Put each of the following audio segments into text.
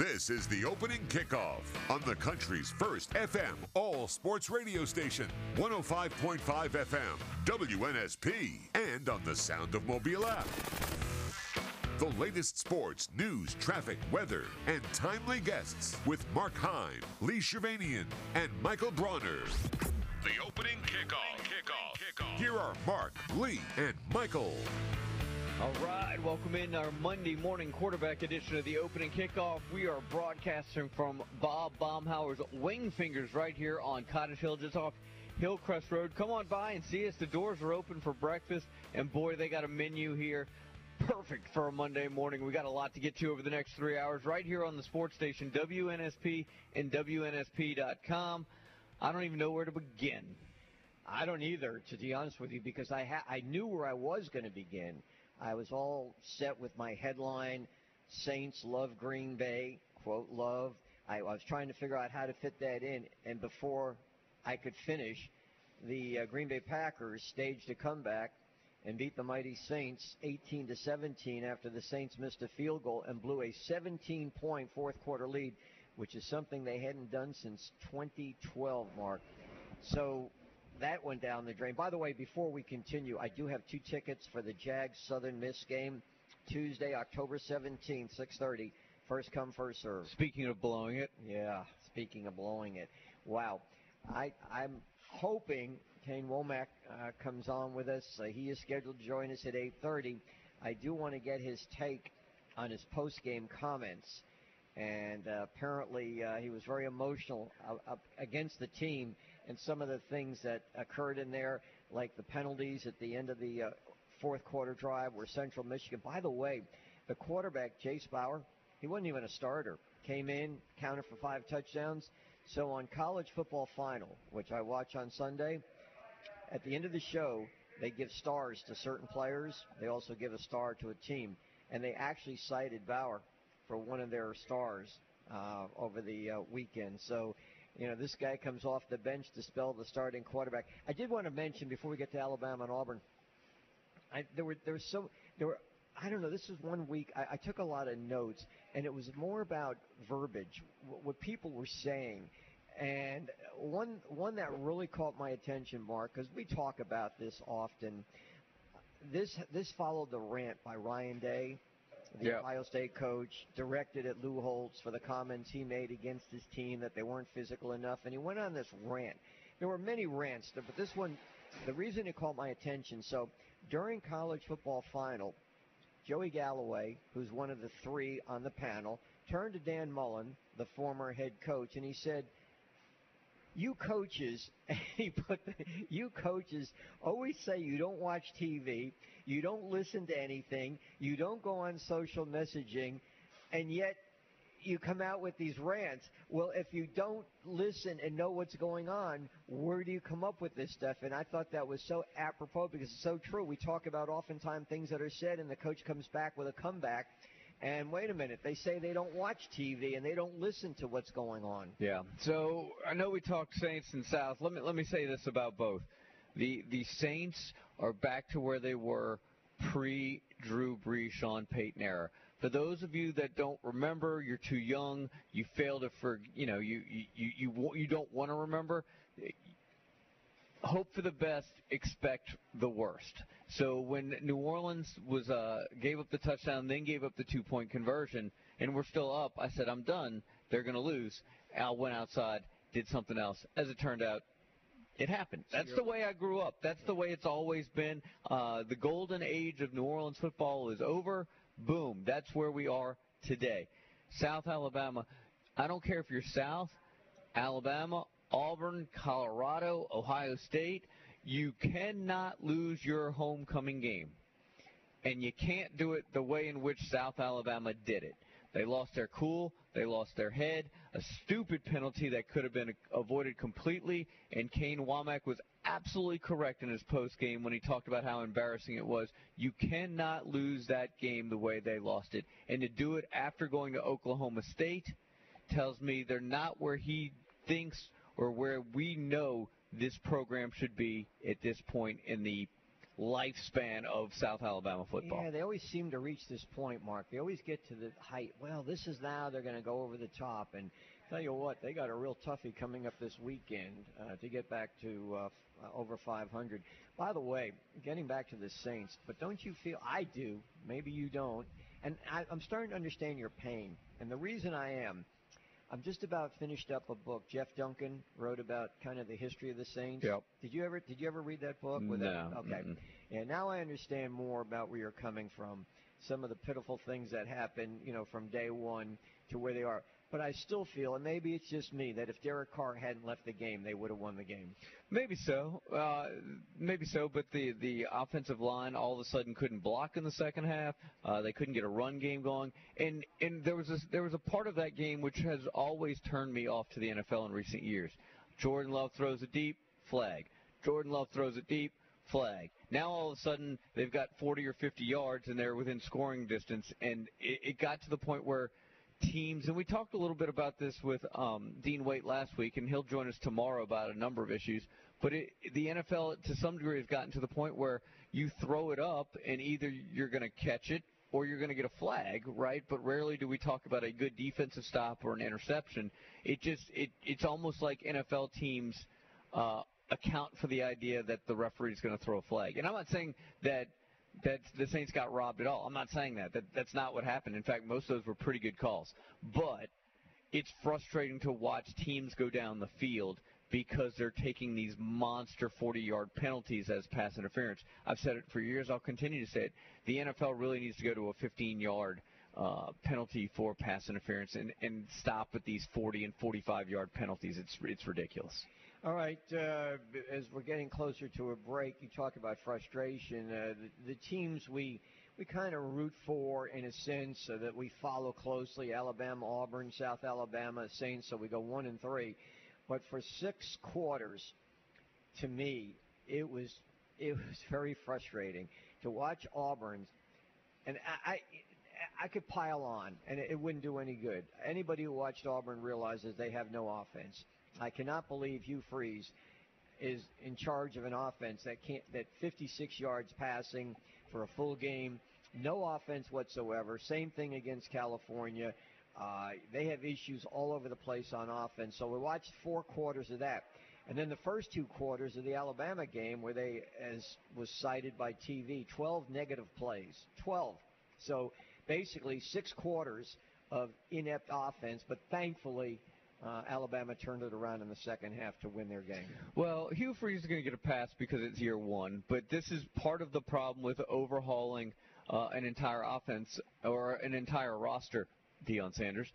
This is the opening kickoff on the country's first FM all sports radio station, 105.5 FM, WNSP, and on the Sound of Mobile app. The latest sports, news, traffic, weather, and timely guests with Mark Heim, Lee Shervanian, and Michael Bronner. The opening kickoff. Kickoff. Kickoff. Here are Mark, Lee, and Michael. All right, welcome in our Monday morning quarterback edition of the opening kickoff. We are broadcasting from Bob Baumhower's Wing Fingers right here on Cottage Hill, just off Hillcrest Road. Come on by and see us. The doors are open for breakfast, and boy, they got a menu here. Perfect for a Monday morning. We got a lot to get to over the next three hours right here on the sports station, WNSP and WNSP.com. I don't even know where to begin. I don't either, to be honest with you, because I ha- I knew where I was going to begin. I was all set with my headline, Saints love Green Bay, quote, love. I, I was trying to figure out how to fit that in, and before I could finish, the uh, Green Bay Packers staged a comeback and beat the mighty Saints 18 to 17 after the Saints missed a field goal and blew a 17-point fourth quarter lead, which is something they hadn't done since 2012, Mark. So that went down the drain. By the way, before we continue, I do have two tickets for the Jags Southern Miss game Tuesday, October 17th, 6:30. First come, first serve. Speaking of blowing it, yeah. Speaking of blowing it, wow. I I'm hoping Kane Wommack uh, comes on with us. Uh, he is scheduled to join us at 8:30. I do want to get his take on his post-game comments and uh, apparently uh, he was very emotional uh, against the team and some of the things that occurred in there, like the penalties at the end of the uh, fourth quarter drive, where Central Michigan. By the way, the quarterback Jase Bauer, he wasn't even a starter. Came in, counted for five touchdowns. So on college football final, which I watch on Sunday, at the end of the show, they give stars to certain players. They also give a star to a team, and they actually cited Bauer for one of their stars uh, over the uh, weekend. So, you know, this guy comes off the bench to spell the starting quarterback. I did want to mention before we get to Alabama and Auburn. I, there were there was so there were I don't know. This was one week I, I took a lot of notes, and it was more about verbiage, what, what people were saying, and one one that really caught my attention, Mark, because we talk about this often. This this followed the rant by Ryan Day the. Ohio State coach, directed at Lou Holtz for the comments he made against his team that they weren't physical enough, and he went on this rant. There were many rants, but this one, the reason it caught my attention. So during college football final, Joey Galloway, who's one of the three on the panel, turned to Dan Mullen, the former head coach, and he said, you coaches, you coaches always say you don't watch TV, you don't listen to anything, you don't go on social messaging, and yet you come out with these rants. Well, if you don't listen and know what's going on, where do you come up with this stuff? And I thought that was so apropos because it's so true. We talk about oftentimes things that are said, and the coach comes back with a comeback. And wait a minute, they say they don't watch TV and they don't listen to what's going on. Yeah. So I know we talked Saints and South. Let me let me say this about both. The the Saints are back to where they were pre Drew Brees, Sean Payton era. For those of you that don't remember, you're too young. You fail to for you know you you you you don't want to remember hope for the best, expect the worst. So when New Orleans was uh, gave up the touchdown, then gave up the two point conversion, and we're still up, I said I'm done. They're going to lose. Al went outside, did something else. As it turned out, it happened. That's the way I grew up. That's the way it's always been. Uh, the golden age of New Orleans football is over. Boom. That's where we are today. South Alabama. I don't care if you're South, Alabama, Auburn, Colorado, Ohio State. You cannot lose your homecoming game. And you can't do it the way in which South Alabama did it. They lost their cool. They lost their head. A stupid penalty that could have been avoided completely. And Kane Wommack was absolutely correct in his post game when he talked about how embarrassing it was. You cannot lose that game the way they lost it. And to do it after going to Oklahoma State tells me they're not where he thinks or where we know this program should be at this point in the lifespan of South Alabama football. Yeah, they always seem to reach this point, Mark. They always get to the height. Well, this is now they're going to go over the top. And tell you what, they got a real toughie coming up this weekend uh, to get back to uh, over 500. By the way, getting back to the Saints, but don't you feel? I do. Maybe you don't. And I, I'm starting to understand your pain. And the reason I am I'm just about finished up a book. Jeff Duncan wrote about kind of the history of the Saints. Yep. Did you ever Did you ever read that book? With no. That? Okay. Mm-mm. Yeah. Now I understand more about where you're coming from. Some of the pitiful things that happened, you know, from day one to where they are. But I still feel, and maybe it's just me, that if Derek Carr hadn't left the game, they would have won the game. Maybe so. Uh, maybe so. But the the offensive line all of a sudden couldn't block in the second half. Uh, they couldn't get a run game going, and and there was a, there was a part of that game which has always turned me off to the NFL in recent years. Jordan Love throws a deep, flag. Jordan Love throws a deep, flag. Now all of a sudden they've got 40 or 50 yards and they're within scoring distance, and it, it got to the point where teams, and we talked a little bit about this with um, Dean Waite last week, and he'll join us tomorrow about a number of issues. But it, the NFL, to some degree, has gotten to the point where you throw it up, and either you're going to catch it or you're going to get a flag, right? But rarely do we talk about a good defensive stop or an interception. It just it it's almost like NFL teams uh, account for the idea that the referee is going to throw a flag. And I'm not saying that that the Saints got robbed at all. I'm not saying that. that. That's not what happened. In fact, most of those were pretty good calls. But it's frustrating to watch teams go down the field because they're taking these monster 40-yard penalties as pass interference. I've said it for years. I'll continue to say it. The NFL really needs to go to a 15-yard uh, penalty for pass interference and, and stop with these 40 and 45-yard penalties. It's it's ridiculous. All right. Uh, as we're getting closer to a break, you talk about frustration. Uh, the, the, teams we we kind of root for, in a sense, uh, that we follow closely: Alabama, Auburn, South Alabama, Saints. So we go one and three. But for six quarters, to me, it was it was very frustrating to watch Auburn, and I. I I could pile on, and it wouldn't do any good. Anybody who watched Auburn realizes they have no offense. I cannot believe Hugh Freeze is in charge of an offense that can't that 56 yards passing for a full game, no offense whatsoever. Same thing against California. Uh, they have issues all over the place on offense. So we watched four quarters of that. And then the first two quarters of the Alabama game, where they, as was cited by TV, 12 negative plays. 12. So basically six quarters of inept offense, but thankfully uh, Alabama turned it around in the second half to win their game. Well, Hugh Freeze is going to get a pass because it's year one, but this is part of the problem with overhauling uh, an entire offense or an entire roster. Deion Sanders,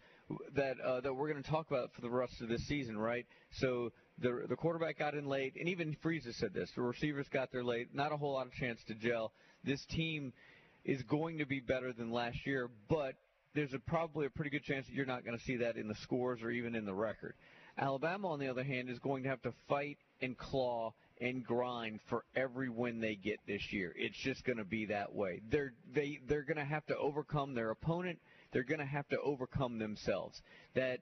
that uh, that we're going to talk about for the rest of this season, right? So the the quarterback got in late, and even Freeze has said this. The receivers got there late, not a whole lot of chance to gel. This team is going to be better than last year, but there's a, probably a pretty good chance that you're not going to see that in the scores or even in the record. Alabama, on the other hand, is going to have to fight and claw and grind for every win they get this year. It's just going to be that way. They're they they're going to have to overcome their opponent. They're going to have to overcome themselves. That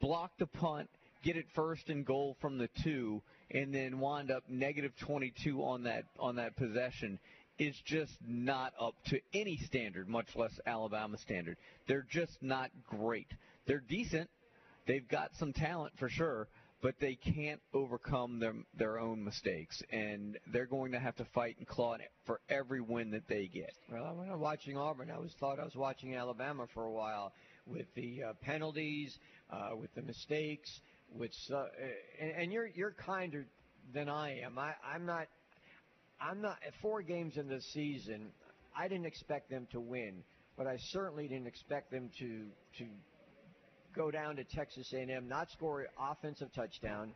block the punt, get it first and goal from the two, and then wind up negative 22 on that on that possession is just not up to any standard, much less Alabama standard. They're just not great. They're decent. They've got some talent for sure, but they can't overcome their their own mistakes, and they're going to have to fight and claw for every win that they get. Well, when I was watching Auburn, I was thought I was watching Alabama for a while with the uh, penalties, uh, with the mistakes, with uh, and, and you're you're kinder than I am. I, I'm not I'm not four games in the season. I didn't expect them to win, but I certainly didn't expect them to to go down to Texas A&M, not score an offensive touchdown,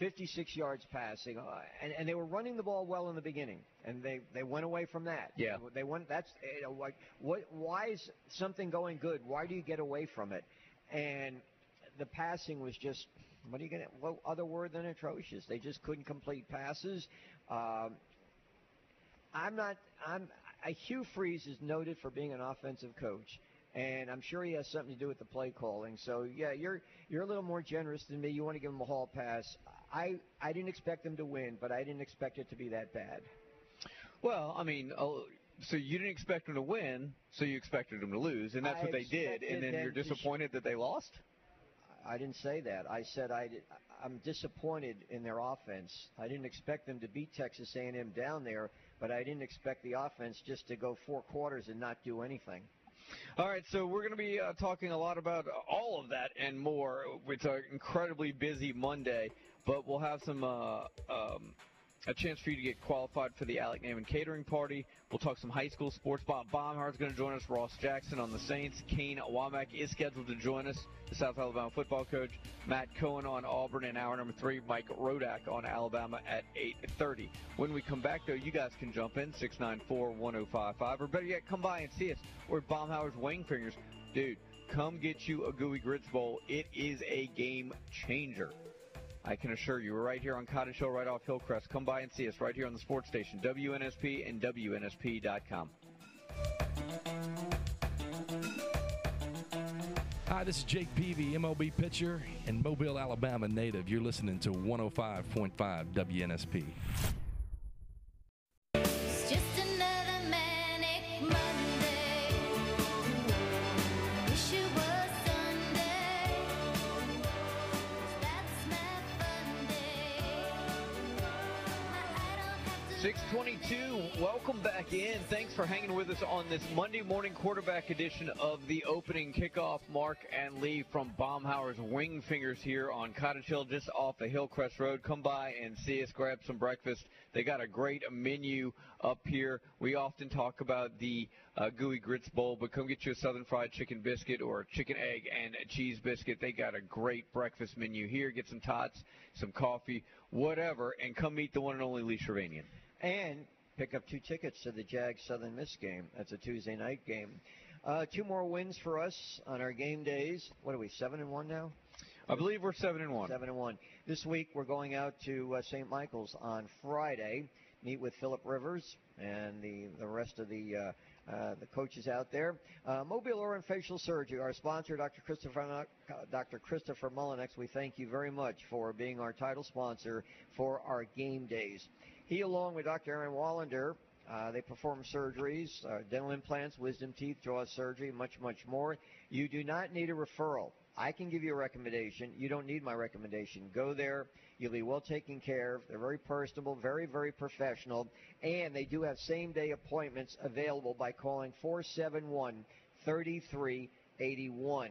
56 yards passing, uh, and, and they were running the ball well in the beginning, and they they went away from that. Yeah, they went. That's you know, like what? Why is something going good? Why do you get away from it? And the passing was just what are you going to? What other word than atrocious? They just couldn't complete passes. Um, I'm not. I'm. I, Hugh Freeze is noted for being an offensive coach, and I'm sure he has something to do with the play calling. So yeah, you're you're a little more generous than me. You want to give him a hall pass. I I didn't expect them to win, but I didn't expect it to be that bad. Well, I mean, oh, so you didn't expect them to win, so you expected them to lose, and that's I what they did, and then you're to sh- disappointed that they lost. I didn't say that. I said I did, I'm disappointed in their offense. I didn't expect them to beat Texas A&M down there, but I didn't expect the offense just to go four quarters and not do anything. All right, so we're going to be uh, talking a lot about all of that and more. It's an incredibly busy Monday, but we'll have some uh, um, a chance for you to get qualified for the Alec Naaman catering party. We'll talk some high school sports. Bob Baumhart's going to join us. Ross Jackson on the Saints. Kane Wommack is scheduled to join us. The South Alabama football coach. Matt Cohen on Auburn in hour number three. Mike Rodak on Alabama at 8:30. When we come back, though, you guys can jump in 694-1055, or better yet, come by and see us. We're at Baumhower's Wing Fingers, dude. Come get you a Gooey Grits Bowl. It is a game changer. I can assure you, we're right here on Cottage Hill, right off Hillcrest. Come by and see us right here on the sports station, WNSP and WNSP.com. Hi, this is Jake Peavy, MLB pitcher and Mobile, Alabama native. You're listening to 105.5 WNSP. Welcome back in. Thanks for hanging with us on this Monday morning quarterback edition of the opening kickoff. Mark and Lee from Baumhower's Wing Fingers here on Cottage Hill, just off the Hillcrest Road. Come by and see us, grab some breakfast. They got a great menu up here. We often talk about the uh, Gooey Grits Bowl, but come get you a Southern Fried Chicken Biscuit or chicken egg and cheese biscuit. They got a great breakfast menu here. Get some tots, some coffee, whatever, and come meet the one and only Lee Shervanian. and pick up two tickets to the Jags Southern Miss game. That's a Tuesday night game. Uh, two more wins for us on our game days. What are we? Seven and one now. I believe we're seven and one. Seven and one. This week we're going out to uh, St. Michael's on Friday. Meet with Philip Rivers and the the rest of the. Uh, uh, the coaches out there. Uh, Mobile Oral and Facial Surgery, our sponsor, Dr. Christopher, Dr. Christopher Mullinex. We thank you very much for being our title sponsor for our game days. He, along with Dr. Aaron Wallander, uh, they perform surgeries, uh, dental implants, wisdom teeth, jaw surgery, much, much more. You do not need a referral. I can give you a recommendation. You don't need my recommendation. Go there. You'll be well taken care of. They're very personable, very, very professional, and they do have same day appointments available by calling 471 3381.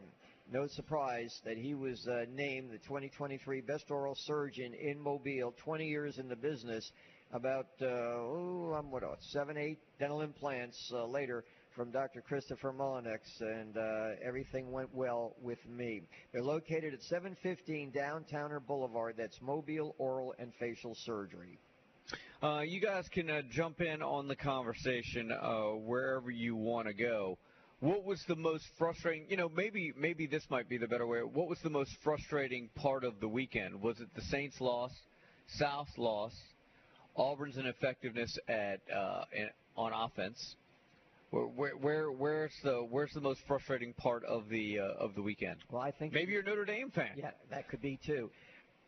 No surprise that he was uh, named the 2023 Best Oral Surgeon in Mobile, 20 years in the business. About, uh, oh, I'm what, seven, eight dental implants uh, later from Dr. Christopher Mullinex, and uh, everything went well with me. They're located at 715 Downtowner Boulevard. That's Mobile Oral and Facial Surgery. Uh, you guys can uh, jump in on the conversation uh, wherever you want to go. What was the most frustrating? You know, maybe maybe this might be the better way. What was the most frustrating part of the weekend? Was it the Saints' loss, South's loss, Auburn's ineffectiveness at uh, on offense? Where, where where where's the where's the most frustrating part of the uh, of the weekend? Well, I think Maybe you're a Notre Dame fan. Yeah, that could be too.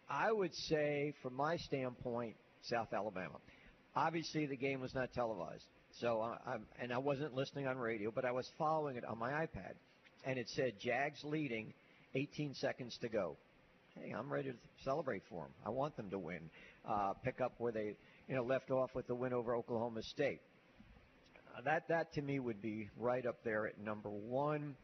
I would say, from my standpoint, South Alabama. Obviously, the game was not televised, so I, I'm, and I wasn't listening on radio, but I was following it on my iPad, and it said Jags leading, 18 seconds to go. Hey, I'm ready to celebrate for them. I want them to win. Uh, pick up where they, you know, left off with the win over Oklahoma State. Uh, that that to me would be right up there at number one.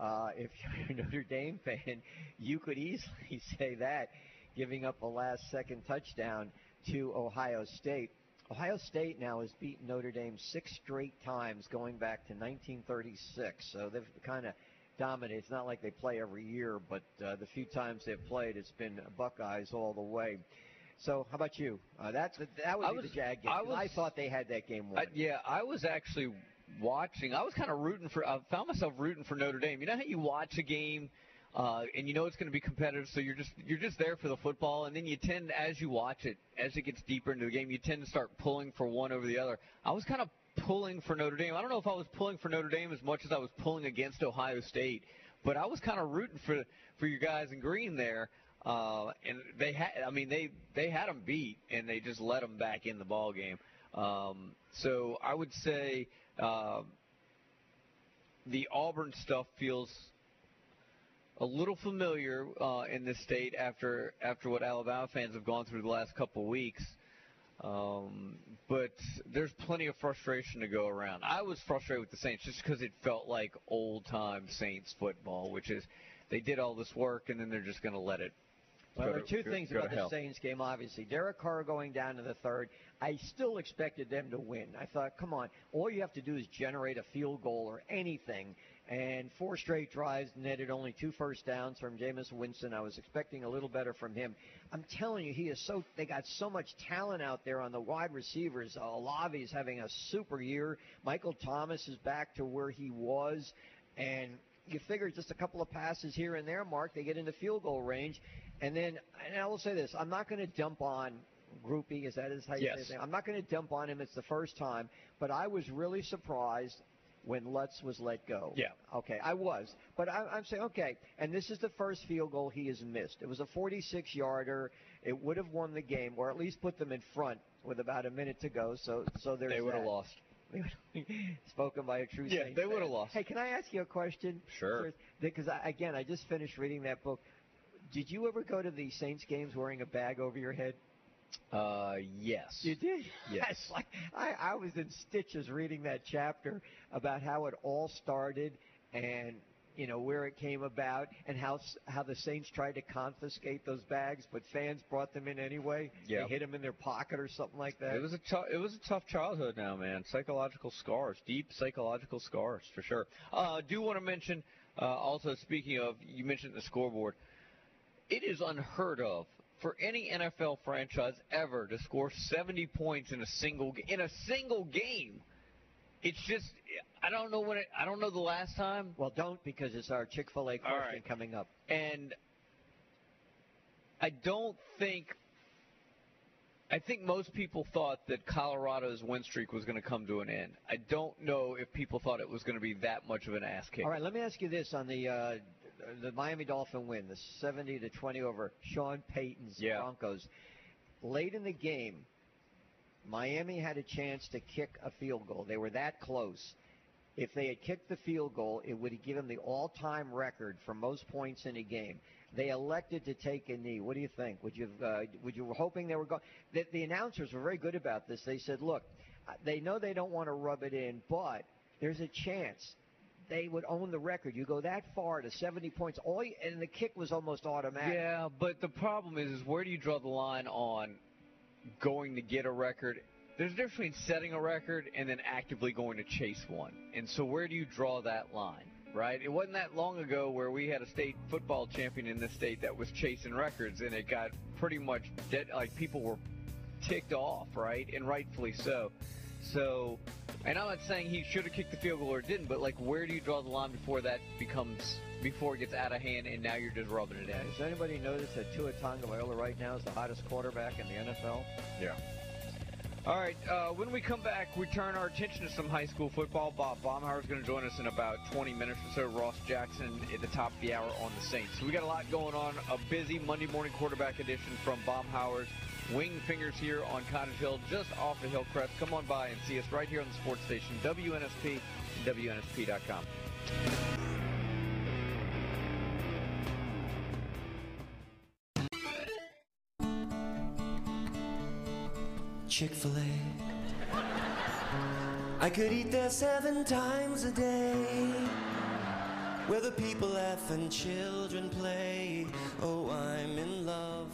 Uh, if you're a Notre Dame fan, you could easily say that, giving up a last-second touchdown to Ohio State. Ohio State now has beaten Notre Dame six straight times going back to 1936. So they've kind of dominated. It's not like they play every year, but uh, the few times they've played, it's been Buckeyes all the way. So how about you? Uh, that's that I be was- the Jag game. I was- thought they had that game won. I, yeah, I was actually watching. I was kind of rooting for. I found myself rooting for Notre Dame. You know how you watch a game, uh, and you know it's going to be competitive, so you're just you're just there for the football, and then you tend, as you watch it, as it gets deeper into the game, you tend to start pulling for one over the other. I was kind of pulling for Notre Dame. I don't know if I was pulling for Notre Dame as much as I was pulling against Ohio State, but I was kind of rooting for for your guys in green there. Uh, and they had, I mean, they they had them beat, and they just let them back in the ball game. Um, so I would say uh, the Auburn stuff feels a little familiar uh, in this state after after what Alabama fans have gone through the last couple weeks. Um, but there's plenty of frustration to go around. I was frustrated with the Saints just because it felt like old time Saints football, which is they did all this work and then they're just going to let it. Well, there are two go- things about the. Saints game, obviously. Derek Carr going down to the third. I still expected them to win. I thought, come on, all you have to do is generate a field goal or anything. And four straight drives netted only two first downs from Jameis Winston. I was expecting a little better from him. I'm telling you, he is so. They got so much talent out there on the wide receivers. Olave is having a super year. Michael Thomas is back to where he was, and you figure just a couple of passes here and there, Mark, they get into field goal range. And then, and I will say this: I'm not going to dump on Grupe. Is that is how you say Yes. his name? I'm not going to dump on him. It's the first time, but I was really surprised when Lutz was let go. Yeah. Okay, I was, but I, I'm saying okay. And this is the first field goal he has missed. It was a 46-yarder. It would have won the game, or at least put them in front with about a minute to go. So, so there's They would have lost. Spoken by a true Yeah, Saints they would have lost. Hey, can I ask you a question? Sure. Because again, I just finished reading that book. Did you ever go to the Saints games wearing a bag over your head? Uh, yes. You did? Yes. Like I, I was in stitches reading that chapter about how it all started and you know where it came about and how how the Saints tried to confiscate those bags, but fans brought them in anyway. Yeah. They hit them in their pocket or something like that. It was a tough. It was a tough childhood now, man. Psychological scars, deep psychological scars for sure. Uh, do want to mention uh, also speaking of you mentioned the scoreboard. It is unheard of for any NFL franchise ever to score 70 points in a single in a single game. It's just I don't know when it. I don't know the last time. well, don't because it's our Chick Fil A question right. coming up. and I don't think. I think most people thought that Colorado's win streak was going to come to an end. I don't know if people thought it was going to be that much of an ass kick. All right, let me ask you this on the uh, the Miami Dolphin win, the 70 to 20 over Sean Payton's Yeah. Broncos. Late in the game, Miami had a chance to kick a field goal. They were that close. If they had kicked the field goal, it would have given them the all-time record for most points in a game. They elected to take a knee. What do you think? Would you uh, would you were hoping they were going? The, the announcers were very good about this. They said, "Look, they know they don't want to rub it in, but there's a chance they would own the record. You go that far to 70 points, all you, and the kick was almost automatic. Yeah, but the problem is, is where do you draw the line on going to get a record? There's a difference between setting a record and then actively going to chase one. And so where do you draw that line, right? It wasn't that long ago where we had a state football champion in this state that was chasing records and it got pretty much dead like people were ticked off, right? And rightfully so. So, and I'm not saying he should have kicked the field goal or didn't, but like, where do you draw the line before that becomes before it gets out of hand and now you're just rubbing it in? Has anybody noticed that Tua Tagovailoa right now is the hottest quarterback in the NFL? Yeah. All right. Uh, when we come back, we turn our attention to some high school football. Bob Baumhower is going to join us in about 20 minutes or so. Ross Jackson at the top of the hour on the Saints. So we got a lot going on. A busy Monday morning quarterback edition from Baumhower's Wing Fingers here on Cottage Hill, just off the Hillcrest. Come on by and see us right here on the sports station, WNSP, WNSP.com. Chick fil A. I could eat there seven times a day. Where the people laugh and children play. Oh, I'm in love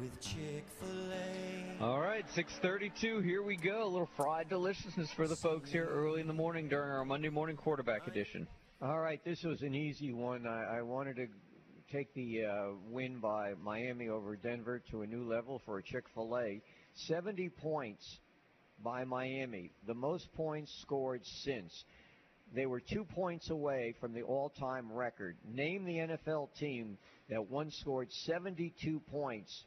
with Chick fil A. All right, 632, here we go. A little fried deliciousness for the folks here early in the morning during our Monday morning quarterback edition. All right, this was an easy one. I, I wanted to take the uh, win by Miami over Denver to a new level for a Chick fil A. 70 points by Miami, the most points scored since. They were two points away from the all time record. Name the NFL team that once scored 72 points.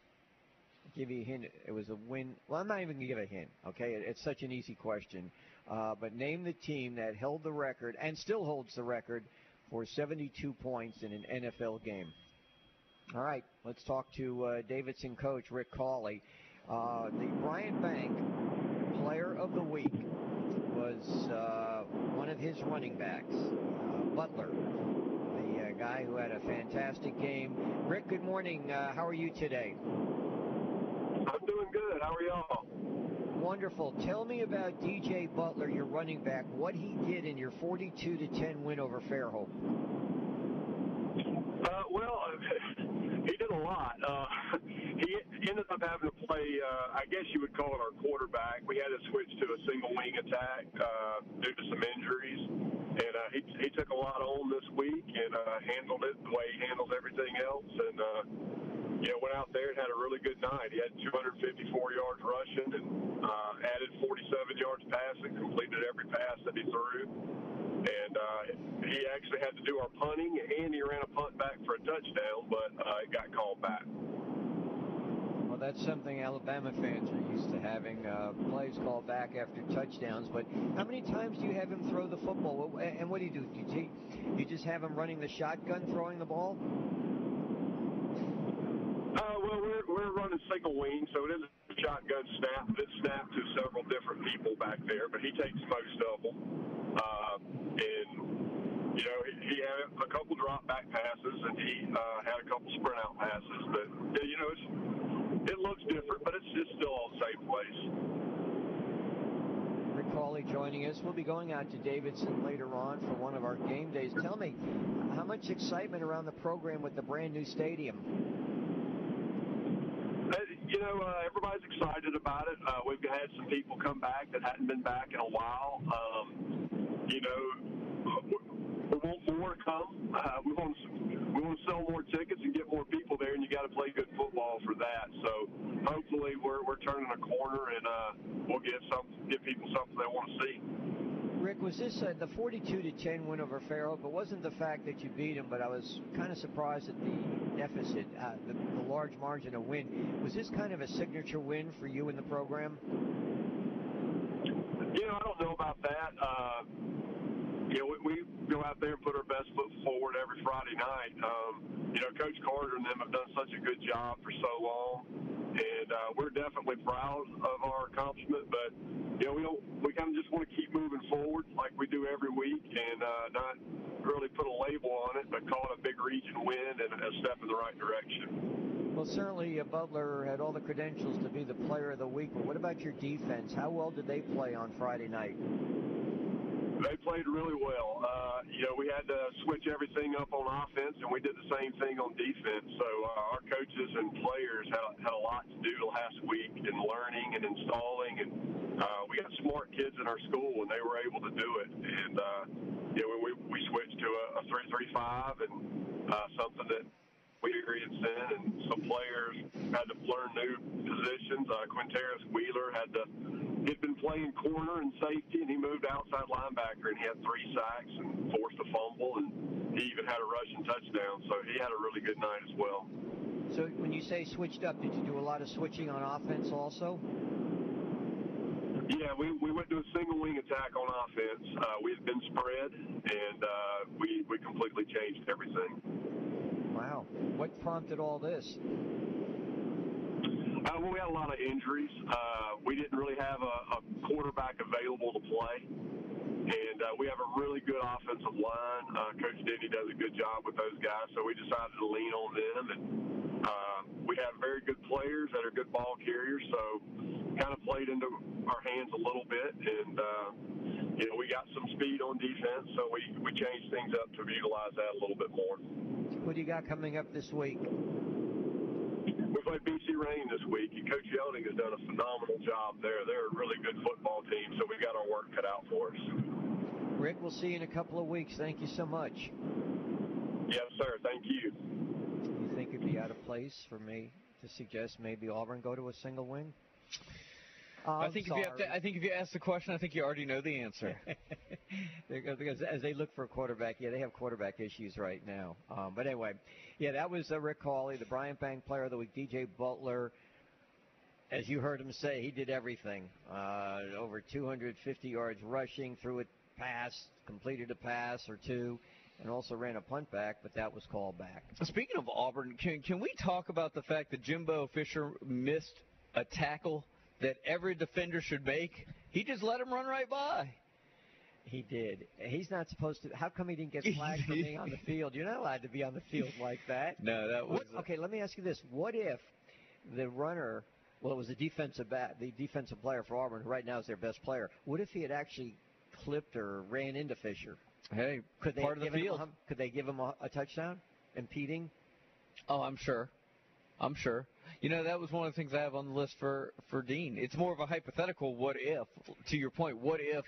Give you a hint. It was a win. Well, I'm not even going to give a hint, okay? It- It's such an easy question. Uh, but name the team that held the record and still holds the record for 72 points in an NFL game. All right, let's talk to uh, Davidson coach Rick Cawley. Uh, the Bryant Bank player of the week was uh, one of his running backs, uh, Butler, the uh, guy who had a fantastic game. Rick, good morning. Uh, how are you today? Good. How are y'all? Wonderful. Tell me about DJ Butler, your running back, what he did in your 42 to 10 win over Fairhope. Uh, well, he did a lot. Uh, he ended up having to play, uh, I guess you would call it our quarterback. We had to switch to a single wing attack uh, due to some injuries. And uh, he, he took a lot on this week and uh, handled it the way he handles everything else. And, uh, you know, went out there and had a really good night. He had 254 yards rushing and uh, added 47 yards passing, completed every pass that he threw. And uh, he actually had to do our punting, and he ran a punt back for a touchdown, but uh, it got called back. Well, that's something Alabama fans are used to having uh, plays called back after touchdowns. But how many times do you have him throw the football? And what do you do? Do you, take, you just have him running the shotgun, throwing the ball? Uh, well, we're, we're running single wing, so it is a shotgun snap. It's snapped to several different people back there, but he takes most of them. Uh, and, you know, he, he had a couple drop back passes, and he uh, had a couple sprint out passes. But, you know, it's, it looks different, but it's just still all the same place. Rick joining us. We'll be going out to Davidson later on for one of our game days. Tell me, how much excitement around the program with the brand new stadium? You know, uh, everybody's excited about it. Uh, we've had some people come back that hadn't been back in a while. Um, you know, we, want more to come. Uh, we want we want to sell more tickets and get more people there, and you got to play good football for that. So hopefully, we're we're turning a corner, and uh, we'll give some give people something they want to see. Rick, was this uh, the 42 to 10 win over Fairhope? But wasn't the fact that you beat him? but I was kind of surprised at the deficit, uh, the, the large margin of win. Was this kind of a signature win for you in the program? You know, I don't know about that. Uh, you know, we, we go out there and put our best foot forward every Friday night. Um, you know, Coach Carter and them have done such a good job for so long, and uh, we're definitely proud of our accomplishment. But you know, we don't. We kind of just want to keep moving forward like we do every week, and uh, not really put a label on it, but call it a big region win and a step in the right direction. Well, certainly uh, Butler had all the credentials to be the player of the week, but what about your defense? How well did they play on Friday night? They played really well. Uh, you know, we had to switch everything up on offense, and we did the same thing on defense. So uh, our coaches and players had, had a lot to do last week in learning and installing, and uh, we got smart kids in our school, and they were able to do it. And uh, you know, we we switched to a, a three-three-five, and uh, something that we experienced in, and some players had to learn new positions. Uh, Quinteris Wheeler had to he'd been playing corner and safety, and he moved outside linebacker, and he had three sacks and forced a fumble, and he even had a rushing touchdown. So he had a really good night as well. So when you say switched up, did you do a lot of switching on offense also? Yeah, we, we went to a single wing attack on offense. Uh, we had been spread, and uh, we we completely changed everything. Wow. What prompted all this? Uh, well, we had a lot of injuries. Uh, we didn't really have a, a quarterback available to play. And uh, we have a really good offensive line. Uh, Coach Denny does a good job with those guys, so we decided to lean on them. And uh, we have very good players that are good ball carriers, so kind of played into our hands a little bit. And, uh, you know, we got some speed on defense, so we, we changed things up to utilize that a little bit more. What do you got coming up this week? We played BC Rain this week, and Coach Yelding has done a phenomenal job there. They're a really good football team, so we've got our work cut out for us. Rick, we'll see you in a couple of weeks. Thank you so much. Yes, sir. Thank you. You think it'd be out of place for me to suggest maybe Auburn go to a single win? Oh, I I'm think if you have to, I think if you ask the question, I think you already know the answer. Because- as they look for a quarterback, yeah, they have quarterback issues right now. Um, but anyway, yeah, that was uh, Rick Hawley, the Bryant Bank Player of the Week. DJ Butler, as you heard him say, he did everything. Uh, over 250 yards rushing, threw a pass, completed a pass or two, and also ran a punt back, but that was called back. Speaking of Auburn, can can we talk about the fact that Jimbo Fisher missed a tackle that every defender should make, he just let him run right by. He did. He's not supposed to. How come he didn't get flagged for being on the field? You're not allowed to be on the field like that. No, that was What, okay, let me ask you this: What if the runner, well, it was the defensive back, the defensive player for Auburn, who right now is their best player. What if he had actually clipped or ran into Fisher? hey Could they part of the field. a, could they give him a, a touchdown, impeding? Oh, I'm sure. I'm sure. You know, that was one of the things I have on the list for for Dean. It's more of a hypothetical. What if? To your point, what if?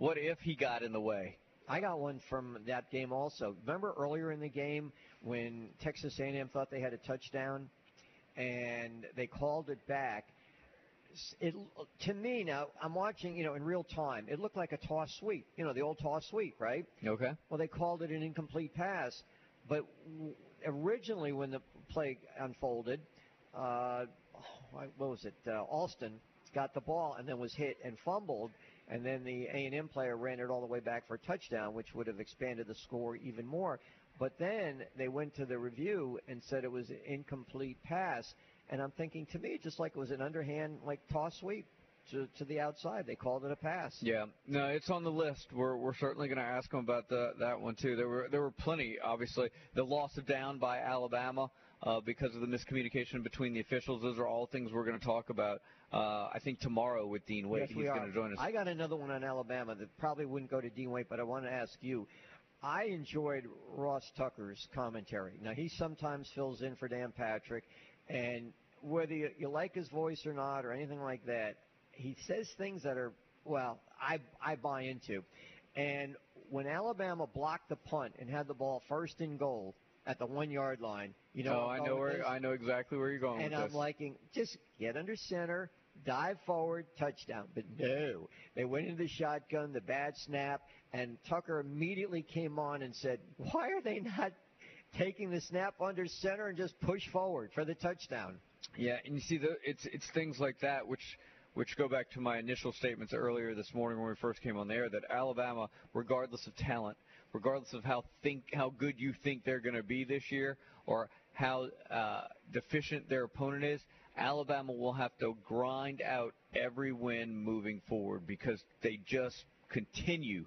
What if he got in the way? I got one from that game also. Remember earlier in the game when Texas A&M thought they had a touchdown, and they called it back. It to me now, I'm watching, you know, in real time. It looked like a toss sweep, you know, the old toss sweep, right? Okay. Well, they called it an incomplete pass, but originally when the play unfolded, uh, what was it? Uh, Alston got the ball and then was hit and fumbled, and then the A&M player ran it all the way back for a touchdown, which would have expanded the score even more. But then they went to the review and said it was an incomplete pass, and I'm thinking to me, just like it was an underhand like toss sweep to to the outside, they called it a pass. Yeah, no, it's on the list. We're we're certainly going to ask them about the, that one too. There were there were plenty. Obviously, the loss of down by Alabama uh, because of the miscommunication between the officials. Those are all things we're going to talk about. Uh, I think tomorrow with Dean Wade. Yes, He's going to join us. I got another one on Alabama that probably wouldn't go to Dean Waite, but I want to ask you. I enjoyed Ross Tucker's commentary. Now he sometimes fills in for Dan Patrick, and whether you, you like his voice or not or anything like that, he says things that are well, I I buy into. And when Alabama blocked the punt and had the ball first and goal at the one yard line, you know, oh, I know where? I know exactly where you're going and I'm this. liking just get under center, dive forward, touchdown. But no, they went into the shotgun, the bad snap, and Tucker immediately came on and said, "Why are they not taking the snap under center and just push forward for the touchdown?" Yeah, and you see, the, it's it's things like that which which go back to my initial statements earlier this morning when we first came on the air that Alabama, regardless of talent, regardless of how think how good you think they're going to be this year, or how uh, deficient their opponent is, Alabama will have to grind out every win moving forward because they just continue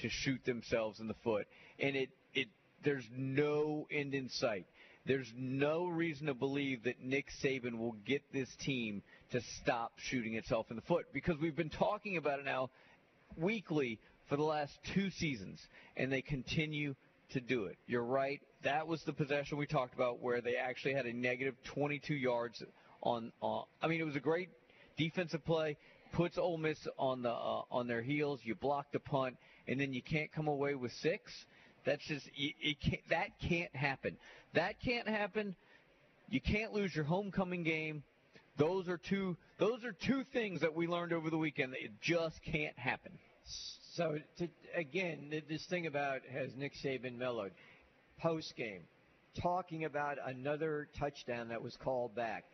to shoot themselves in the foot, and it it there's no end in sight. There's no reason to believe that Nick Saban will get this team to stop shooting itself in the foot because we've been talking about it now weekly for the last two seasons, and they continue to do it. You're right. That was the possession we talked about where they actually had a negative 22 yards on. on I mean, it was a great defensive play. Puts Ole Miss on the uh, on their heels. You block the punt, and then you can't come away with six. That's just it, it can't, that can't happen. That can't happen. You can't lose your homecoming game. Those are two. Those are two things that we learned over the weekend. That it just can't happen. So to, again, this thing about has Nick Saban mellowed post game, talking about another touchdown that was called back.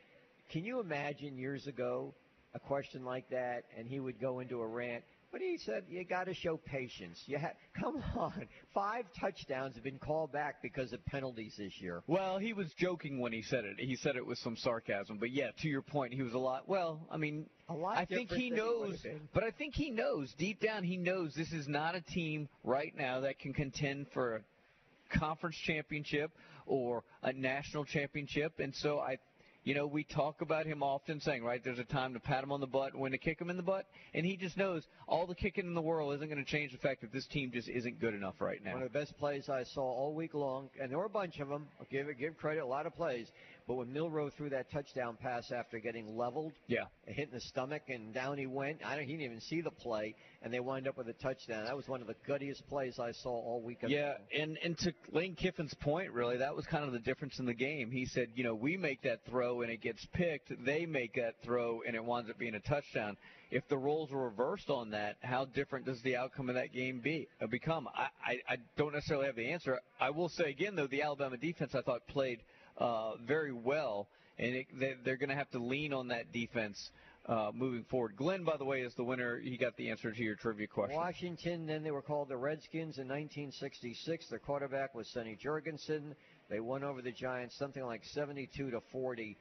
Can you imagine years ago a question like that, and he would go into a rant? But he said you got to show patience. You ha- come on, five touchdowns have been called back because of penalties this year. Well, he was joking when he said it. He said it with some sarcasm. But yeah, to your point, he was a lot. Well, I mean, A lot. I think he knows, been. but I think he knows deep down. He knows this is not a team right now that can contend for a conference championship or a national championship. And so I, you know, we talk about him often saying, right, there's a time to pat him on the butt, when to kick him in the butt, and he just knows all the kicking in the world isn't going to change the fact that this team just isn't good enough right now. One of the best plays I saw all week long, and there were a bunch of them. I'll give give credit, a lot of plays. But when Milroe threw that touchdown pass after getting leveled, Yeah. hit in the stomach, and down he went. I don't, he didn't even see the play, and they wind up with a touchdown. That was one of the guttiest plays I saw all weekend. Yeah, and and to Lane Kiffin's point, really, that was kind of the difference in the game. He said, you know, we make that throw and it gets picked. They make that throw and it winds up being a touchdown. If the roles were reversed on that, how different does the outcome of that game be uh, become? I, I I don't necessarily have the answer. I will say again, though, the Alabama defense I thought played uh, very well, and it, they, they're going to have to lean on that defense. Uh, moving forward, Glenn, by the way, is the winner. He got the answer to your trivia question. Washington, then they were called the Redskins in 1966. Their quarterback was Sonny Jurgensen. They won over the Giants something like 72 to 40.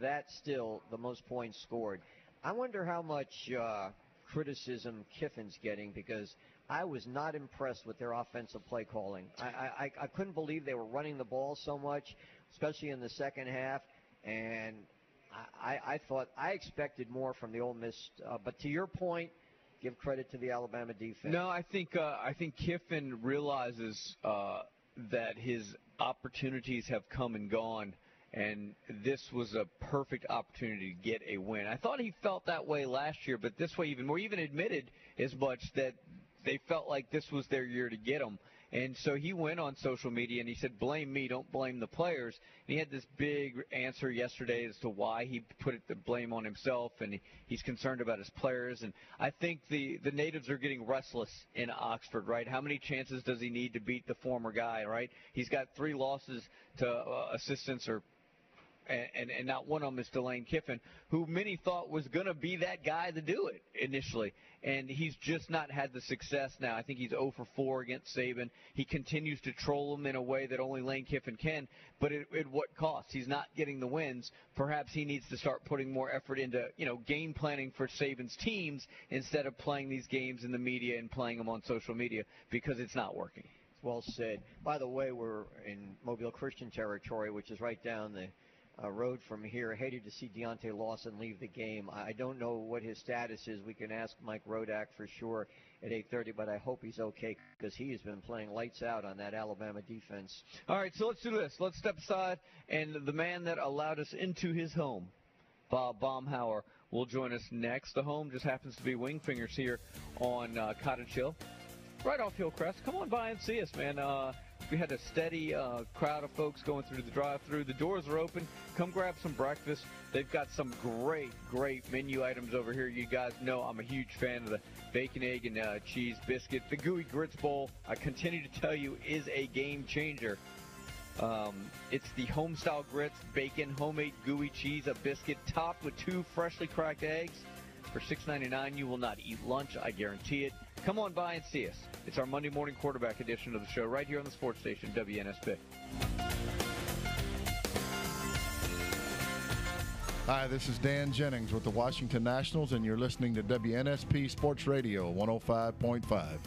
That's still the most points scored. I wonder how much uh, criticism Kiffin's getting because I was not impressed with their offensive play calling. I, I, I couldn't believe they were running the ball so much, especially in the second half. And I, I, thought I expected more from the Ole Miss. Uh, but to your point, give credit to the Alabama defense. No, I think uh, I think Kiffin realizes uh, that his opportunities have come and gone, and this was a perfect opportunity to get a win. I thought he felt that way last year, but this way even more. Even admitted as much that they felt like this was their year to get him. And so he went on social media and he said, "Blame me, don't blame the players." And he had this big answer yesterday as to why he put the blame on himself, and he's concerned about his players. And I think the the natives are getting restless in Oxford, right? How many chances does he need to beat the former guy, right? He's got three losses to uh, assistants or and, and, not one of them is Delane Kiffin, who many thought was going to be that guy to do it initially. And he's just not had the success now. I think he's 0 for 4 against Saban. He continues to troll him in a way that only Lane Kiffin can, but at, at what cost? He's not getting the wins. Perhaps he needs to start putting more effort into, you know, game planning for Saban's teams instead of playing these games in the media and playing them on social media because it's not working. Well said. By the way, we're in Mobile Christian territory, which is right down the uh, road from here. Hated to see Deontae Lawson leave the game. I don't know what his status is. We can ask Mike Rodak for sure at 8:30, but I hope he's okay because he has been playing lights out on that Alabama defense. All right, so let's do this. Let's step aside, and the man that allowed us into his home, Bob Baumhower, will join us next. The home just happens to be Wingfingers here on uh, Cottage Hill, right off Hillcrest. Come on by and see us, man. Uh, we had a steady uh, crowd of folks going through the drive-through. The doors are open. Come grab some breakfast. They've got some great, great menu items over here. You guys know I'm a huge fan of the bacon, egg, and uh, cheese biscuit. The gooey grits bowl, I continue to tell you, is a game changer. Um, it's the home-style grits, bacon, homemade gooey cheese, a biscuit topped with two freshly cracked eggs. For $6.99, you will not eat lunch. I guarantee it. Come on by and see us. It's our Monday morning quarterback edition of the show right here on the sports station, WNSP. Hi, this is Dan Jennings with the Washington Nationals, and you're listening to WNSP Sports Radio 105.5.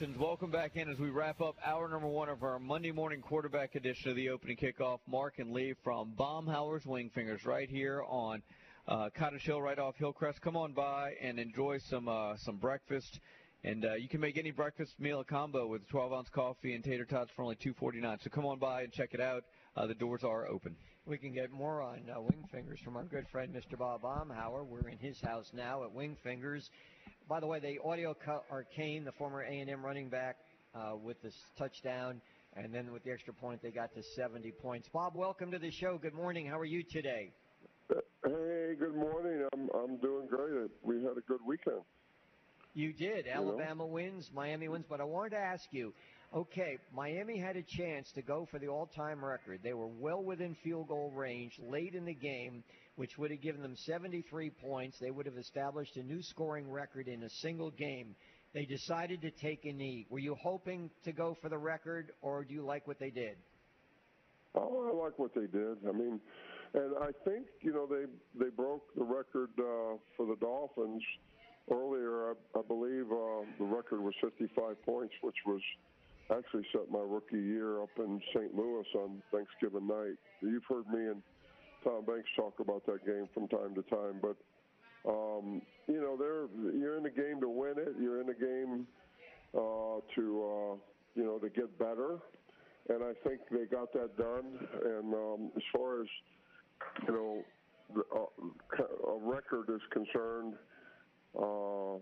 Welcome back in as we wrap up hour number one of our Monday morning quarterback edition of the opening kickoff. Mark and Lee from Baumhower's Wingfingers right here on uh, Cottage Hill, right off Hillcrest. Come on by and enjoy some uh, some breakfast. And uh, you can make any breakfast meal a combo with 12 ounce coffee and tater tots for only $2.49. So come on by and check it out. Uh, the doors are open. We can get more on uh, Wingfingers from our good friend Mr. Bob Baumhauer. We're in his house now at Wingfingers. By the way, the audio cut Achane, the former A&M running back, uh, with this touchdown, and then with the extra point, they got to 70 points. Bob, welcome to the show. Good morning. How are you today? Hey, good morning. I'm I'm doing great. We had a good weekend. You did. know. Alabama wins, Miami wins, but I wanted to ask you. Okay, Miami had a chance to go for the all-time record. They were well within field goal range late in the game, which would have given them 73 points. They would have established a new scoring record in a single game. They decided to take a knee. Were you hoping to go for the record, or do you like what they did? Oh, I like what they did. I mean, and I think you know they they broke the record uh, for the Dolphins earlier. I, I believe uh, the record was 55 points, which was actually set my rookie year up in St. Louis on Thanksgiving night. You've heard me and Tom Banks talk about that game from time to time, but um, you know, they're you're in the game to win it. You're in the game uh, to uh, you know to get better, and I think they got that done. And um, as far as you know, the, uh, a record is concerned, uh,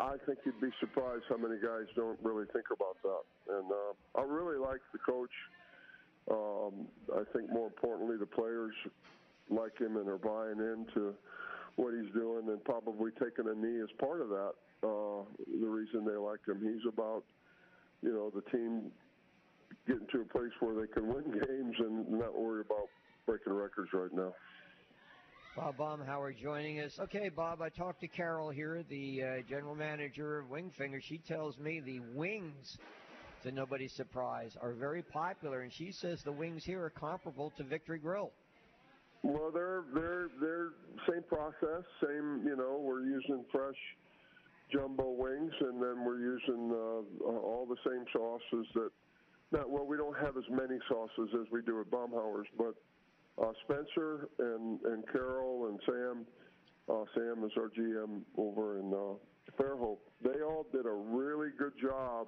I think you'd be surprised how many guys don't really think about that. And uh, I really like the coach. Um, I think more importantly, the players like him and are buying into what he's doing and probably taking a knee as part of that. Uh, the reason they like him, he's about you know the team getting to a place where they can win games and not worry about breaking records right now. Bob Baumhower joining us. Okay, Bob, I talked to Carol here, the uh, general manager of Wingfinger. She tells me the wings, to nobody's surprise, are very popular, and she says the wings here are comparable to Victory Grill. Well, they're they're they're same process, same. You know, we're using fresh jumbo wings, and then we're using uh, uh, all the same sauces that. Not well, we don't have as many sauces as we do at Baumhower's, but uh, Spencer and and Carol and Sam. Uh, Sam is our GM over in uh, Fairhope. They all did a really good job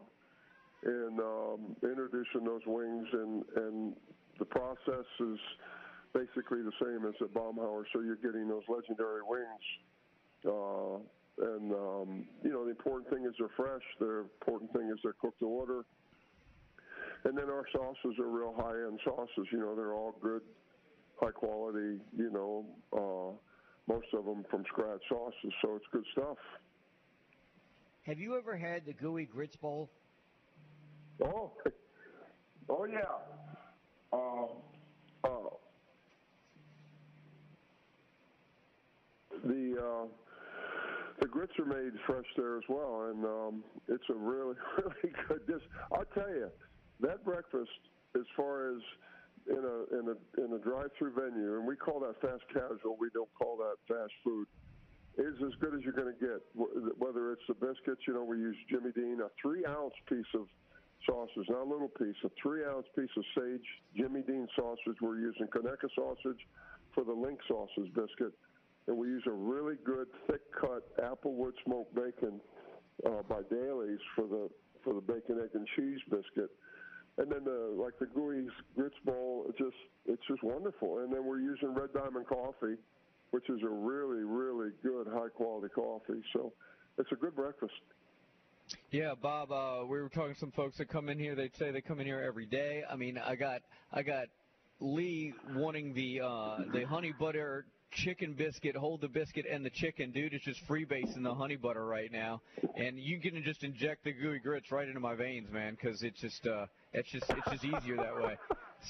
in um, introducing those wings, and and the process is basically the same as at Baumhower. So you're getting those legendary wings. Uh, and um, you know the important thing is they're fresh. The important thing is they're cooked to order. And then our sauces are real high-end sauces. You know they're all good, high quality. You know uh, most of them from scratch sauces, so it's good stuff. Have you ever had the Gooey Grits Bowl? Oh, oh yeah. Uh, uh, the uh, the grits are made fresh there as well, and um, it's a really really good dish. I'll tell you, that breakfast, as far as in a in a in a drive-through venue, and we call that fast casual. We don't call that fast food. Is as good as you're going to get. Whether it's the biscuits, you know, we use Jimmy Dean, a three-ounce piece of sausage, not a little piece, a three-ounce piece of sage Jimmy Dean sausage. We're using Conecuh sausage for the link sausage biscuit, and we use a really good thick-cut applewood smoked bacon uh, by Daily's for the for the bacon, egg, and cheese biscuit. And then the like the gooey grits bowl, it's just it's just wonderful. And then we're using Red Diamond coffee, which is a really really good high quality coffee. So it's a good breakfast. Yeah, Bob. Uh, we were talking to some folks that come in here. They'd say they come in here every day. I mean, I got I got Lee wanting the uh, the honey butter chicken biscuit, hold the biscuit and the chicken. Dude, it's just freebasing the honey butter right now, and you can just inject the gooey grits right into my veins, man, because it's just uh, it's just it's just easier that way.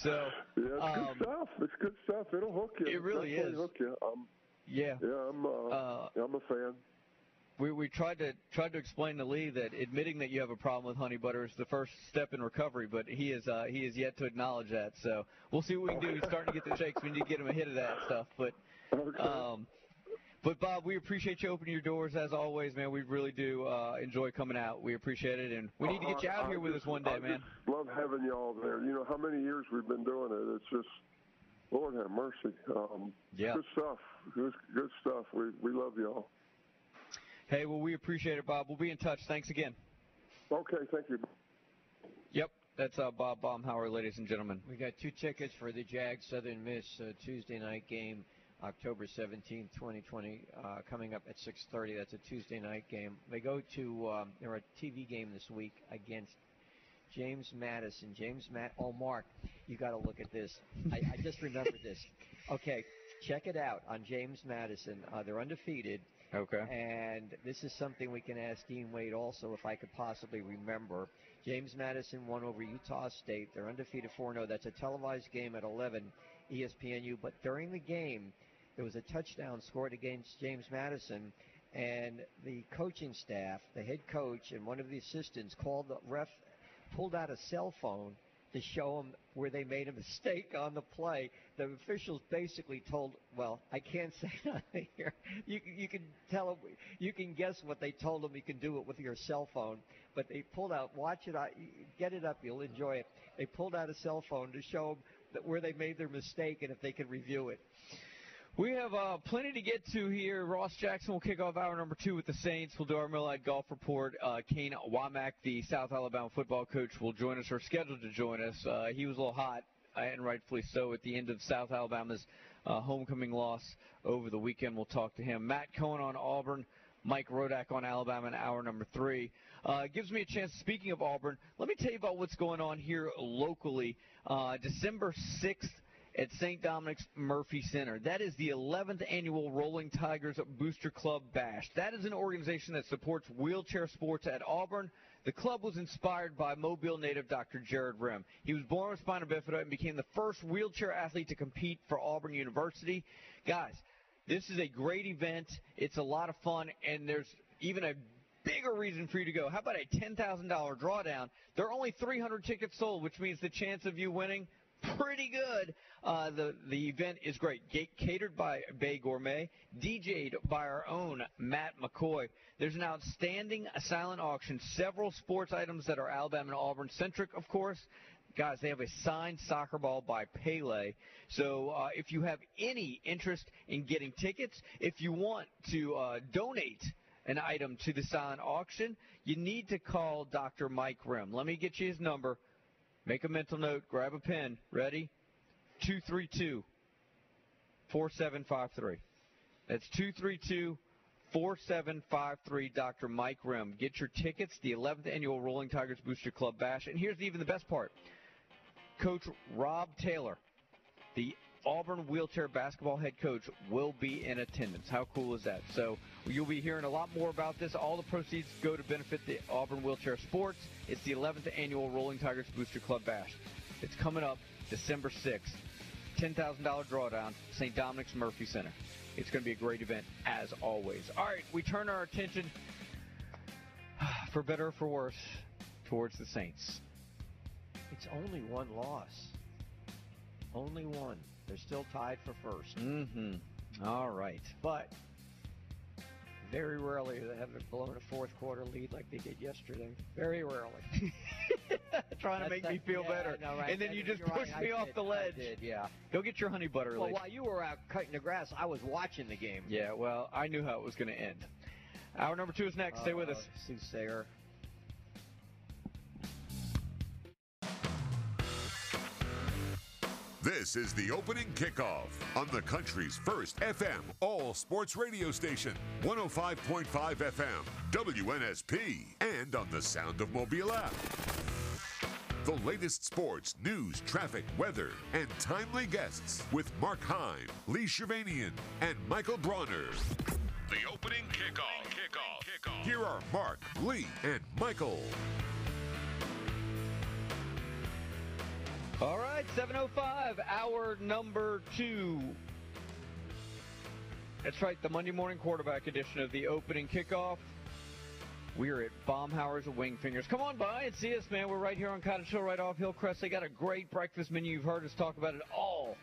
So Yeah, it's um, good stuff. It's good stuff. It'll hook you. It really Definitely is. Hook you. Um, yeah. yeah, I'm uh, Uh, I'm a fan. We we tried to tried to explain to Lee that admitting that you have a problem with honey butter is the first step in recovery, but he is uh, he is yet to acknowledge that. So we'll see what we can do. He's starting to get the shakes. We need to get him a hit of that stuff. But um, but Bob, we appreciate you opening your doors as always, man. We really do uh, enjoy coming out. We appreciate it, and we need to get you out I- here I with just- us one day, I man. love having y'all there. You know how many years we've been doing it. It's just Lord have mercy. Um, Yeah. Good stuff. Good, good stuff. We we love y'all. Hey, well, we appreciate it, Bob. We'll be in touch. Thanks again. Okay, thank you. Yep, that's uh, Bob Baumhower, ladies and gentlemen. We got two tickets for the Jag Southern Miss uh, Tuesday night game, October 17th, 2020, uh, coming up at 6:30. That's a Tuesday night game. They go to um, they're a TV game this week against James Madison. James Matt. Oh, Mark, you got to look at this. I, I just remembered this. Okay, check it out on James Madison. Uh, they're undefeated. Okay. And this is something we can ask Dean Wade also if I could possibly remember. James Madison won over Utah State. They're undefeated 4 0. That's a televised game at 11 ESPNU. But during the game, there was a touchdown scored against James Madison. And the coaching staff, the head coach, and one of the assistants called the ref, pulled out a cell phone to show them where they made a mistake on the play. The officials basically told, well, I can't say nothing here. You you can tell them, you can guess what they told them. You can do it with your cell phone. But they pulled out, watch it, get it up, you'll enjoy it. They pulled out a cell phone to show them that where they made their mistake and if they could review it. We have uh, plenty to get to here. Ross Jackson will kick off hour number two with the Saints. We'll do our Miller Lite Golf Report. Uh, Kane Wommack, the South Alabama football coach, will join us or scheduled to join us. Uh, he was a little hot, and rightfully so, at the end of South Alabama's uh, homecoming loss over the weekend. We'll talk to him. Matt Cohen on Auburn. Mike Rodak on Alabama in hour number three. Uh, gives me a chance, speaking of Auburn, let me tell you about what's going on here locally. Uh, December 6th at St. Dominic's Murphy Center. That is the 11th annual Rolling Tigers Booster Club Bash. That is an organization that supports wheelchair sports at Auburn. The club was inspired by Mobile native Dr. Jared Rim. He was born with spina bifida and became the first wheelchair athlete to compete for Auburn University. Guys, this is a great event. It's a lot of fun, and there's even a bigger reason for you to go. How about a $10,000 drawdown? There are only 300 tickets sold, which means the chance of you winning pretty good. Uh, the the event is great. Ga- catered by Bay Gourmet, DJ'd by our own Matt McCoy. There's an outstanding silent auction. Several sports items that are Alabama and Auburn centric, of course. Guys, they have a signed soccer ball by Pele. So uh, if you have any interest in getting tickets, if you want to uh, donate an item to the silent auction, you need to call Dr. Mike Rim. Let me get you his number. Make a mental note. Grab a pen. Ready? 232 4753. That's 232 4753 Dr. Mike Rim. Get your tickets, the 11th annual Rolling Tigers Booster Club Bash. And here's even the best part Coach Rob Taylor, the Auburn wheelchair basketball head coach, will be in attendance. How cool is that? So you'll be hearing a lot more about this. All the proceeds go to benefit the Auburn wheelchair sports. It's the 11th annual Rolling Tigers Booster Club Bash. It's coming up December 6th. $10,000 drawdown, St. Dominic's Murphy Center. It's going to be a great event as always. All right, we turn our attention, for better or for worse, towards the Saints. It's only one loss. Only one. They're still tied for first. Mm-hmm. All right. But very rarely they have blown a fourth quarter lead like they did yesterday. Very rarely. Trying to make me feel yeah, better. Know, right? And then That- you just you're right, pushed I me off did, the ledge. did, yeah. Go get your honey butter Well, lady. while you were out cutting the grass, I was watching the game. Yeah, well, I knew how it was going to end. Hour number two is next. Stay with Uh, us. Soothsayer. This is the opening kickoff on the country's first FM all sports radio station, 105.5 FM, WNSP, and on the Sound of Mobile app. The latest sports, news, traffic, weather, and timely guests with Mark Heim, Lee Shervanian, and Michael Bronner. The opening kickoff. Kickoff. Kickoff. Here are Mark, Lee, and Michael. All right, 705, hour number two. That's right, the Monday morning quarterback edition of the opening kickoff. We're at Baumhower's Wing Fingers. Come on by and see us, man. We're right here on Cottage Hill, right off Hillcrest. They got a great breakfast menu. You've heard us talk about it all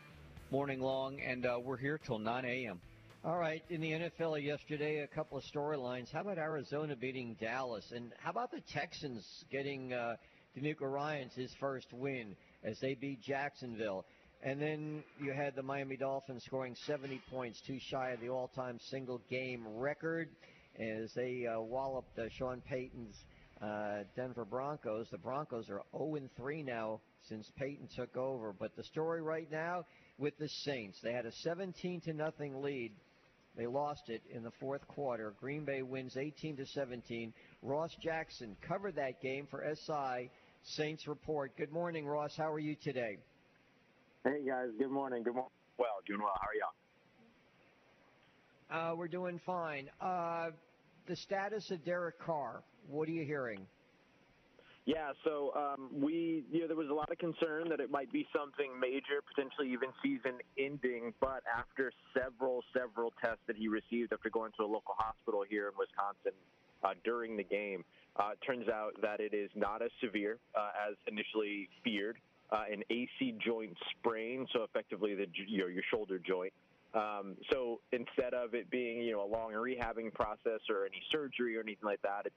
morning long, and uh, we're here till 9 a.m. All right, in the NFL yesterday, a couple of storylines. How about Arizona beating Dallas? And how about the Texans getting uh, DeMeco Ryans his first win as they beat Jacksonville? And then you had the Miami Dolphins scoring 70 points, too shy of the all-time single-game record, as they uh, walloped uh, Sean Payton's uh, Denver Broncos. The Broncos are 0-3 now since Payton took over. But the story right now with the Saints, they had a 17 to nothing lead. They lost it in the fourth quarter. Green Bay wins 18 to 17. Ross Jackson covered that game for SI Saints Report. Good morning, Ross. How are you today? Hey guys, good morning. Good morning. Well, doing well. How are y'all? Uh, we're doing fine. Uh, the status of Derek Carr. What are you hearing? Yeah, so um, we, you know, there was a lot of concern that it might be something major, potentially even season-ending. But after several, several tests that he received after going to a local hospital here in Wisconsin uh, during the game, uh, it turns out that it is not as severe uh, as initially feared. Uh, an AC joint sprain, so effectively the you know, your shoulder joint. Um, so instead of it being you know a long rehabbing process or any surgery or anything like that, it's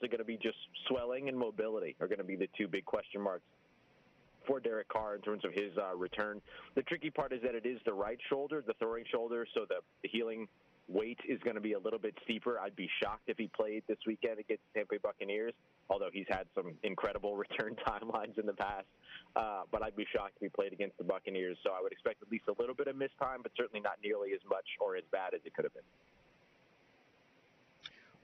to going to be just swelling and mobility are going to be the two big question marks for Derek Carr in terms of his uh, return. The tricky part is that it is the right shoulder, the throwing shoulder, so the healing wait is going to be a little bit steeper. I'd be shocked if he played this weekend against the Tampa Bay Buccaneers, although he's had some incredible return timelines in the past. Uh, but I'd be shocked if he played against the Buccaneers. So I would expect at least a little bit of missed time, but certainly not nearly as much or as bad as it could have been.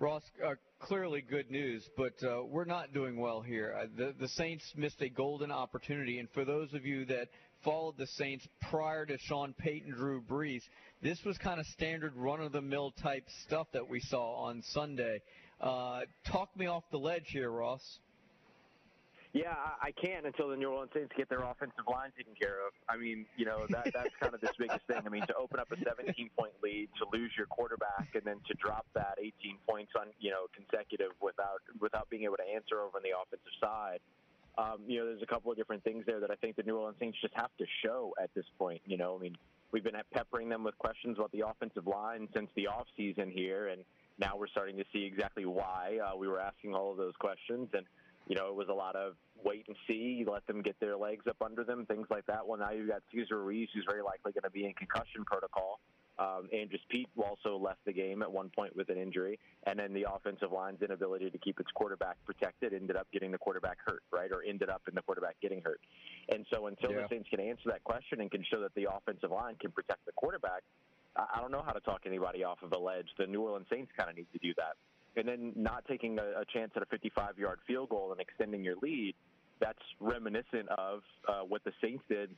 Ross, uh, clearly good news, but uh, we're not doing well here. Uh, the, the Saints missed a golden opportunity, and for those of you that followed the Saints prior to Sean Payton, Drew Brees, this was kind of standard run-of-the-mill type stuff that we saw on Sunday. Uh, talk me off the ledge here, Ross. Yeah, I I can't until the New Orleans Saints get their offensive line taken care of. I mean, you know, that that's kind of the biggest thing. I mean, to open up a 17 point lead, to lose your quarterback, and then to drop that 18 points on, you know, consecutive without without being able to answer over on the offensive side. Um, you know, there's a couple of different things there that I think the New Orleans Saints just have to show at this point. You know, I mean, we've been peppering them with questions about the offensive line since the off season here, and now we're starting to see exactly why uh, we were asking all of those questions. And you know, it was a lot of wait and see. You let them get their legs up under them, things like that. Well, now you've got Cesar Ruiz, who's very likely going to be in concussion protocol. Um, Andrus Peat also left the game at one point with an injury, and then the offensive line's inability to keep its quarterback protected ended up getting the quarterback hurt, right, or ended up in the quarterback getting hurt. And so until Yeah. the Saints can answer that question and can show that the offensive line can protect the quarterback, I don't know how to talk anybody off of a ledge. The New Orleans Saints kind of need to do that. And then not taking a, a chance at a 55 yard field goal and extending your lead, that's reminiscent of uh, what the Saints did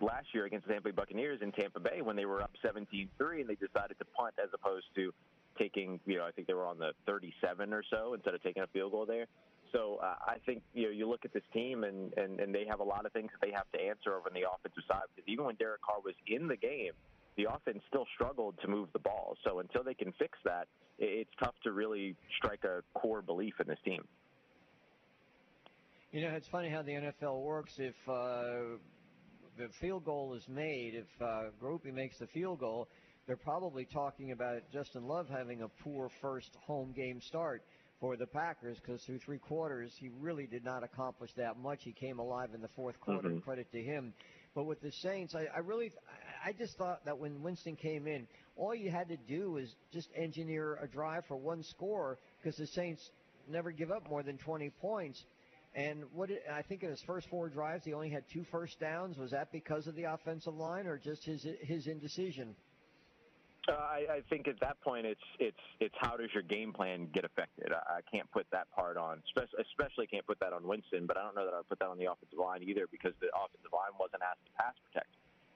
last year against the Tampa Bay Buccaneers in Tampa Bay when they were up 17 3 and they decided to punt as opposed to taking, you know, I think they were on the 37 or so instead of taking a field goal there. So uh, I think you know you look at this team and, and and they have a lot of things that they have to answer over on the offensive side because even when Derek Carr was in the game, the offense still struggled to move the ball. So until they can fix that, it's tough to really strike a core belief in this team. You know, it's funny how the NFL works. If uh, the field goal is made, if uh, Grupe makes the field goal, they're probably talking about Justin Love having a poor first home game start for the Packers because through three quarters he really did not accomplish that much. He came alive in the fourth quarter. Mhm. Credit to him. But with the Saints, I, I really, I just thought that when Winston came in, all you had to do was just engineer a drive for one score because the Saints never give up more than 20 points. And what I think in his first four drives, he only had two first downs. Was that because of the offensive line or just his his indecision? Uh, I, I think at that point, it's it's it's how does your game plan get affected? I, I can't put that part on, especially, especially can't put that on Winston. But I don't know that I would put that on the offensive line either because the offensive line wasn't asked to pass protect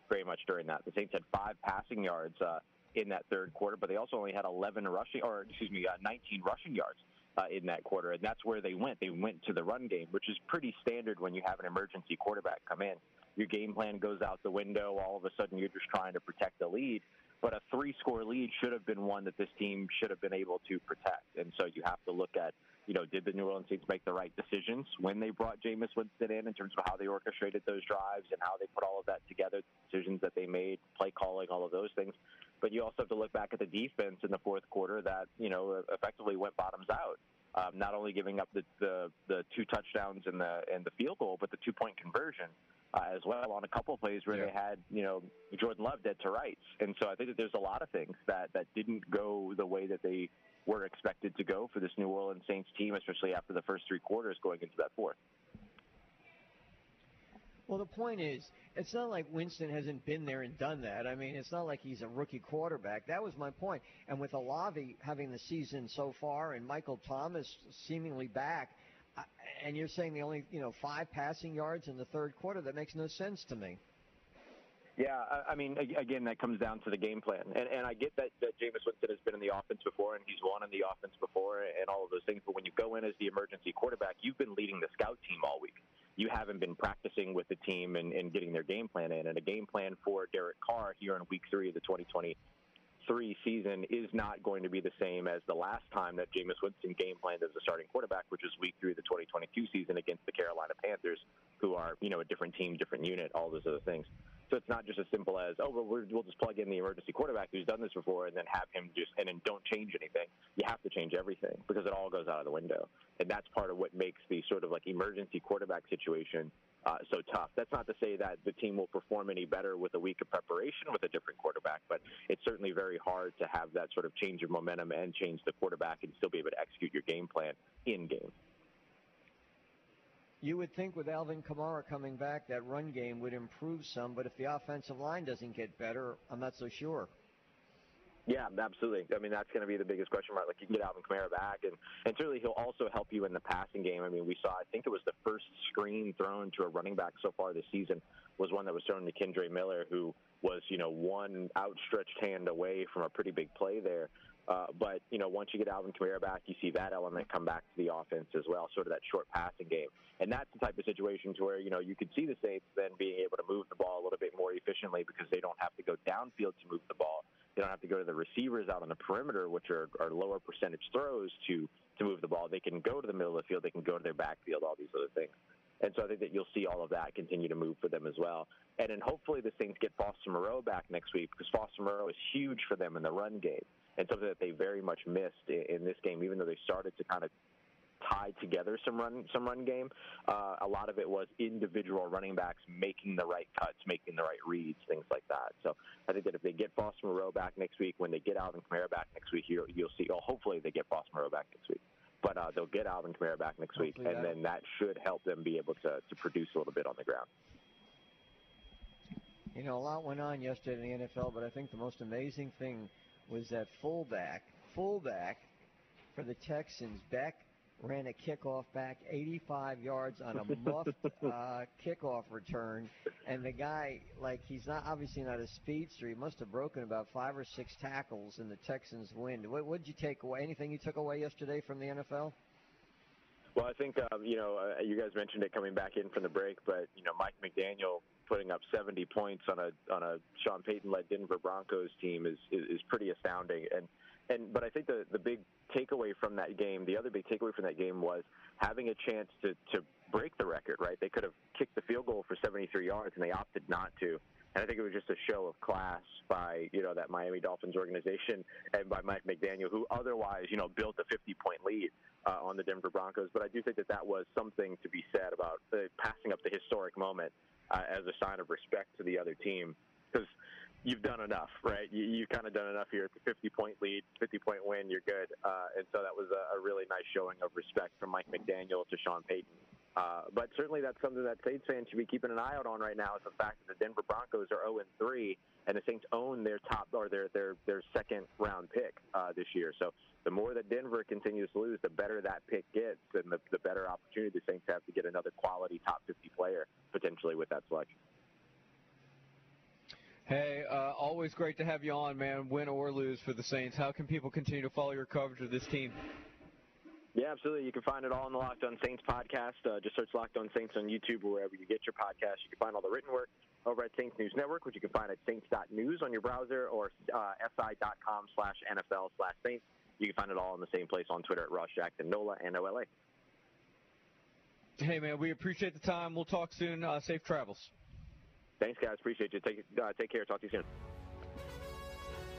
very much during that. The Saints had five passing yards uh, in that third quarter, but they also only had 11 rushing, or excuse me, uh, 19 rushing yards uh, in that quarter, and that's where they went. They went to the run game, which is pretty standard when you have an emergency quarterback come in. Your game plan goes out the window. All of a sudden, you're just trying to protect the lead. But a three-score lead should have been one that this team should have been able to protect. And so you have to look at, you know, did the New Orleans Saints make the right decisions when they brought Jameis Winston in, in terms of how they orchestrated those drives and how they put all of that together, decisions that they made, play calling, all of those things. But you also have to look back at the defense in the fourth quarter that, you know, effectively went bottoms out. Um, not only giving up the, the the two touchdowns and the and the field goal, but the two point conversion uh, as well on a couple of plays where they had you know Jordan Love dead to rights. And so I think that there's a lot of things that that didn't go the way that they were expected to go for this New Orleans Saints team, especially after the first three quarters going into that fourth. Well, the point is, it's not like Winston hasn't been there and done that. I mean, it's not like he's a rookie quarterback. That was my point. And with Olave having the season so far and Michael Thomas seemingly back, and you're saying the only you know five passing yards in the third quarter, that makes no sense to me. Yeah, I, I mean, again, that comes down to the game plan, and and I get that that Jameis Winston has been in the offense before, and he's won in the offense before, and all of those things. But when you go in as the emergency quarterback, you've been leading the scout team all week. You haven't been practicing with the team and, and getting their game plan in, and a game plan for Derek Carr here in Week Three of the 2023 season is not going to be the same as the last time that Jameis Winston game planned as a starting quarterback, which was Week Three of the 2022 season against the Carolina Panthers, who are you know a different team, different unit, all those other things. So it's not just as simple as oh well we'll just plug in the emergency quarterback who's done this before and then have him just and then don't change anything. You have to change everything because it all goes out of the window, and that's part of what makes the sort of like emergency quarterback situation uh, so tough. That's not to say that the team will perform any better with a week of preparation with a different quarterback, but it's certainly very hard to have that sort of change of momentum and change the quarterback and still be able to execute your game plan in game. You would think with Alvin Kamara coming back, that run game would improve some. But if the offensive line doesn't get better, I'm not so sure. Yeah, absolutely. I mean, that's going to be the biggest question mark. Like, you can get Alvin Kamara back, and, and certainly he'll also help you in the passing game. I mean, we saw, I think it was the first screen thrown to a running back so far this season was one that was thrown to Kendre Miller, who was, you know, one outstretched hand away from a pretty big play there. Uh, but, you know, once you get Alvin Kamara back, you see that element come back to the offense as well, sort of that short passing game. And that's the type of situation to where, you know, you could see the Saints then being able to move the ball a little bit more efficiently because they don't have to go downfield to move the ball. They don't have to go to the receivers out on the perimeter, which are, are lower percentage throws to, to move the ball. They can go to the middle of the field. They can go to their backfield, all these other things. And so I think that you'll see all of that continue to move for them as well. And then hopefully the Saints get Foster Moreau back next week because Foster Moreau is huge for them in the run game and something that they very much missed in, in this game, even though they started to kind of tie together some run some run game. Uh, a lot of it was individual running backs making the right cuts, making the right reads, things like that. So I think that if they get Foster Moreau back next week, when they get Alvin Kamara back next week, you'll, you'll see. Oh, hopefully they get Foster Moreau back next week. But uh, they'll get Alvin Kamara back next week, Hopefully and that- then that should help them be able to, to produce a little bit on the ground. You know, a lot went on yesterday in the NFL, but I think the most amazing thing was that fullback, fullback for the Texans, Beck ran a kickoff back 85 yards on a muffed uh, kickoff return, and the guy, like, he's not obviously not a speedster. He must have broken about five or six tackles in the Texans' win. What did you take away? Anything you took away yesterday from the NFL? Well, I think um, you know uh, you guys mentioned it coming back in from the break, but you know Mike McDaniel putting up 70 points on a on a Sean Payton led Denver Broncos team is, is is pretty astounding. And and but I think the the big takeaway from that game, the other big takeaway from that game was having a chance to to break the record. Right, they could have kicked the field goal for 73 yards, and they opted not to. And I think it was just a show of class by you know that Miami Dolphins organization and by Mike McDaniel, who otherwise you know built a 50 point lead uh, on the Denver Broncos. But I do think that that was something to be said about uh, passing up the historic moment uh, as a sign of respect to the other team because you've done enough, right? You, you've kind of done enough here. It's a 50 point lead, 50 point win. You're good. Uh, and so that was a, a really nice showing of respect from Mike McDaniel to Sean Payton. Uh, but certainly that's something that Saints fans should be keeping an eye out on right now is the fact that the Denver Broncos are 0 3 and the Saints own their top or their their their second round pick uh, this year. So the more that Denver continues to lose, the better that pick gets, and the, the better opportunity the Saints have to get another quality top 50 player potentially with that selection. Hey, uh, always great to have you on, man, win or lose for the Saints. How can people continue to follow your coverage of this team? Yeah, absolutely. You can find it all on the Locked On Saints podcast. Uh, just search Locked On Saints on YouTube or wherever you get your podcast. You can find all the written work over at Saints News Network, which you can find at saints.news on your browser or uh, si.com slash NFL slash Saints. You can find it all in the same place on Twitter at Ross Jackson, NOLA, and OLA. Hey, man, we appreciate the time. We'll talk soon. Uh, safe travels. Thanks, guys. Appreciate you. Take, uh, take care. Talk to you soon.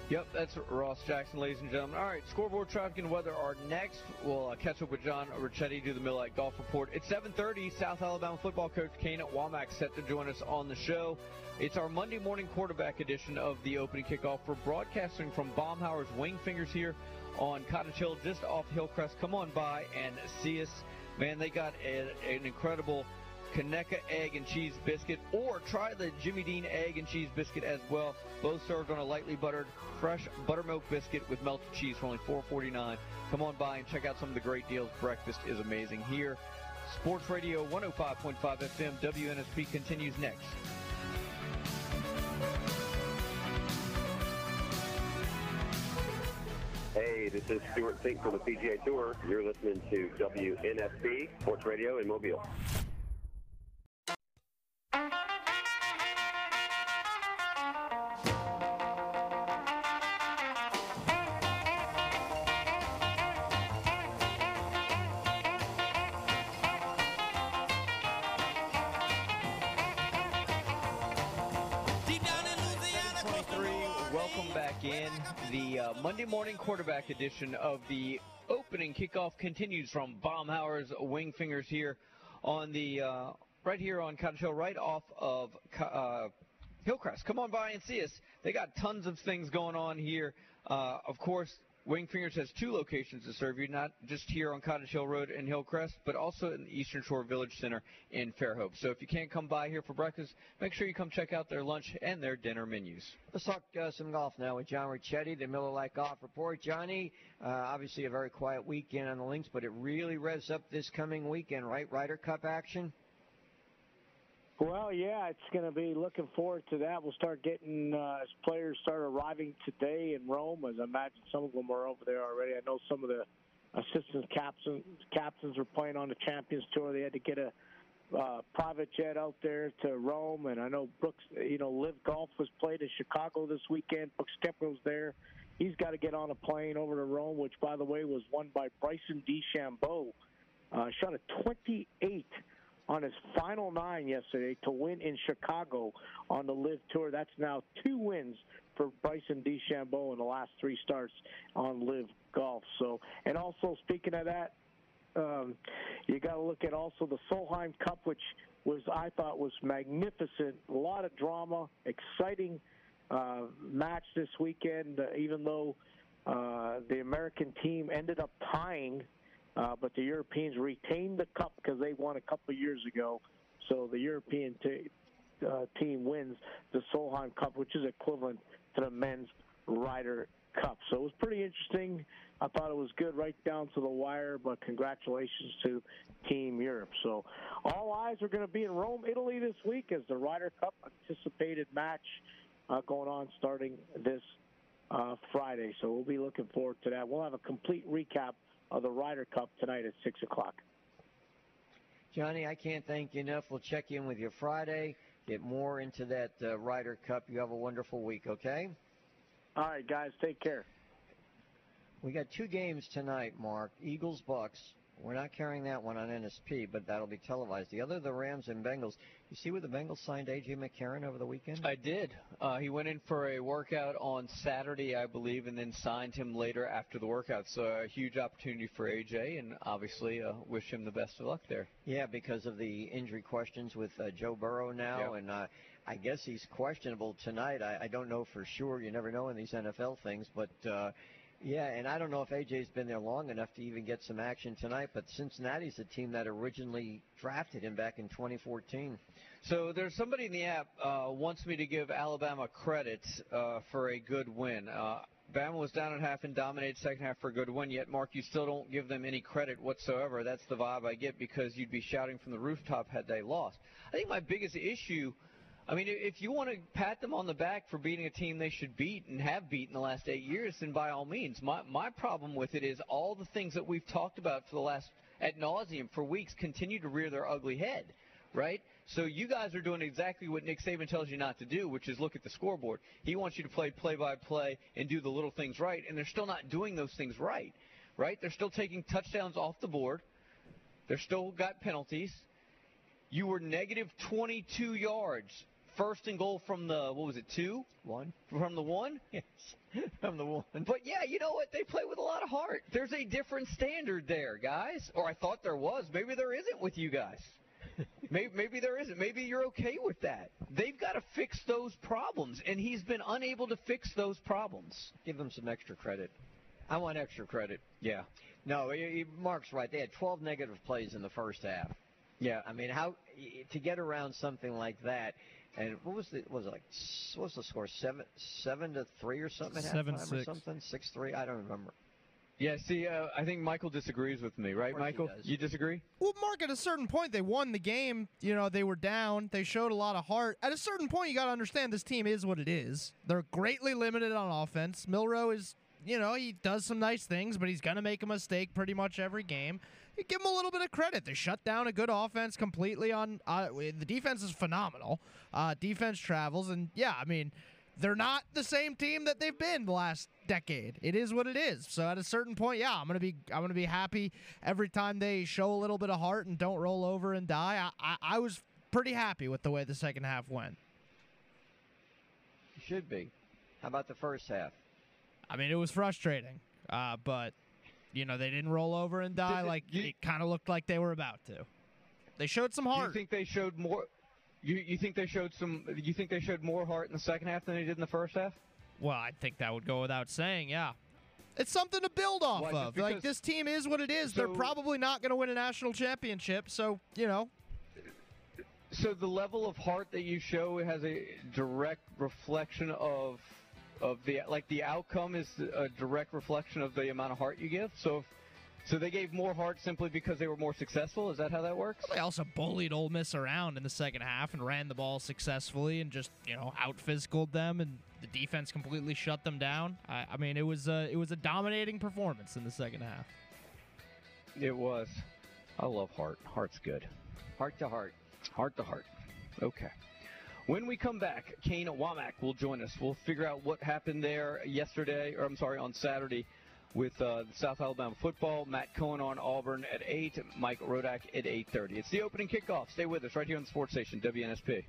Yep, that's Ross Jackson, ladies and gentlemen. All right, scoreboard, traffic, and weather are next. We'll uh, catch up with John Ricchetti, do the Miller Lite Golf Report. It's 7.30. South Alabama football coach Kane at Wommack set to join us on the show. It's our Monday morning quarterback edition of the opening kickoff. We're broadcasting from Baumhower's Wing Fingers here on Cottage Hill, just off Hillcrest. Come on by and see us. Man, they got a, an incredible Conecuh egg and cheese biscuit, or try the Jimmy Dean egg and cheese biscuit as well. Both served on a lightly buttered, fresh buttermilk biscuit with melted cheese for only $4.49. Come on by and check out some of the great deals. Breakfast is amazing here. Sports Radio 105.5 FM WNSP continues next. Hey, this is Stewart Cink from the PGA Tour. You're listening to WNSP Sports Radio in Mobile. Monday morning quarterback edition of the opening kickoff continues from Baumhower's Wing Fingers here on the uh, right here on Cottage Hill, right off of uh, Hillcrest. Come on by and see us. They got tons of things going on here. Uh, of course, Wing Fingers has two locations to serve you, not just here on Cottage Hill Road in Hillcrest, but also in the Eastern Shore Village Center in Fairhope. So if you can't come by here for breakfast, make sure you come check out their lunch and their dinner menus. Let's talk uh, some golf now with John Ricchetti, the Miller Lite Golf Report. Johnny, uh, obviously a very quiet weekend on the links, but it really revs up this coming weekend, right? Ryder Cup action. Well, yeah, it's going to be looking forward to that. We'll start getting uh, as players start arriving today in Rome. As I imagine some of them are over there already. I know some of the assistant captains captains are playing on the Champions Tour. They had to get a uh, private jet out there to Rome, and I know Brooks. You know, LIV Golf was played in Chicago this weekend. Brooks Koepka's there. He's got to get on a plane over to Rome, which, by the way, was won by Bryson DeChambeau. Uh, shot a 28 on his final nine yesterday to win in Chicago on the LIV Tour. That's now two wins for Bryson DeChambeau in the last three starts on LIV Golf. So, and also speaking of that, um, you got to look at also the Solheim Cup, which was I thought was magnificent. A lot of drama, exciting uh, match this weekend. Uh, even though uh, the American team ended up tying uh, but the Europeans retained the cup because they won a couple years ago. So the European t- uh, team wins the Solheim Cup, which is equivalent to the men's Ryder Cup. So it was pretty interesting. I thought it was good right down to the wire, but congratulations to Team Europe. So all eyes are going to be in Rome, Italy this week as the Ryder Cup anticipated match uh, going on starting this uh, Friday. So we'll be looking forward to that. We'll have a complete recap of the Ryder Cup tonight at 6 o'clock. Johnny, I can't thank you enough. We'll check in with you Friday, get more into that uh, Ryder Cup. You have a wonderful week, okay? All right, guys, take care. We got two games tonight, Mark. Eagles Bucks. We're not carrying that one on NSP, but that'll be televised. The other, the Rams and Bengals. You see where the Bengals signed AJ McCarron over the weekend? I did. Uh, he went in for a workout on Saturday, I believe, and then signed him later after the workout. So a huge opportunity for AJ, and obviously uh, wish him the best of luck there. Yeah, because of the injury questions with uh, Joe Burrow now, Yeah. and uh, I guess he's questionable tonight. I, I don't know for sure. You never know in these NFL things, but. Yeah, and I don't know if AJ's been there long enough to even get some action tonight, but Cincinnati's the team that originally drafted him back in 2014. So there's somebody in the app uh, wants me to give Alabama credit uh, for a good win. Uh, Bama was down at half and dominated second half for a good win. Yet, Mark, you still don't give them any credit whatsoever. That's the vibe I get because you'd be shouting from the rooftop had they lost. I think my biggest issue. I mean, if you want to pat them on the back for beating a team they should beat and have beaten the last eight years, then by all means. My my problem with it is all the things that we've talked about for the last ad nauseum for weeks continue to rear their ugly head, right? So you guys are doing exactly what Nick Saban tells you not to do, which is look at the scoreboard. He wants you to play play by play and do the little things right, and they're still not doing those things right, right? They're still taking touchdowns off the board. They're still got penalties. You were negative 22 yards. First and goal from the what was it two? One. From the one? Yes. From the one. But yeah you know what? They play with a lot of heart. There's a different standard there guys. Or I thought there was. Maybe there isn't with you guys. Maybe, maybe there isn't. Maybe you're okay with that. They've got to fix those problems and he's been unable to fix those problems. Give them some extra credit. I want extra credit. yeah. No, he- Mark's right. They had 12 negative plays in the first half. Yeah. I mean, how to get around something like that? And what was the what was it like? s- What was the score? Seven seven to three or something? Seven, halftime or six. something? Six three? I don't remember. yeah see uh, I think Michael disagrees with me right Michael you disagree Well, Mark, at a certain point, they won the game. You know, they were down. They showed a lot of heart. At a certain point, you got to understand this team is what it is. They're greatly limited on offense. Milroe is, you know, he does some nice things, but he's going to make a mistake pretty much every game. You give him a little bit of credit. They shut down a good offense completely on. Uh, the defense is phenomenal. Uh, defense travels, and yeah, I mean, they're not the same team that they've been the last decade. It is what it is. So at a certain point, yeah, I'm gonna be I'm gonna be happy every time they show a little bit of heart and don't roll over and die. I I, I was pretty happy with the way the second half went. Should be. How about the first half? I mean, it was frustrating, uh, but you know they didn't roll over and die Did- like you- it kind of looked like they were about to. They showed some heart. you think they showed more you you think they showed some you think they showed more heart in the second half than they did in the first half Well, I think that would go without saying. Yeah, It's something to build off just of. Like this team is what it is. They're probably not going to win a national championship. So you know, So the level of heart that you show has a direct reflection of of the like the outcome is a direct reflection of the amount of heart you give. So if, so they gave more heart simply because they were more successful. Is that how that works? they also bullied Ole Miss around in the second half and ran the ball successfully and just you know out physicaled them and the defense completely shut them down. I, I mean, it was a, it was a dominating performance in the second half. It was. I love heart. Heart's good. Heart to heart. Heart to heart. Okay. When we come back, Kane Wommack will join us. We'll figure out what happened there yesterday, or I'm sorry, on Saturday with uh, South Alabama football. Matt Cohen on Auburn at 8, Mike Rodak at 8.30. It's the opening kickoff. Stay with us right here on the Sports Station, WNSP.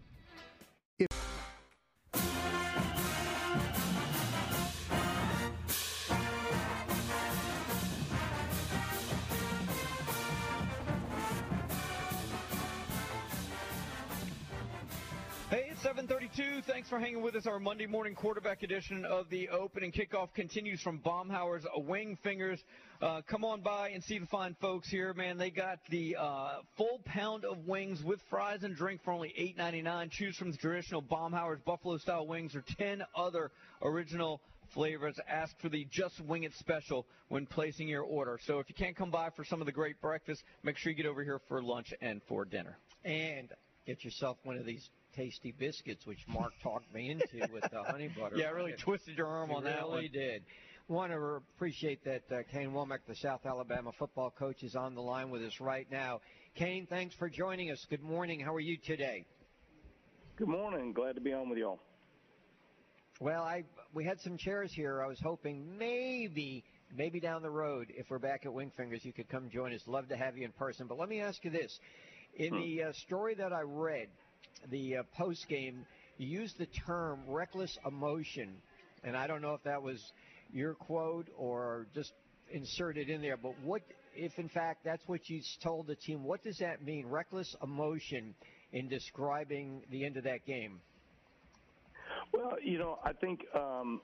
Hey, it's 732. Thanks for hanging with us. Our Monday morning quarterback edition of the opening kickoff continues from Baumhower's Wing Fingers. Uh, come on by and see the fine folks here, man. They got the uh, full pound of wings with fries and drink for only $8.99. Choose from the traditional Baumhower's Buffalo style wings or 10 other original flavors. Ask for the Just Wing It special when placing your order. So if you can't come by for some of the great breakfast, make sure you get over here for lunch and for dinner. And get yourself one of these tasty biscuits, which Mark talked me into with the honey butter. Yeah, really twisted your arm He on that really one. did. Want to appreciate that uh, Kane Wommack, the South Alabama football coach, is on the line with us right now. Kane, thanks for joining us. Good morning. How are you today? Good morning. Glad to be on with y'all. Well, I we had some chairs here. I was hoping maybe maybe down the road, if we're back at Wingfingers, you could come join us. Love to have you in person. But let me ask you this: in Hmm. the uh, story that I read, the uh, post game, you used the term reckless emotion, and I don't know if that was your quote or just inserted in there. But what if, in fact, that's what you told the team? What does that mean? Reckless emotion in describing the end of that game. Well, you know, I think um,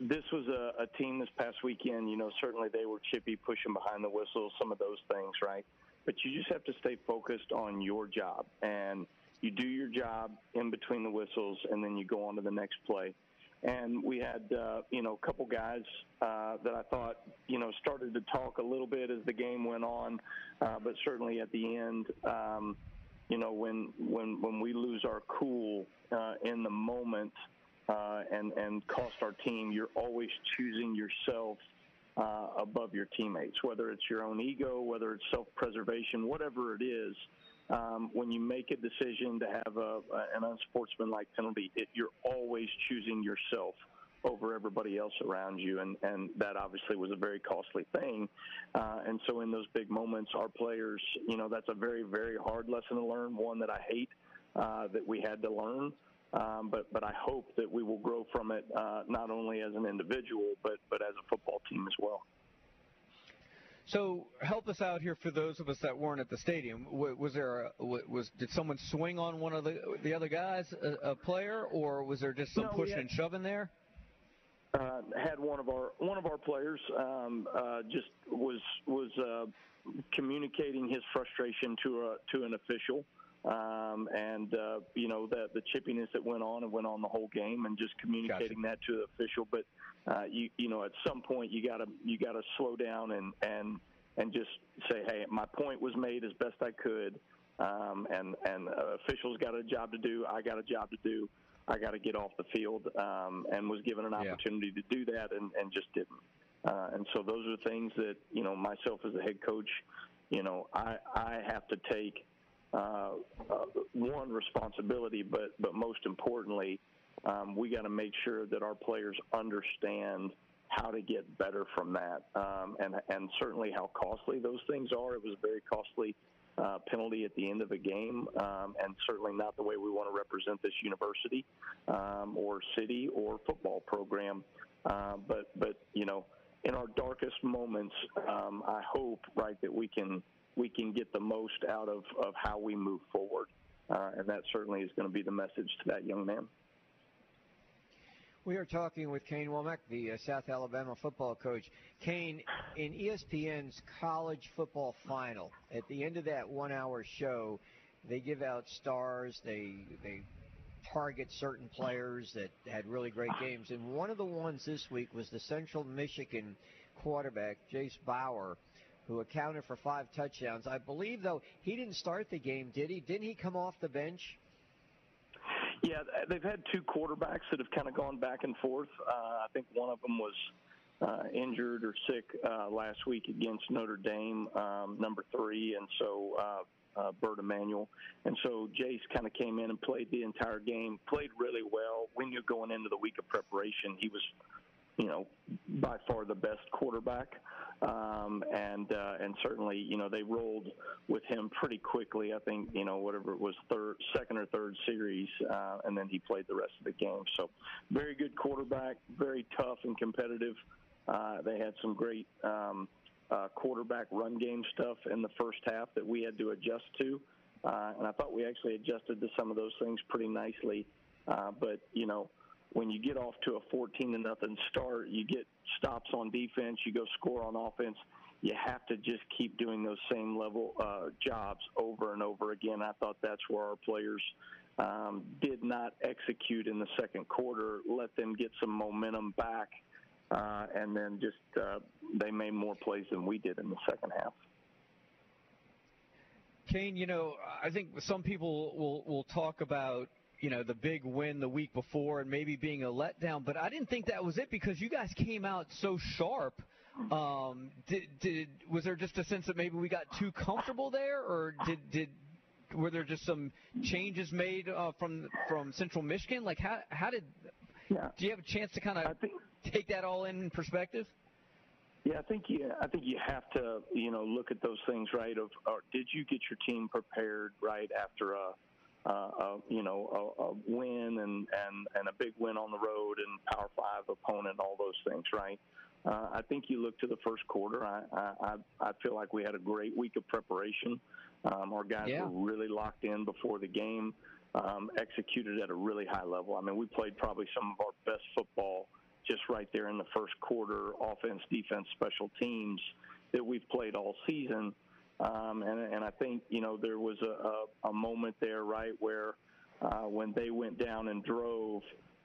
this was a, a team this past weekend. You know, certainly they were chippy, pushing behind the whistle, some of those things, right? But you just have to stay focused on your job, and you do your job in between the whistles, and then you go on to the next play. And we had, uh, you know, a couple guys uh, that I thought, you know, started to talk a little bit as the game went on, uh, but certainly at the end, um, you know, when when when we lose our cool uh, in the moment uh, and and cost our team, you're always choosing yourself uh, above your teammates, whether it's your own ego, whether it's self-preservation, whatever it is. Um, when you make a decision to have a, an unsportsmanlike penalty, it, you're always choosing yourself over everybody else around you, and, and that obviously was a very costly thing. Uh, and so, in those big moments, our players, you know, that's a very, very hard lesson to learn. One that I hate uh, that we had to learn. Um, but but I hope that we will grow from it, uh, not only as an individual, but but as a football team as well. So help us out here for those of us that weren't at the stadium. Was there a, was did someone swing on one of the the other guys, a, a player, or was there just some No, pushing had- and shoving there? uh, had one of our one of our players um, uh, just was was uh, communicating his frustration to a to an official, um, and uh, you know the the chippiness that went on and went on the whole game, and just communicating that to the official. But uh, you you know at some point you gotta you gotta slow down and and and just say, hey, my point was made as best I could, um, and and uh, officials got a job to do. I got a job to do. I got to get off the field, um, and was given an opportunity to do that, and, and just didn't. Uh, and so those are things that you know myself as a head coach, you know, I I have to take uh, uh, one responsibility, but but most importantly, um, we got to make sure that our players understand how to get better from that, um, and and certainly how costly those things are. It was a very costly uh, penalty at the end of a game, um, and certainly not the way we want to represent this university um, or city or football program. Uh, but but you know, in our darkest moments, um, I hope right that we can we can get the most out of of how we move forward, uh, and that certainly is going to be the message to that young man. We are talking with Kane Wommack, the uh, South Alabama football coach. Kane, in ESPN's college football final, at the end of that one-hour show, they give out stars. They they target certain players that had really great games. And one of the ones this week was the Central Michigan quarterback, Jase Bauer, who accounted for five touchdowns. I believe, though, he didn't start the game, did he? Didn't he come off the bench? Yeah, they've had two quarterbacks that have kind of gone back and forth. Uh, I think one of them was uh, injured or sick uh, last week against Notre Dame, um, number three, and so uh, uh, Bert Emanuel. And so Jase kind of came in and played the entire game, played really well. We knew going into the week of preparation he was, you know, by far the best quarterback. Um, and uh, and certainly, you know, they rolled with him pretty quickly. I think, you know, whatever it was, third, second or third series, uh, and then he played the rest of the game. So, very good quarterback, very tough and competitive. Uh, they had some great um, uh, quarterback run game stuff in the first half that we had to adjust to, uh, and I thought we actually adjusted to some of those things pretty nicely. Uh, but you know, when you get off to a 14 to nothing start, you get stops on defense, you go score on offense. You have to just keep doing those same level uh, jobs over and over again. I thought that's where our players um, did not execute in the second quarter. Let them get some momentum back, uh, and then just uh, they made more plays than we did in the second half. Kane, you know, I think some people will will talk about you know the big win the week before and maybe being a letdown, but I didn't think that was it because you guys came out so sharp. Um, did, did was there just a sense that maybe we got too comfortable there, or did did were there just some changes made uh, from from Central Michigan? Like how how did yeah. do you have a chance to kind of take that all in perspective? Yeah, I think you. I think you have to, you know, look at those things, right? Of, or did you get your team prepared right after a, a, a you know, a, a win and and and a big win on the road and Power Five opponent, all those things, right? Uh, I think you look to the first quarter. I, I I feel like we had a great week of preparation. Um, our guys Yeah. were really locked in before the game, um, executed at a really high level. I mean, we played probably some of our best football just right there in the first quarter, offense, defense, special teams that we've played all season. Um, and, and I think you know there was a, a, a moment there, right, where uh, when they went down and drove,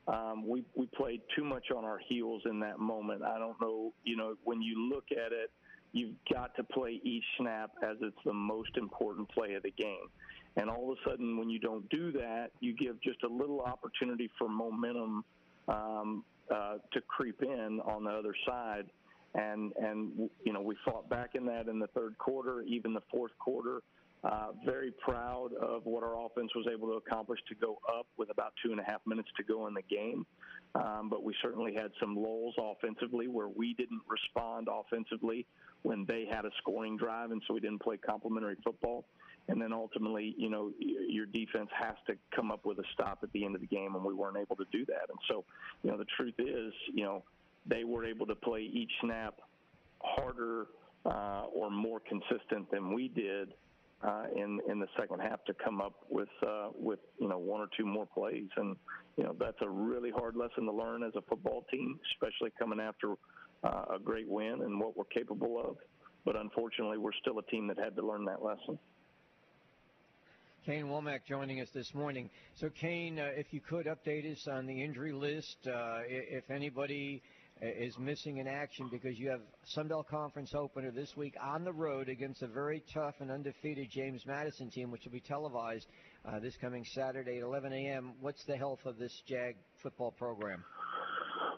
um, we we played too much on our heels in that moment. I don't know, you know, when you look at it, you've got to play each snap as it's the most important play of the game. And all of a sudden, when you don't do that, you give just a little opportunity for momentum um, uh, to creep in on the other side. And and you know we fought back in that in the third quarter, even the fourth quarter. Uh, very proud of what our offense was able to accomplish to go up with about two and a half minutes to go in the game. Um, but we certainly had some lulls offensively where we didn't respond offensively when they had a scoring drive, and so we didn't play complementary football. And then ultimately, you know, your defense has to come up with a stop at the end of the game, and we weren't able to do that. And so, you know, the truth is, you know, they were able to play each snap harder uh, or more consistent than we did uh, in in the second half to come up with uh, with you know one or two more plays, and you know that's a really hard lesson to learn as a football team, especially coming after uh, a great win and what we're capable of. But unfortunately, we're still a team that had to learn that lesson. Kane Wommack joining us this morning. So, Kane, uh, if you could update us on the injury list, uh, if anybody is missing in action, because you have Sunbelt Conference opener this week on the road against a very tough and undefeated James Madison team, which will be televised uh, this coming Saturday at 11 a.m. What's the health of this Jag football program?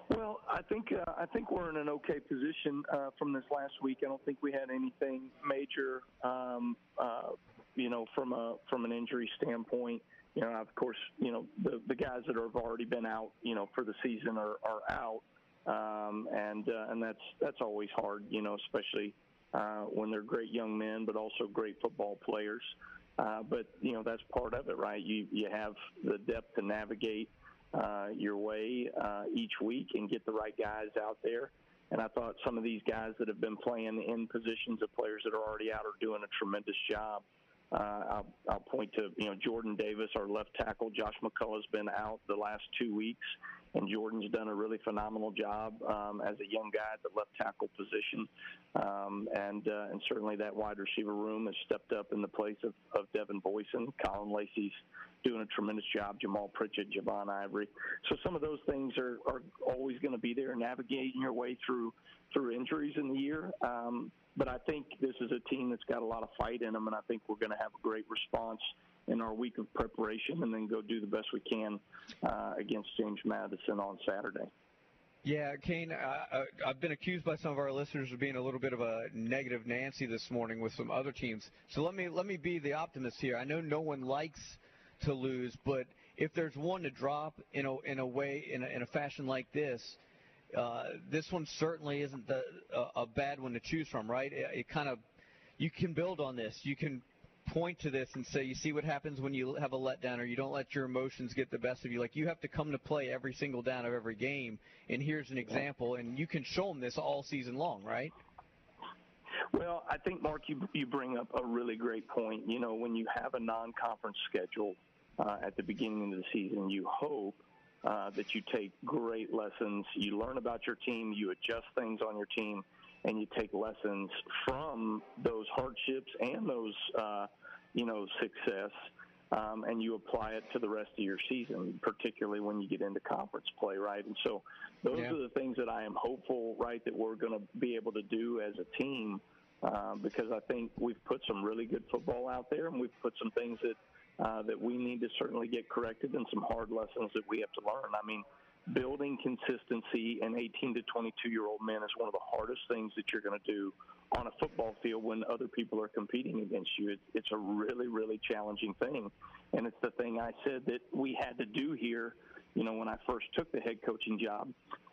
Well, I think uh, I think we're in an okay position uh, from this last week. I don't think we had anything major, um, uh, you know, from a from an injury standpoint. You know, of course, you know the the guys that have already been out, you know, for the season are, are out, um, and uh, and that's that's always hard, you know, especially uh, when they're great young men, but also great football players. Uh, but you know, that's part of it, right? You you have the depth to navigate uh, your way uh, each week and get the right guys out there. And I thought some of these guys that have been playing in positions of players that are already out are doing a tremendous job. Uh, I'll, I'll point to you know Jordan Davis, our left tackle. Josh McCullough's been out the last two weeks. And Jordan's done a really phenomenal job um, as a young guy at the left tackle position, um, and uh, and certainly that wide receiver room has stepped up in the place of, of Devin Voisin. Caullin Lacy's doing a tremendous job. Jamaal Pritchett, Javon Ivory. So some of those things are, are always going to be there, navigating your way through through injuries in the year. Um, but I think this is a team that's got a lot of fight in them, and I think we're going to have a great response in our week of preparation, and then go do the best we can uh, against James Madison on Saturday. Yeah, Kane, uh, uh, I've been accused by some of our listeners of being a little bit of a negative Nancy this morning with some other teams. So let me let me be the optimist here. I know no one likes to lose, but if there's one to drop in a in a way in a, in a fashion like this, uh, this one certainly isn't the, a, a bad one to choose from, right? It, it kind of you can build on this. You can point to this and say, you see what happens when you have a letdown or you don't let your emotions get the best of you. Like you have to come to play every single down of every game, and here's an example, and you can show them this all season long, right? Well, I think Mark, you you bring up a really great point. You know, when you have a non-conference schedule uh, at the beginning of the season, you hope uh, that you take great lessons. You learn about your team, you adjust things on your team, and you take lessons from those hardships and those, uh, you know, success, um, and you apply it to the rest of your season, particularly when you get into conference play, right? And so those Yeah. are the things that I am hopeful, right, that we're going to be able to do as a team. Uh, because I think we've put some really good football out there, and we've put some things that uh, that we need to certainly get corrected, and some hard lessons that we have to learn. I mean, building consistency in 18 to 22 year old men is one of the hardest things that you're going to do on a football field when other people are competing against you. It's, it's a really, really challenging thing, and it's the thing I said that we had to do here. You know, when I first took the head coaching job,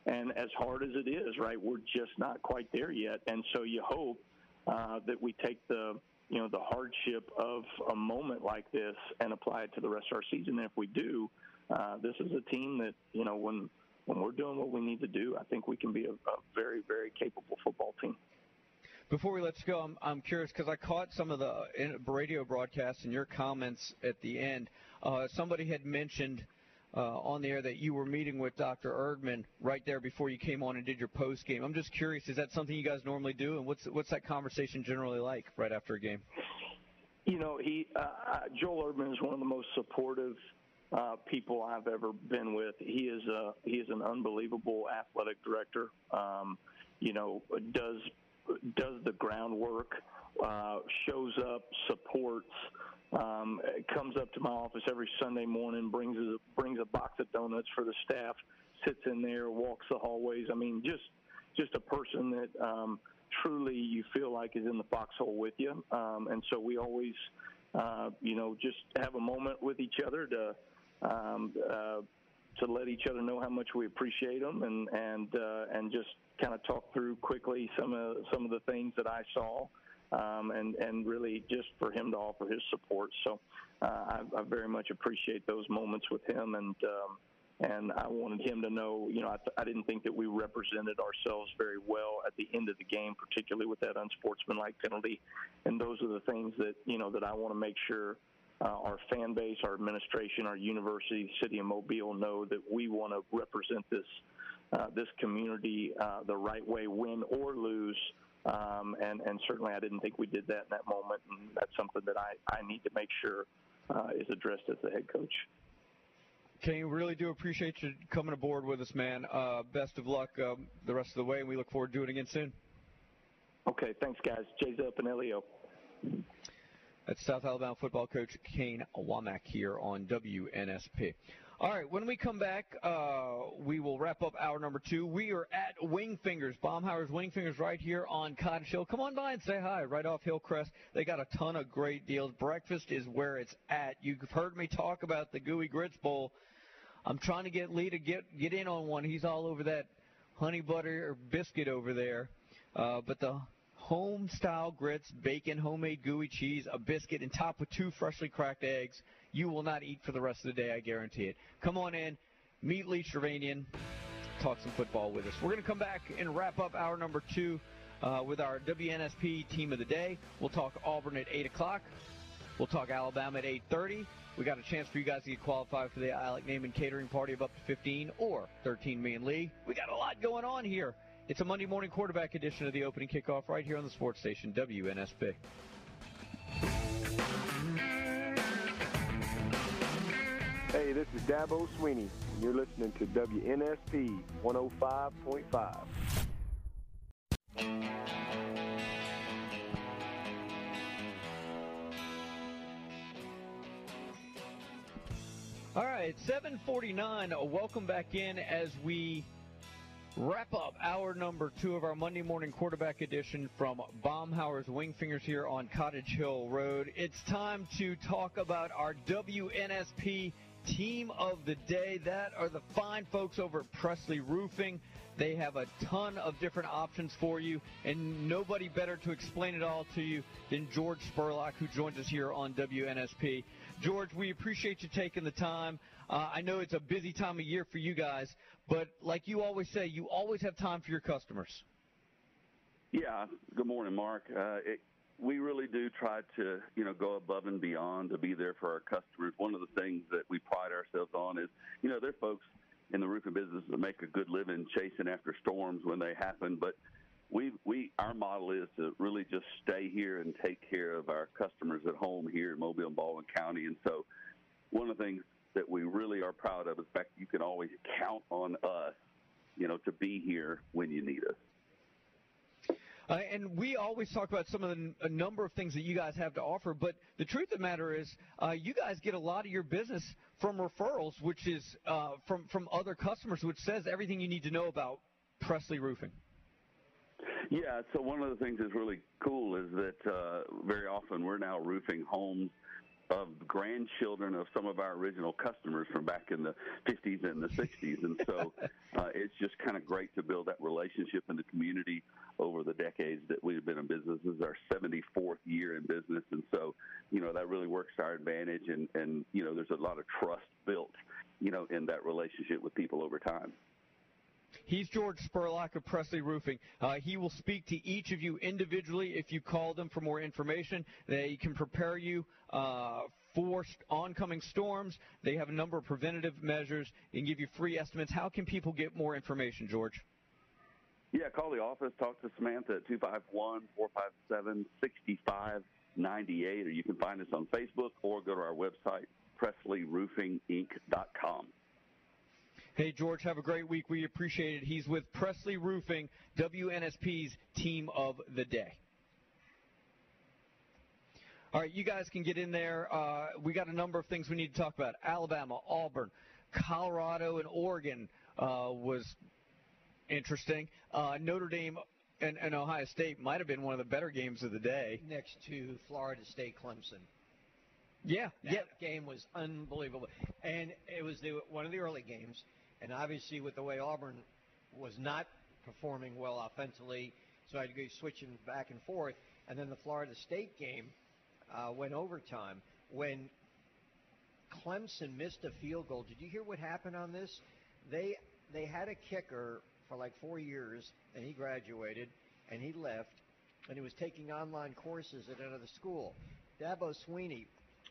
and as hard as it is, right, we're just not quite there yet. And so you hope uh, that we take the you know the hardship of a moment like this and apply it to the rest of our season. And if we do, uh, this is a team that you know when when we're doing what we need to do, I think we can be a, a very very capable football team. Before we let you go, I'm, I'm curious because I caught some of the radio broadcasts and your comments at the end. Uh, somebody had mentioned uh, on the air that you were meeting with Dr. Erdmann right there before you came on and did your post game. I'm just curious, is that something you guys normally do, and what's what's that conversation generally like right after a game? You know, he uh, uh, Joel Erdmann is one of the most supportive uh, people I've ever been with. He is a he is an unbelievable athletic director. Um, you know, does does the groundwork, uh, shows up, supports, um, comes up to my office every Sunday morning, brings a, brings a box of donuts for the staff, sits in there, walks the hallways. I mean, just just a person that um, truly you feel like is in the foxhole with you. Um, and so we always, uh, you know, just have a moment with each other to um, uh, to let each other know how much we appreciate them and and uh, and just kind of talk through quickly some of some of the things that I saw. Um, and and really just for him to offer his support. So uh, I, I very much appreciate those moments with him, and um, and I wanted him to know, you know, I, th- I didn't think that we represented ourselves very well at the end of the game, particularly with that unsportsmanlike penalty. And those are the things that you know that I want to make sure uh, our fan base, our administration, our university, city of Mobile know that we want to represent this uh, this community uh, the right way, win or lose. Um, and and certainly, I didn't think we did that in that moment, and that's something that I I need to make sure uh, is addressed as the head coach. Kenny, really do appreciate you coming aboard with us, man. Uh, best of luck um, the rest of the way, and we look forward to doing it again soon. Okay, thanks, guys. Jay's up and Leo. That's South Alabama football coach Kane Wommack here on WNSP. All right, when we come back, uh, we will wrap up hour number two. We are at Wing Wingfingers, Baumhower's Wingfingers, right here on Cottage Hill. Come on by and say hi, right off Hillcrest. They got a ton of great deals. Breakfast is where it's at. You've heard me talk about the Gooey Grits Bowl. I'm trying to get Lee to get get in on one. He's all over that honey butter biscuit over there. Uh, but the home style grits, bacon, homemade gooey cheese, a biscuit, and topped with two freshly cracked eggs. You will not eat for the rest of the day, I guarantee it. Come on in, meet Lee Trevanian, talk some football with us. We're going to come back and wrap up hour number two uh, with our WNSP team of the day. We'll talk Auburn at 8 o'clock. We'll talk Alabama at 8:30. We got a chance for you guys to get qualified for the Like Naming catering party of up to 15 or 13 million league. We got a lot going on here. It's a Monday morning quarterback edition of the opening kickoff right here on the sports station WNSP. Hey, this is Dabo Swinney, and you're listening to WNSP 105.5. All right, 749. Welcome back in as we wrap up hour number two of our Monday morning quarterback edition from Baumhower's Wingfingers here on Cottage Hill Road. It's time to talk about our WNSP team of the day. That are the fine folks over at Presley Roofing. They have a ton of different options for you, and nobody better to explain it all to you than George Spurlock, who joins us here on WNSP. George, we appreciate you taking the time. Uh, I know it's a busy time of year for you guys, but like you always say, you always have time for your customers. Yeah. Good morning, Mark. Uh, it, we really do try to, you know, go above and beyond to be there for our customers. One of the things that we pride ourselves on is, you know, there are folks in the roofing business that make a good living chasing after storms when they happen, but we we our model is to really just stay here and take care of our customers at home here in Mobile and Baldwin County. And so, one of the things that we really are proud of is the fact you can always count on us, you know, to be here when you need us. Uh, and we always talk about some of the a number of things that you guys have to offer, but the truth of the matter is, uh, you guys get a lot of your business from referrals, which is uh, from from other customers, which says everything you need to know about Presley Roofing. Yeah, so one of the things that's really cool is that uh, very often we're now roofing homes of grandchildren of some of our original customers from back in the 50s and the 60s. And so uh, it's just kind of great to build that relationship in the community over the decades that we've been in business. This is our 74th year in business. And so, you know, that really works to our advantage. And, and, you know, there's a lot of trust built, you know, in that relationship with people over time. He's George Spurlock of Presley Roofing. Uh, he will speak to each of you individually if you call them for more information. They can prepare you uh, for oncoming storms. They have a number of preventative measures and give you free estimates. How can people get more information, George? Yeah, call the office, talk to Samantha at 251 457 6598, or you can find us on Facebook or go to our website, PresleyRoofingInc.com. Hey, George, have a great week. We appreciate it. He's with Presley Roofing, WNSP's team of the day. All right, you guys can get in there. Uh, we got a number of things we need to talk about. Alabama, Auburn, Colorado, and Oregon uh, was interesting. Uh, Notre Dame and, and Ohio State might have been one of the better games of the day. Next to Florida State Clemson. Yeah, that yeah. game was unbelievable, and it was the, one of the early games. And obviously, with the way Auburn was not performing well offensively, so I had to go switching back and forth. And then the Florida State game uh, went overtime when Clemson missed a field goal. Did you hear what happened on this? They they had a kicker for like four years, and he graduated, and he left, and he was taking online courses at another school. Dabo Swinney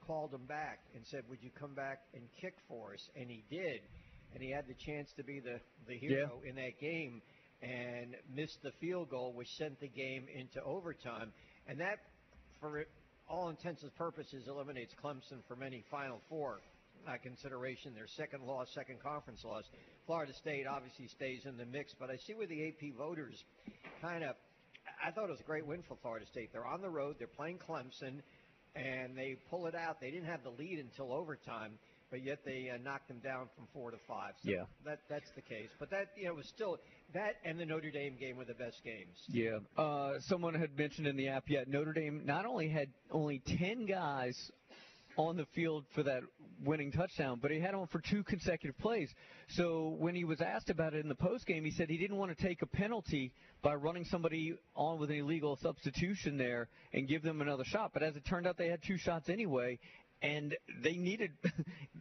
called him back and said, "Would you come back and kick for us?" And he did, and he had the chance to be the the hero in that game, and missed the field goal, which sent the game into overtime, and that, for all intents and purposes, eliminates Clemson from any Final Four uh, consideration. Their second loss, second conference loss. Florida State obviously stays in the mix, but I see where the AP voters kind of. I thought it was a great win for Florida State. They're on the road. They're playing Clemson and they pull it out. They didn't have the lead until overtime, but yet they uh, knocked them down from four to five. So Yeah. that that's the case. But that you know was still that and the Notre Dame game were the best games. Yeah. Uh, someone had mentioned in the app yet Notre Dame not only had only 10 guys on the field for that winning touchdown, but he had them for two consecutive plays. So when he was asked about it in the post game, he said he didn't want to take a penalty by running somebody on with an illegal substitution there and give them another shot. But as it turned out, they had two shots anyway, and they needed.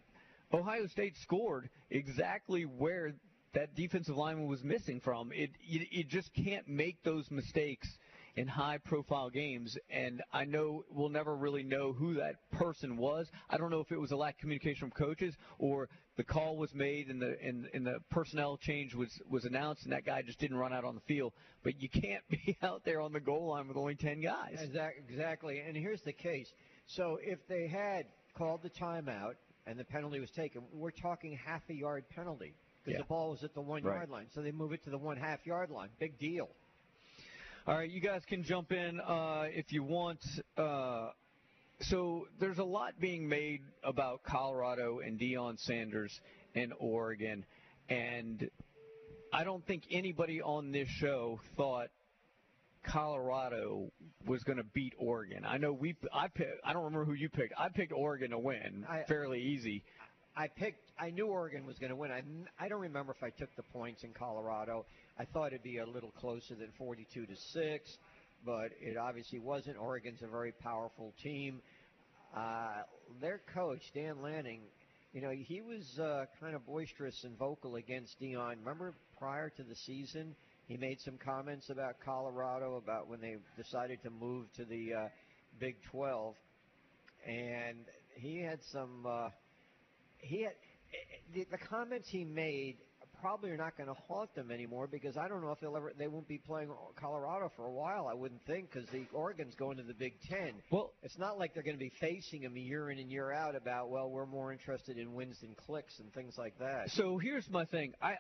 Ohio State scored exactly where that defensive lineman was missing from. It you, you just can't make those mistakes in high profile games and I know we'll never really know who that person was. I don't know if it was a lack of communication from coaches or the call was made and the and, and the personnel change was was announced and that guy just didn't run out on the field. But you can't be out there on the goal line with only 10 guys. Exactly. And here's the case. So if they had called the timeout and the penalty was taken, we're talking half a yard penalty because Yeah. the ball was at the one Right. yard line. So they move it to the one half yard line. Big deal. All right, you guys can jump in uh, if you want. Uh, so there's a lot being made about Colorado and Deion Sanders and Oregon, and I don't think anybody on this show thought Colorado was going to beat Oregon. I know we. I picked. I don't remember who you picked. I picked Oregon to win, I- fairly easy. I picked. I knew Oregon was going to win. I, I don't remember if I took the points in Colorado. I thought it'd be a little closer than 42 to six, but it obviously wasn't. Oregon's a very powerful team. Uh, their coach Dan Lanning, you know, he was uh, kind of boisterous and vocal against Deion. Remember prior to the season, he made some comments about Colorado about when they decided to move to the uh, Big 12, and he had some. Uh, he had the, the comments he made probably are not going to haunt them anymore because I don't know if they'll ever they won't be playing Colorado for a while. I wouldn't think because the Oregon's going to the Big Ten. Well, it's not like they're going to be facing him year in and year out about well we're more interested in wins than clicks and things like that. So here's my thing. I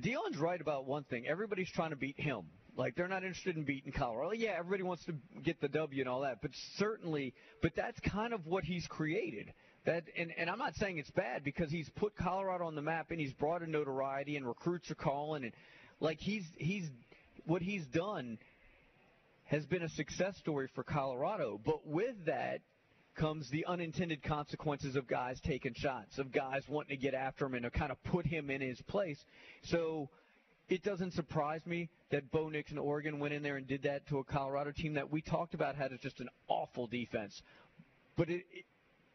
Deion's right about one thing. Everybody's trying to beat him. Like they're not interested in beating Colorado. Yeah, everybody wants to get the W and all that, but certainly, but that's kind of what he's created. That and, and I'm not saying it's bad because he's put Colorado on the map and he's brought a notoriety and recruits are calling and like he's he's what he's done has been a success story for Colorado. But with that comes the unintended consequences of guys taking shots, of guys wanting to get after him and to kind of put him in his place. So it doesn't surprise me that Bo Nix and Oregon went in there and did that to a Colorado team that we talked about had just an awful defense. But it, it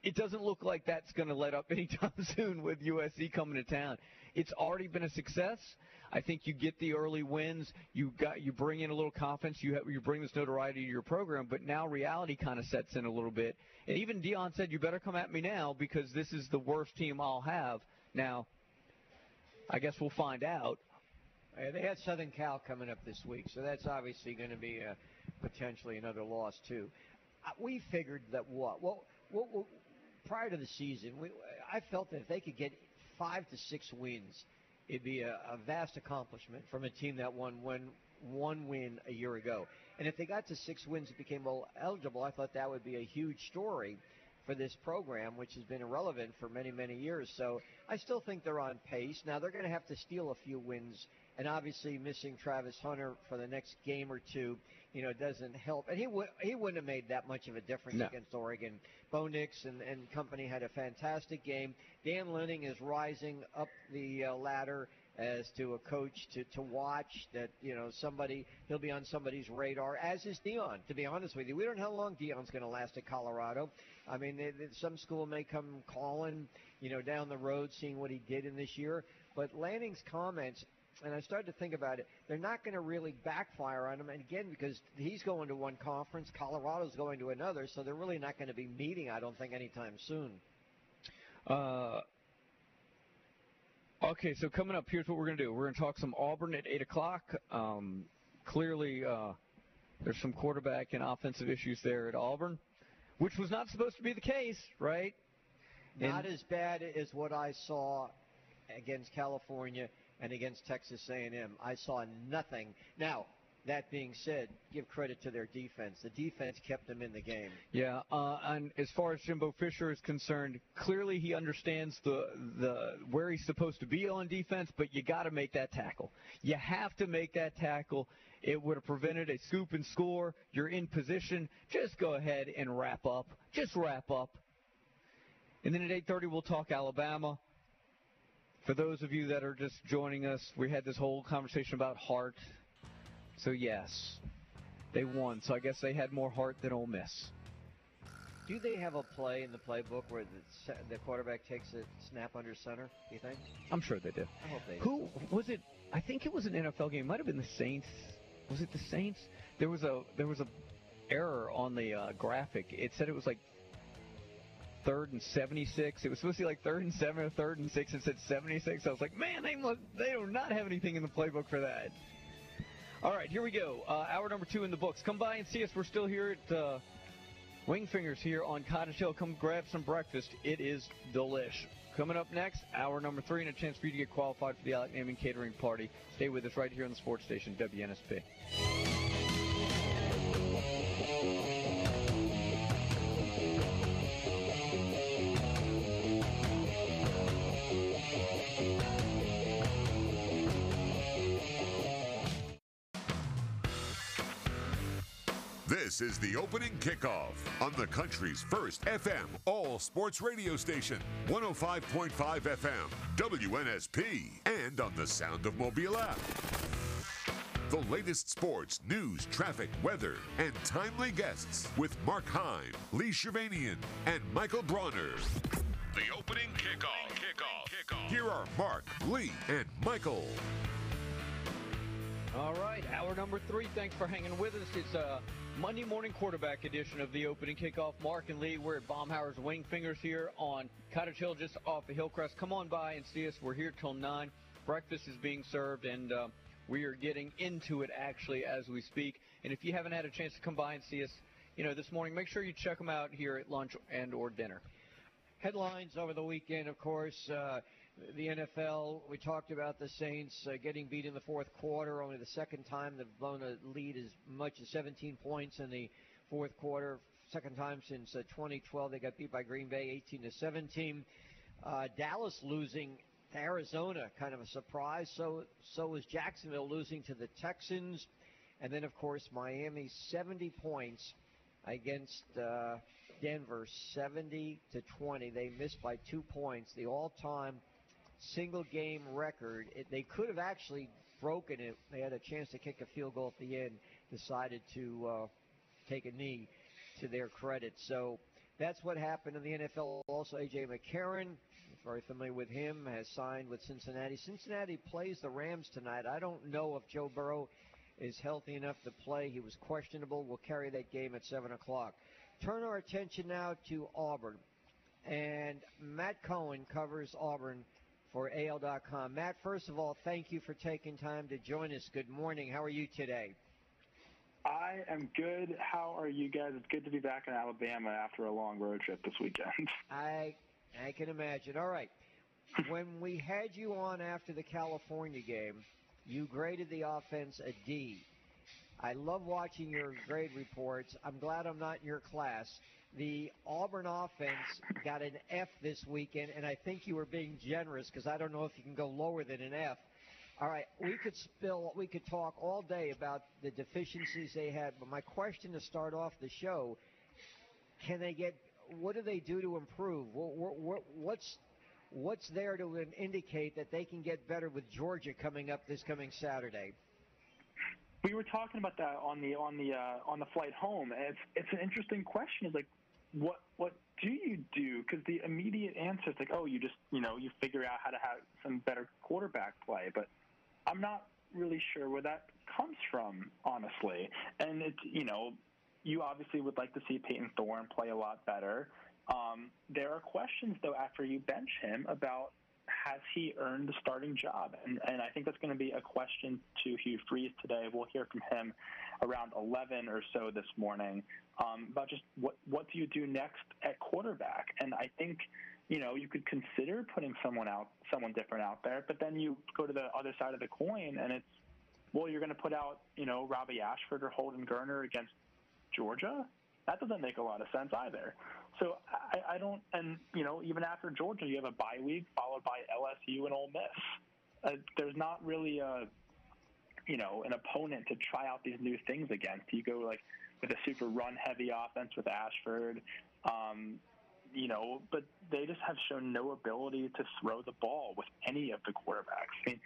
it doesn't look like that's going to let up anytime soon with USC coming to town. It's already been a success. I think you get the early wins. You got you bring in a little confidence. You have, you bring this notoriety to your program. But now reality kind of sets in a little bit. And even Deion said, "You better come at me now because this is the worst team I'll have." Now, I guess we'll find out. Uh, they had Southern Cal coming up this week, so that's obviously going to be uh, potentially another loss too. Uh, we figured that what well, well, well prior to the season, we, I felt that if they could get five to six wins, it'd be a, a vast accomplishment from a team that won one one win a year ago. And if they got to six wins and became eligible, I thought that would be a huge story for this program, which has been irrelevant for many, many years. So I still think they're on pace. Now they're going to have to steal a few wins, and obviously missing Travis Hunter for the next game or two, you know, doesn't help. And he would he wouldn't have made that much of a difference No. against Oregon. Bo Nix and, and company had a fantastic game. Dan Lanning is rising up the uh, ladder as to a coach to, to watch that you know somebody he'll be on somebody's radar as is Deion to be honest with you we don't know how long Deion's going to last at Colorado I mean they, they, some school may come calling you know down the road seeing what he did in this year but Lanning's comments and I started to think about it they're not going to really backfire on him and again because he's going to one conference Colorado's going to another so they're really not going to be meeting I don't think anytime soon Uh, okay, so coming up, here's what we're going to do. We're going to talk some Auburn at 8 o'clock. Um, clearly, uh, there's some quarterback and offensive issues there at Auburn, which was not supposed to be the case, right? Not as bad as what I saw against California and against Texas A&M. I saw nothing. Now, that being said, give credit to their defense. The defense kept them in the game. Yeah, uh, and as far as Jimbo Fisher is concerned, clearly he understands the the where he's supposed to be on defense, but you got to make that tackle. You have to make that tackle. It would have prevented a scoop and score. You're in position. Just go ahead and wrap up. Just wrap up. And then at 8:30 we'll talk Alabama. For those of you that are just joining us, we had this whole conversation about heart. So yes, they won. So I guess they had more heart than Ole Miss. Do they have a play in the playbook where the, the quarterback takes a snap under center? Do you think? I'm sure they do. I hope they do. Who was it? I think it was an NFL game. It might have been the Saints was it the Saints? There was a there was a error on the uh, graphic. It said it was like third and 76. It was supposed to be like third and seven or third and six. It said 76. I was like, man, they they do not have anything in the playbook for that. All right, here we go. Uh, hour number two in the books. Come by and see us. We're still here at uh, Wingfingers here on Cottage Hill. Come grab some breakfast. It is delish. Coming up next, hour number three, and a chance for you to get qualified for the Alec Naming Catering Party. Stay with us right here on the sports station, WNSP. This is the opening kickoff on the country's first FM all sports radio station, 105.5 FM, WNSP, and on the Sound of Mobile app. The latest sports, news, traffic, weather, and timely guests with Mark Heim, Lee Shervanian, and Michael Bronner. The opening kickoff. Kickoff. Kickoff. Here are Mark, Lee, and Michael. All right, hour number three. Thanks for hanging with us. It's a Monday morning quarterback edition of the opening kickoff. Mark and Lee, we're at Baumhower's Wing Fingers here on Cottage Hill, just off of Hillcrest. Come on by and see us. We're here till 9. Breakfast is being served, and uh, we are getting into it actually as we speak. And if you haven't had a chance to come by and see us, you know, this morning, make sure you check them out here at lunch and or dinner. Headlines over the weekend, of course. Uh, the NFL, we talked about the Saints uh, getting beat in the fourth quarter, only the second time they've blown a lead as much as 17 points in the fourth quarter. Second time since uh, 2012 they got beat by Green Bay 18 to 17. Uh, Dallas losing to Arizona, kind of a surprise. So so was Jacksonville losing to the Texans, and then of course Miami 70 points against uh, Denver 70 to 20. They missed by two points. The all-time single game record. It, they could have actually broken it. They had a chance to kick a field goal at the end, decided to uh, take a knee to their credit. So that's what happened in the NFL. Also, A.J. McCarron, very familiar with him, has signed with Cincinnati. Cincinnati plays the Rams tonight. I don't know if Joe Burrow is healthy enough to play. He was questionable. We'll carry that game at 7 o'clock. Turn our attention now to Auburn. And Matt Cohen covers Auburn for AL.com. Matt, first of all, thank you for taking time to join us. Good morning. How are you today? I am good. How are you guys? It's good to be back in Alabama after a long road trip this weekend. I I can imagine. All right. when we had you on after the California game, you graded the offense a D. I love watching your grade reports. I'm glad I'm not in your class. The Auburn offense got an F this weekend, and I think you were being generous because I don't know if you can go lower than an F. All right, we could spill, we could talk all day about the deficiencies they had, but my question to start off the show: Can they get? What do they do to improve? What, what, what's what's there to indicate that they can get better with Georgia coming up this coming Saturday? We were talking about that on the on the uh, on the flight home, and it's it's an interesting question. It's like, what what do you do? Because the immediate answer is like, oh, you just you know you figure out how to have some better quarterback play, but I'm not really sure where that comes from, honestly. And it's you know, you obviously would like to see Payton Thorne play a lot better. Um, there are questions though after you bench him about has he earned the starting job? And, and I think that's going to be a question to Hugh Freeze today. We'll hear from him around 11 or so this morning um, about just what what do you do next at quarterback? And I think you know you could consider putting someone out, someone different out there, but then you go to the other side of the coin, and it's well, you're going to put out you know Robbie Ashford or Holden Geriner against Georgia. That doesn't make a lot of sense either. So I, I don't, and you know, even after Georgia, you have a bye week followed by LSU and Ole Miss. Uh, there's not really a, you know, an opponent to try out these new things against. You go like with a super run-heavy offense with Ashford, um, you know, but they just have shown no ability to throw the ball with any of the quarterbacks. I mean,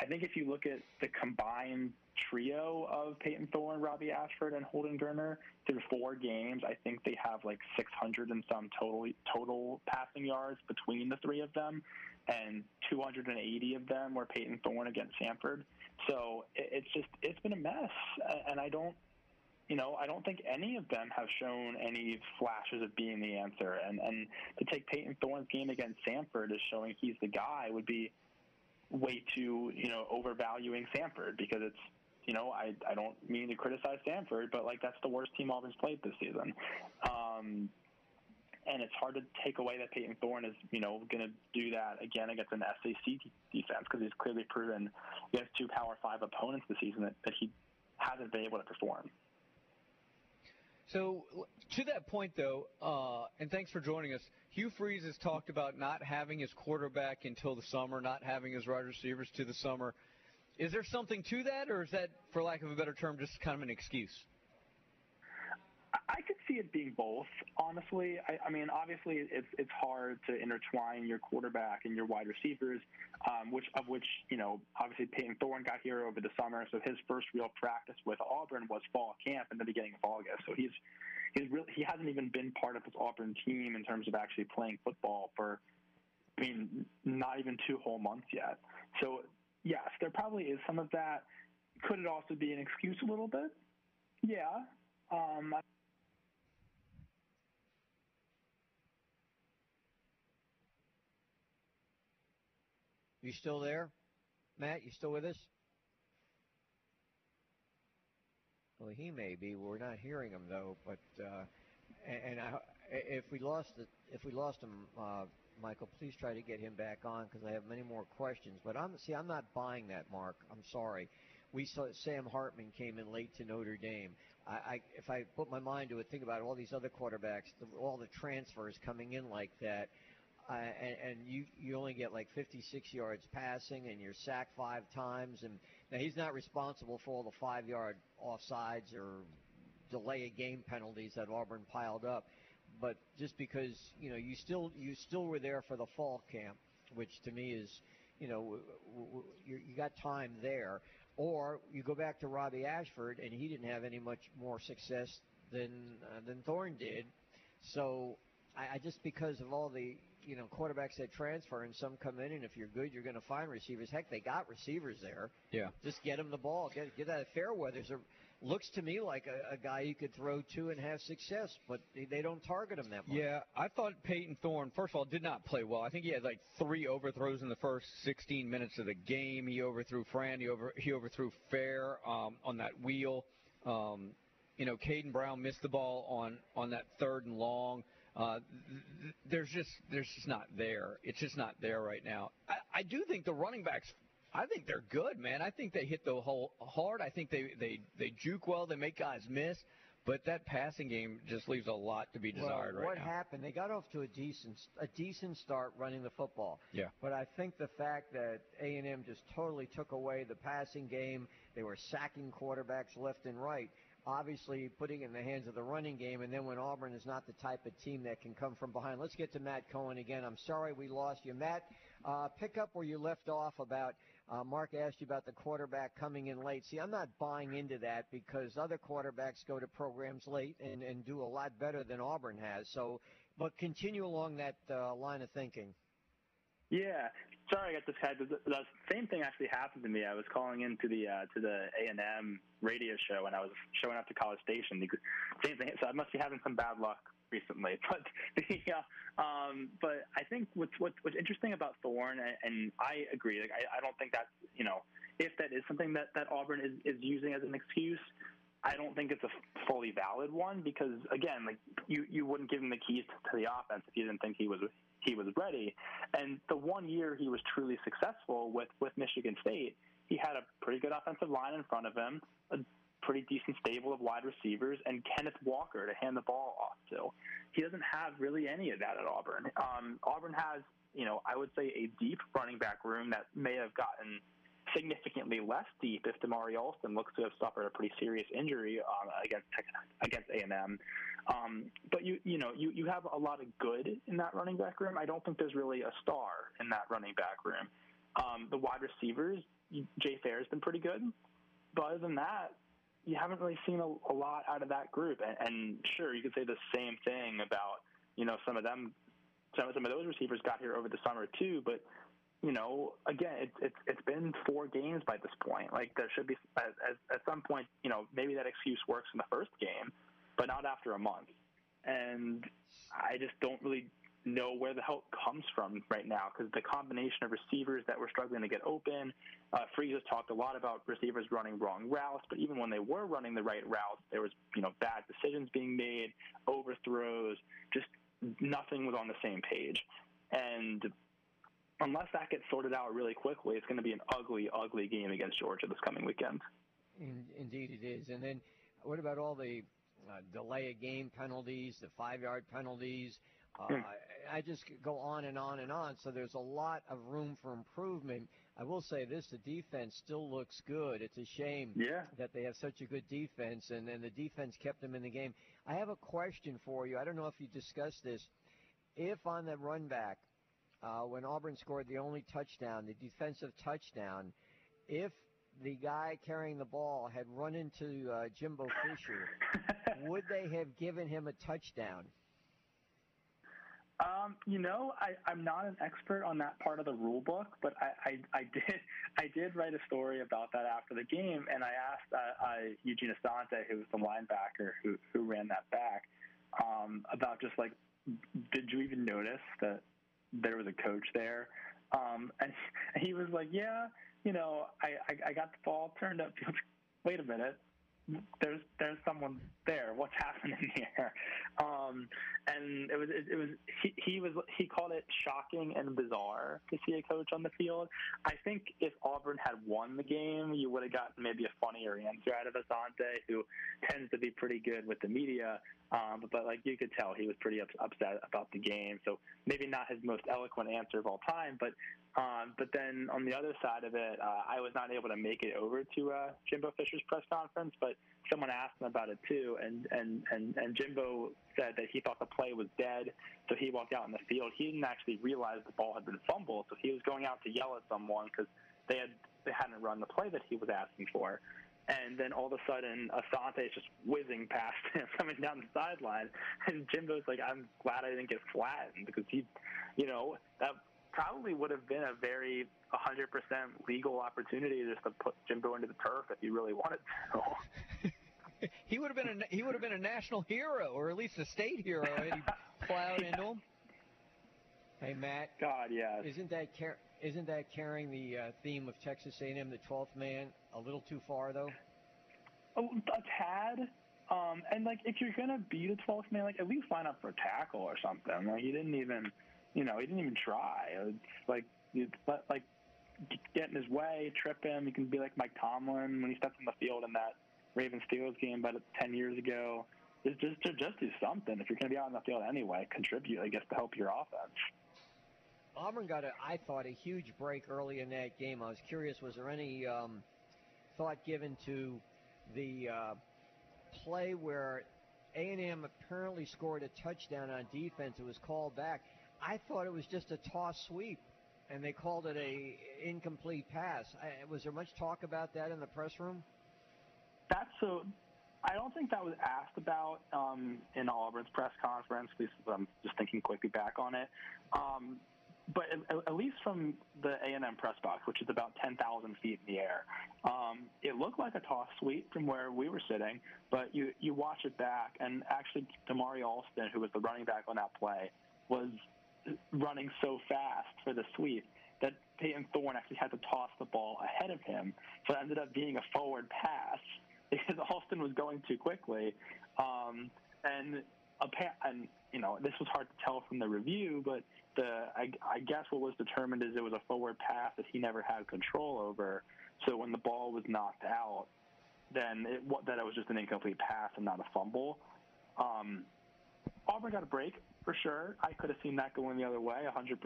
I think if you look at the combined trio of Payton Thorne, Robbie Ashford, and Holden Geriner through four games, I think they have like 600 and some total total passing yards between the three of them, and 280 of them were Payton Thorne against Samford. So it- it's just it's been a mess, and I don't. You know, I don't think any of them have shown any flashes of being the answer. And and to take Payton Thorne's game against Samford as showing he's the guy would be way too, you know, overvaluing Samford because it's, you know, I, I don't mean to criticize Samford, but like that's the worst team Auburn's played this season. Um, and it's hard to take away that Peyton Thorne is, you know, going to do that again against an SEC defense because he's clearly proven against two Power Five opponents this season that, that he hasn't been able to perform. So to that point, though, uh, and thanks for joining us. Hugh Freeze has talked about not having his quarterback until the summer, not having his wide receivers to the summer. Is there something to that, or is that, for lack of a better term, just kind of an excuse? I could see it being both, honestly. I, I mean, obviously, it's it's hard to intertwine your quarterback and your wide receivers, um, which of which you know, obviously Payton Thorne got here over the summer, so his first real practice with Auburn was fall camp in the beginning of August. So he's he's really he hasn't even been part of this Auburn team in terms of actually playing football for, I mean, not even two whole months yet. So yes, there probably is some of that. Could it also be an excuse a little bit? Yeah. Um, You still there, Matt? You still with us? Well, he may be. We're not hearing him though. But uh, and, I, if we lost the, if we lost him, uh, Michael, please try to get him back on because I have many more questions. But I'm see, I'm not buying that, Mark. I'm sorry. We saw Sam Hartman came in late to Notre Dame. I, I if I put my mind to it, think about all these other quarterbacks, the, all the transfers coming in like that. Uh, and, and you you only get like 56 yards passing, and you're sacked five times. And now he's not responsible for all the five yard offsides or delay of game penalties that Auburn piled up. But just because you know you still you still were there for the fall camp, which to me is you know you got time there. Or you go back to Robby Ashford, and he didn't have any much more success than uh, than Thorne did. So I, I just because of all the you know quarterbacks that transfer and some come in, and if you're good, you're going to find receivers. Heck, they got receivers there. Yeah. Just get them the ball. Get get that Fairweather's a looks to me like a, a guy you could throw to and have success, but they, they don't target him that much. Yeah, I thought Payton Thorne, first of all, did not play well. I think he had like three overthrows in the first 16 minutes of the game. He overthrew Fran. He over he overthrew Fair um, on that wheel. Um, you know, Caden Brown missed the ball on on that third and long. Uh, th- th- there's just there's just not there. It's just not there right now. I, I do think the running backs. I think they're good, man. I think they hit the hole hard. I think they they they juke well. They make guys miss. But that passing game just leaves a lot to be desired well, right what now. happened? They got off to a decent a decent start running the football. Yeah. But I think the fact that A and M just totally took away the passing game, they were sacking quarterbacks left and right. Obviously, putting it in the hands of the running game, and then when Auburn is not the type of team that can come from behind. Let's get to Matt Cohen again. I'm sorry we lost you, Matt. Uh, pick up where you left off about uh, Mark asked you about the quarterback coming in late. See, I'm not buying into that because other quarterbacks go to programs late and, and do a lot better than Auburn has. So, but continue along that uh, line of thinking. Yeah, sorry I got disconnected. The, the same thing actually happened to me. I was calling into the uh, to the A and M radio show, and I was showing up to College Station. Same thing. So I must be having some bad luck recently. But the uh, um, but I think what's what's, what's interesting about Thorne, and, and I agree. Like I, I don't think that's you know if that is something that that Auburn is is using as an excuse. I don't think it's a fully valid one because again, like you, you wouldn't give him the keys to the offense if you didn't think he was he was ready. And the one year he was truly successful with with Michigan State, he had a pretty good offensive line in front of him, a pretty decent stable of wide receivers, and Kenneth Walker to hand the ball off to. He doesn't have really any of that at Auburn. Um, Auburn has, you know, I would say a deep running back room that may have gotten significantly less deep if Damari Alston looks to have suffered a pretty serious injury um, against against A and M. Um, but you you know you you have a lot of good in that running back room. I don't think there's really a star in that running back room. Um, the wide receivers Jay Fair has been pretty good, but other than that, you haven't really seen a, a lot out of that group. And, and sure, you could say the same thing about you know some of them. Some some of those receivers got here over the summer too, but you know, again, it's it's it's been four games by this point. Like there should be at, at, some point, you know, maybe that excuse works in the first game, but not after a month. And I just don't really know where the help comes from right now because the combination of receivers that were struggling to get open. Uh, has talked a lot about receivers running wrong routes, but even when they were running the right routes, there was you know bad decisions being made, overthrows, just nothing was on the same page. And unless that gets sorted out really quickly, it's going to be an ugly, ugly game against Georgia this coming weekend. In, indeed, it is. And then, what about all the uh, delay of game penalties, the five-yard penalties? Uh, Hmm. I just go on and on and on. So there's a lot of room for improvement. I will say this: the defense still looks good. It's a shame Yeah. that they have such a good defense, and then the defense kept them in the game. I have a question for you. I don't know if you discussed this. If on the run back, uh, when Auburn scored the only touchdown, the defensive touchdown, if the guy carrying the ball had run into uh, Jimbo Fisher, would they have given him a touchdown? Um, you know, I, I'm not an expert on that part of the rule book, but I, I, I did I did write a story about that after the game, and I asked uh, uh, Eugene Asante, who was the linebacker who who ran that back, um, about just like, did you even notice that there was a coach there? Um, and he was like, yeah, you know, I, I, I got the ball turned up. Wait a minute, there's there's someone there. What's happening here? Um, and it was it, it was he, he was he called it shocking and bizarre to see a coach on the field. I think if Auburn had won the game, you would have gotten maybe a funnier answer out of Asante, who tends to be pretty good with the media. Um, but, but like you could tell, he was pretty ups, upset about the game. So maybe not his most eloquent answer of all time, but um, but then on the other side of it, uh, I was not able to make it over to uh, Jimbo Fisher's press conference, but someone asked him about it too, and, and, and, and Jimbo said that he thought the play was dead, so he walked out in the field. He didn't actually realize the ball had been fumbled, so he was going out to yell at someone because they had they hadn't run the play that he was asking for. And then all of a sudden, Asante is just whizzing past him, coming down the sideline. And Jimbo's like, "I'm glad I didn't get flattened because he, you know, that probably would have been a very 100% legal opportunity just to put Jimbo into the turf if he really wanted to. He would have been a he would have been a national hero, or at least a state hero, had he plowed into him. Hey Matt. God, yes. Isn't that car- isn't that carrying the uh, theme of Texas A&M, the 12th man, a little too far though? a, a tad. Um, and like, if you're gonna be the 12th man, like at least line up for a tackle or something. Like he didn't even, you know, he didn't even try. It's like, like get in his way, trip him. You can be like Mike Tomlin when he steps on the field in that Ravens Steelers game about 10 years ago. Just just just do something. If you're gonna be out on the field anyway, contribute. I guess to help your offense. Auburn got a, I thought, a huge break early in that game. I was curious, was there any um, thought given to the uh, play where A&M apparently scored a touchdown on defense? It was called back. I thought it was just a toss sweep, and they called it a incomplete pass. I, was there much talk about that in the press room? That's so. I don't think that was asked about um, in Auburn's press conference. At least I'm just thinking quickly back on it. Um, but at, least from the A&M press box, which is about 10,000 feet in the air, um, it looked like a toss sweep from where we were sitting. But you you watch it back, and actually, Damari Alston, who was the running back on that play, was running so fast for the sweep that Payton Thorne actually had to toss the ball ahead of him. So it ended up being a forward pass because Alston was going too quickly. Um, and and you know this was hard to tell from the review, but the I, I guess what was determined is it was a forward pass that he never had control over. So when the ball was knocked out, then it that it was just an incomplete pass and not a fumble. Um, Auburn got a break for sure. I could have seen that going the other way, 100%.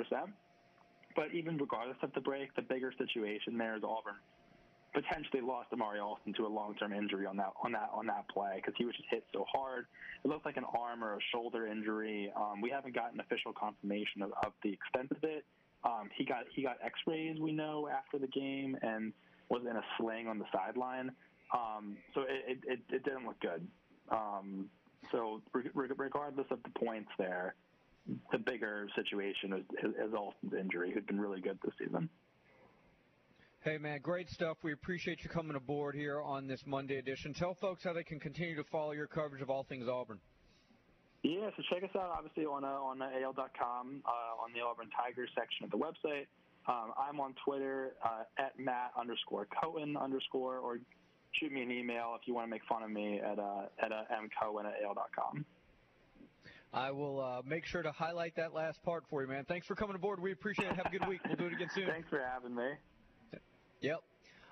But even regardless of the break, the bigger situation there is Auburn potentially lost Amari Alston to a long-term injury on that on that on that play because he was just hit so hard. It looked like an arm or a shoulder injury. Um, we haven't gotten official confirmation of, of the extent of it. Um, he got he got X-rays we know after the game, and was in a sling on the sideline. Um, so it, it, it, it didn't look good. Um, so re- re- regardless of the points there, the bigger situation is, is, Alston's injury, who'd been really good this season. Hey, man, great stuff. We appreciate you coming aboard here on this Monday edition. Tell folks how they can continue to follow your coverage of all things Auburn. Yeah, so check us out obviously on uh, on uh, AL.com uh, on the Auburn Tigers section of the website. Um, I'm on Twitter uh, at Matt underscore Cohen underscore, or shoot me an email if you want to make fun of me at uh, at uh, mcohen at AL.com. I will uh, make sure to highlight that last part for you, man. Thanks for coming aboard. We appreciate it. Have a good week. We'll do it again soon. Thanks for having me. Yep.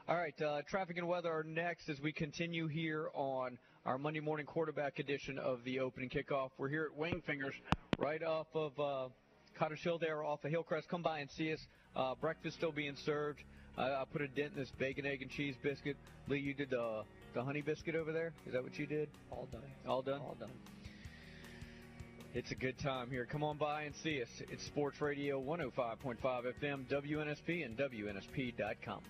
All right, uh, traffic and weather are next as we continue here on our Monday morning quarterback edition of the opening kickoff. We're here at Wingfingers, right off of uh, Cottage Hill there, off of Hillcrest. Come by and see us. Uh, breakfast still being served. I, I put a dent in this bacon, egg, and cheese biscuit. Lee, you did the the honey biscuit over there. Is that what you did? All done. All done. All done. It's a good time here. Come on by and see us. It's Sports Radio 105.5 FM, WNSP, and WNSP.com.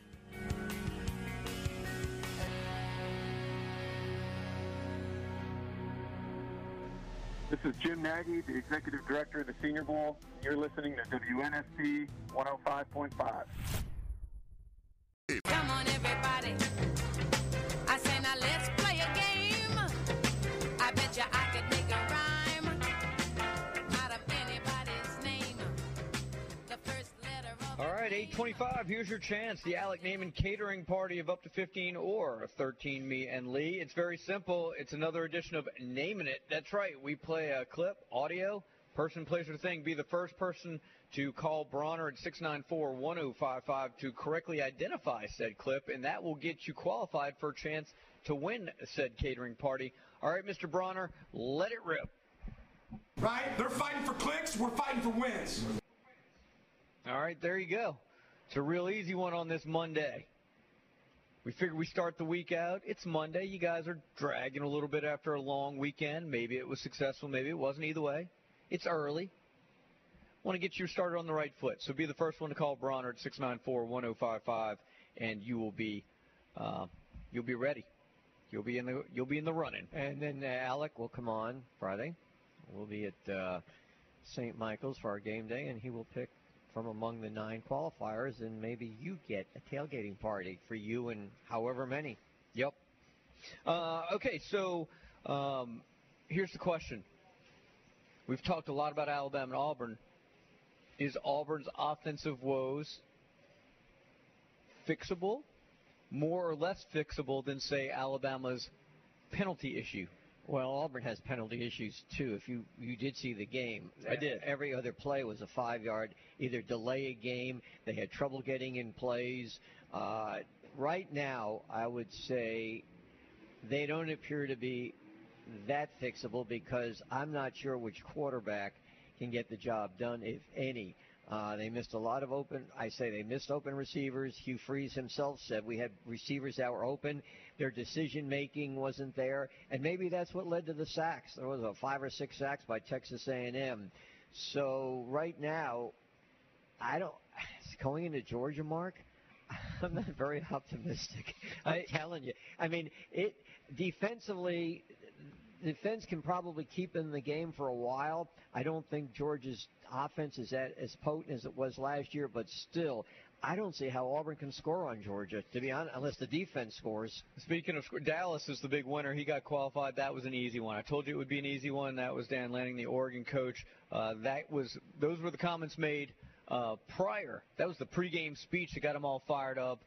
This is Jim Nagy, the Executive Director of the Senior Bowl. You're listening to WNSP 105.5. Come on, everybody. I say now let's play a game. I bet you I could make a rhyme out of anybody's name. The first letter of All right, 825, here's your chance. The Alec Naman catering party of up to 15 or 13 me and Lee. It's very simple. It's another edition of Naming It. That's right. We play a clip, audio, person, place, or thing. Be the first person to call Bronner at 694-1055 to correctly identify said clip, and that will get you qualified for a chance to win said catering party. All right, Mr. Bronner, let it rip. Right? They're fighting for clicks, we're fighting for wins. All right, there you go. It's a real easy one on this Monday. We figure we start the week out. It's Monday. You guys are dragging a little bit after a long weekend. Maybe it was successful, maybe it wasn't. Either way, it's early. Want to get you started on the right foot. So be the first one to call Bronner at 694-1055, and you will be uh, you'll be ready. You'll be in the you'll be in the running. And then uh, Alec will come on Friday. We'll be at uh, St. Michael's for our game day, and he will pick from among the nine qualifiers, and maybe you get a tailgating party for you and however many. Yep. Uh, okay, so um, here's the question. We've talked a lot about Alabama and Auburn. Is Auburn's offensive woes fixable, more or less fixable than, say, Alabama's penalty issue? Well, Auburn has penalty issues too. If you you did see the game, I did. Every other play was a five-yard either delay a game. They had trouble getting in plays. Uh, right now, I would say they don't appear to be that fixable because I'm not sure which quarterback can get the job done, if any. Uh, they missed a lot of open. I say they missed open receivers. Hugh Freeze himself said we had receivers that were open. Their decision making wasn't there, and maybe that's what led to the sacks. There was a five or six sacks by Texas A&M. So right now, I don't. Going into Georgia, Mark, I'm not very optimistic. I'm telling you. I mean, it defensively, defense can probably keep in the game for a while. I don't think Georgia's offense is at, as potent as it was last year, but still, I don't see how Auburn can score on Georgia, to be honest, unless the defense scores. Speaking of Dallas is the big winner. He got qualified. That was an easy one. I told you it would be an easy one. That was Dan Lanning, the Oregon coach. Uh, that was those were the comments made uh, prior. That was the pregame speech that got them all fired up.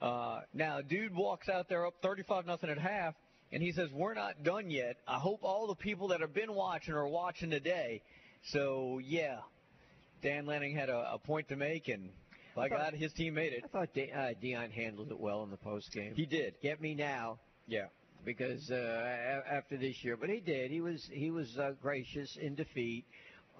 Uh, now, dude walks out there up 35 nothing at half, and he says, "We're not done yet. I hope all the people that have been watching are watching today." So yeah, Dan Lanning had a, a point to make, and by I thought- God, his team made it. I thought De- uh, Deion handled it well in the post game. He did. Get me now. Yeah. Because uh, a- after this year, but he did. He was he was uh, gracious in defeat.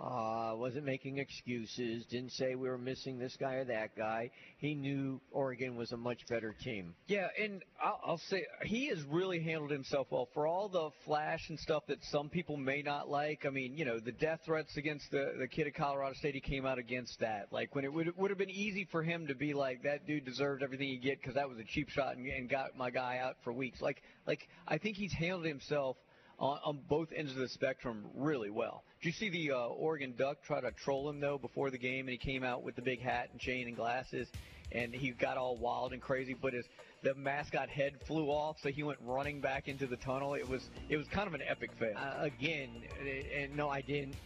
Uh, wasn't making excuses. Didn't say we were missing this guy or that guy. He knew Oregon was a much better team. Yeah, and I'll, I'll say he has really handled himself well for all the flash and stuff that some people may not like. I mean, you know, the death threats against the the kid at Colorado State, he came out against that. Like when it would would have been easy for him to be like that dude deserved everything he get because that was a cheap shot and, and got my guy out for weeks. Like like I think he's handled himself on, on both ends of the spectrum really well. Did you see the uh, Oregon Duck try to troll him though before the game, and he came out with the big hat and chain and glasses, and he got all wild and crazy, but his the mascot head flew off, so he went running back into the tunnel. It was it was kind of an epic fail. Uh, again, and no, I didn't.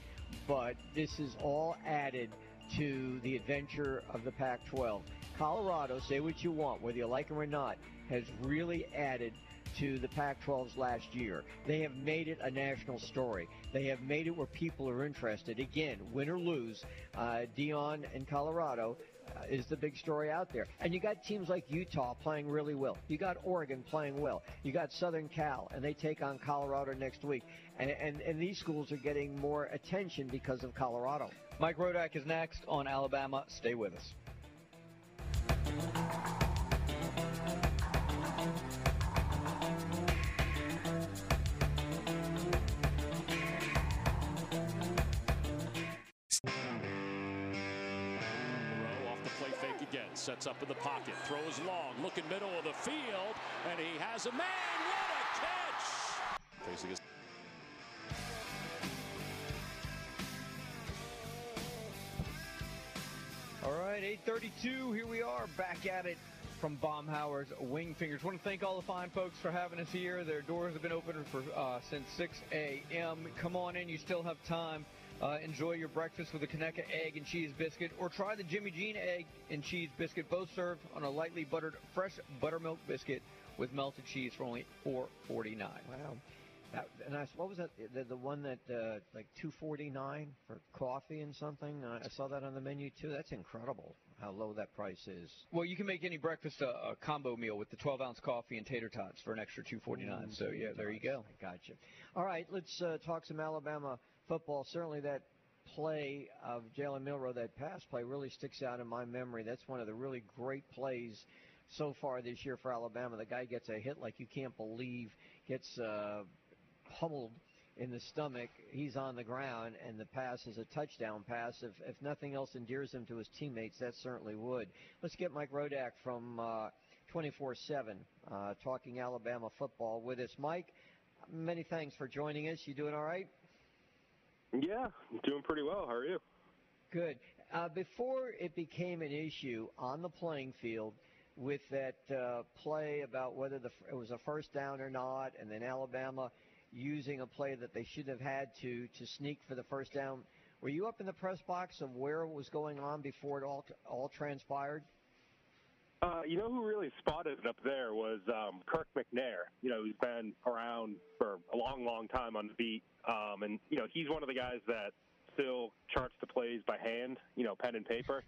But this is all added to the adventure of the Pac-12. Colorado, say what you want, whether you like them or not, has really added to the Pac-12's last year. They have made it a national story. They have made it where people are interested. Again, win or lose, uh, Deion and Colorado uh, is the big story out there. And you got teams like Utah playing really well. You got Oregon playing well. You got Southern Cal, and they take on Colorado next week. And, and, and these schools are getting more attention because of Colorado. Mike Rodak is next on Alabama. Stay with us. Again. Sets up in the pocket. Throws long. Looking middle of the field. And he has a man. What a catch! Facing his All right, 8:32. Here we are, back at it from Baumhower's Wingfingers. Want to thank all the fine folks for having us here. Their doors have been open for uh, since 6 a.m. Come on in. You still have time. Uh, enjoy your breakfast with a Conecuh egg and cheese biscuit, or try the Jimmy Dean egg and cheese biscuit, both served on a lightly buttered fresh buttermilk biscuit with melted cheese for only $4.49. Wow. That, and I, what was that? The, the one that uh, like two forty nine for coffee and something. Uh, I saw that on the menu too. That's incredible how low that price is. Well, you can make any breakfast a, a combo meal with the 12 ounce coffee and tater tots for an extra 249. So yeah, there you go. I got you. All right, let's uh, talk some Alabama football. Certainly that play of Jalen Milroe, that pass play, really sticks out in my memory. That's one of the really great plays so far this year for Alabama. The guy gets a hit like you can't believe, gets uh, pummeled in the stomach. He's on the ground, and the pass is a touchdown pass. If, if nothing else endears him to his teammates, that certainly would. Let's get Mike Rodak from uh, 24 7 uh, talking Alabama football with us. Mike, many thanks for joining us. You doing all right? Yeah, doing pretty well. How are you? Good. Uh, before it became an issue on the playing field with that uh, play about whether the, it was a first down or not, and then Alabama using a play that they should have had to to sneak for the first down, were you up in the press box of where it was going on before it all all transpired? Uh, you know who really spotted it up there was um, Kirk McNair. You know, who's been around for a long, long time on the beat, um, and you know he's one of the guys that still charts the plays by hand. You know, pen and paper.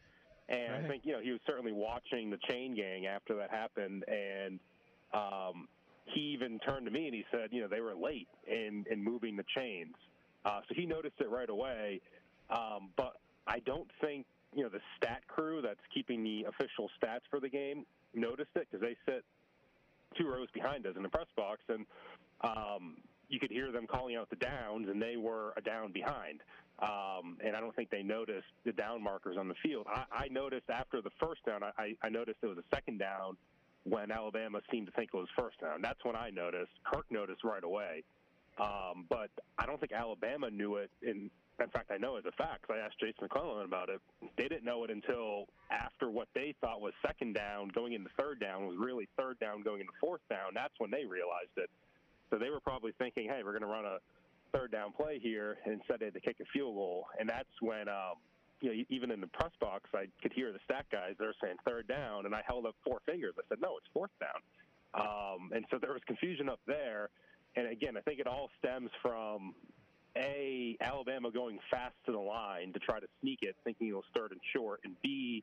And I think you know he was certainly watching the chain gang after that happened, and um, he even turned to me and he said, you know, they were late in in moving the chains. Uh, so he noticed it right away. Um, but I don't think you know the stat crew that's keeping the official stats for the game noticed it because they sit two rows behind us in the press box, and um, you could hear them calling out the downs, and they were a down behind. Um, and I don't think they noticed the down markers on the field. I, I noticed after the first down, I, I noticed it was a second down when Alabama seemed to think it was first down. That's when I noticed. Kirk noticed right away. Um, but I don't think Alabama knew it. In, in fact, I know as a fact I asked Jase McClellan about it. They didn't know it until after what they thought was second down going into third down was really third down going into fourth down. That's when they realized it. So they were probably thinking, hey, we're going to run a third down play here and instead of to kick a field goal. And that's when, um, you know, even in the press box, I could hear the stat guys. They're saying third down, and I held up four fingers. I said, no, it's fourth down. Um, and so there was confusion up there. And again, I think it all stems from a Alabama going fast to the line to try to sneak it, thinking it was third and short, and b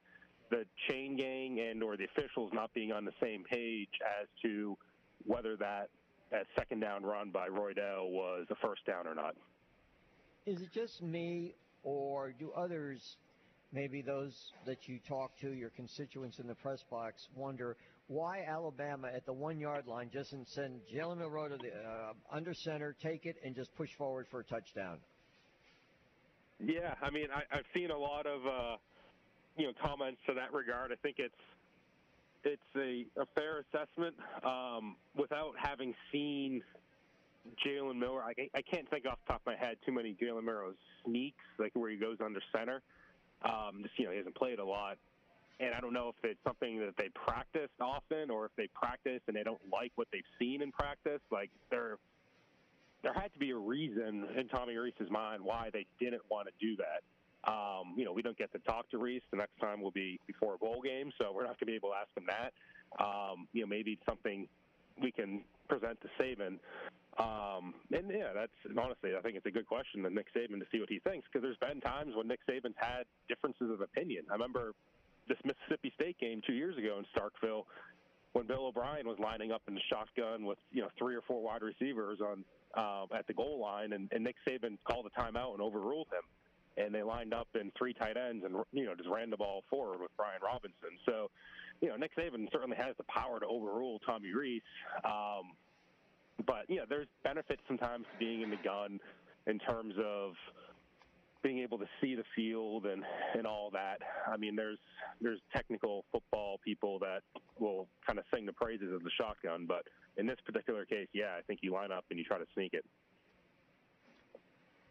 the chain gang and or the officials not being on the same page as to whether that that second down run by Roydell was a first down or not. Is it just me, or do others, maybe those that you talk to, your constituents in the press box, wonder why Alabama at the one yard line doesn't send Jalen Milroe to the uh, under center, take it, and just push forward for a touchdown? Yeah, I mean, I, I've seen a lot of uh, you know comments to that regard. I think it's it's a, a fair assessment um, without having seen Jalen Milroe. I, I can't think off the top of my head too many Jalen Milroe sneaks, like where he goes under center. Um, just you know, he hasn't played a lot, and I don't know if it's something that they practice often or if they practice and they don't like what they've seen in practice. Like there, there had to be a reason in Tommy Rees's mind why they didn't want to do that. Um, you know, we don't get to talk to Rees. The next time will be before a bowl game, so we're not going to be able to ask him that. Um, you know, maybe something we can present to Saban. Um, and yeah, that's honestly, I think it's a good question to Nick Saban to see what he thinks because there's been times when Nick Saban's had differences of opinion. I remember this Mississippi State game two years ago in Starkville when Bill O'Brien was lining up in the shotgun with you know three or four wide receivers on um, at the goal line, and, and Nick Saban called a timeout and overruled him and they lined up in three tight ends and you know just ran the ball forward with Brian Robinson. So, you know, Nick Saban certainly has the power to overrule Tommy Rees. Um, but you know, there's benefits sometimes to being in the gun in terms of being able to see the field and and all that. I mean, there's there's technical football people that will kind of sing the praises of the shotgun, but in this particular case, yeah, I think you line up and you try to sneak it.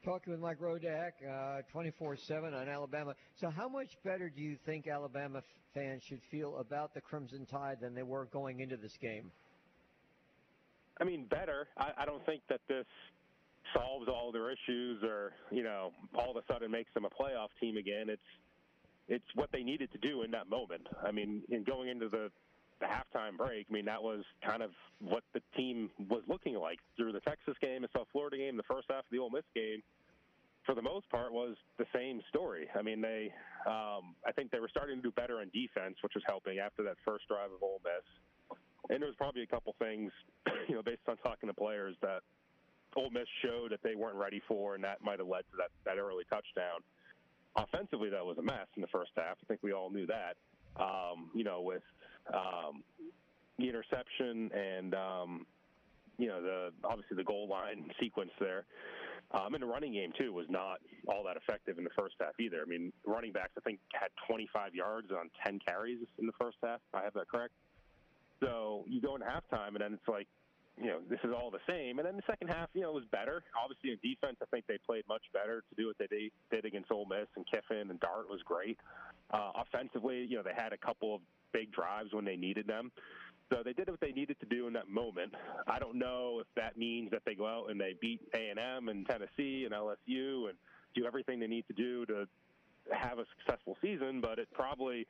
Talking with Mike Rodak, uh, 24/7 on Alabama. So, how much better do you think Alabama fans should feel about the Crimson Tide than they were going into this game? I mean, better. I, I don't think that this solves all their issues, or you know, all of a sudden makes them a playoff team again. It's it's what they needed to do in that moment. I mean, in going into the the halftime break, I mean, that was kind of what the team was looking like through the Texas game, the South Florida game, the first half of the Ole Miss game. For the most part, was the same story. I mean, they, um, I think they were starting to do better on defense, which was helping after that first drive of Ole Miss. And there was probably a couple things, you know, based on talking to players that Ole Miss showed that they weren't ready for, and that might have led to that that early touchdown. Offensively, that was a mess in the first half. I think we all knew that. Um, you know, with um, the interception and um, you know the obviously the goal line sequence there. Um, and the running game too was not all that effective in the first half either. I mean, running backs I think had 25 yards on 10 carries in the first half. I have that correct. So you go into halftime and then it's like, you know, this is all the same. And then the second half, you know, was better. Obviously in defense, I think they played much better to do what they did against Ole Miss and Kiffin and Dart was great. Uh, offensively, you know, they had a couple of big drives when they needed them. So they did what they needed to do in that moment. I don't know if that means that they go out and they beat A&M and Tennessee and LSU and do everything they need to do to have a successful season, but it probably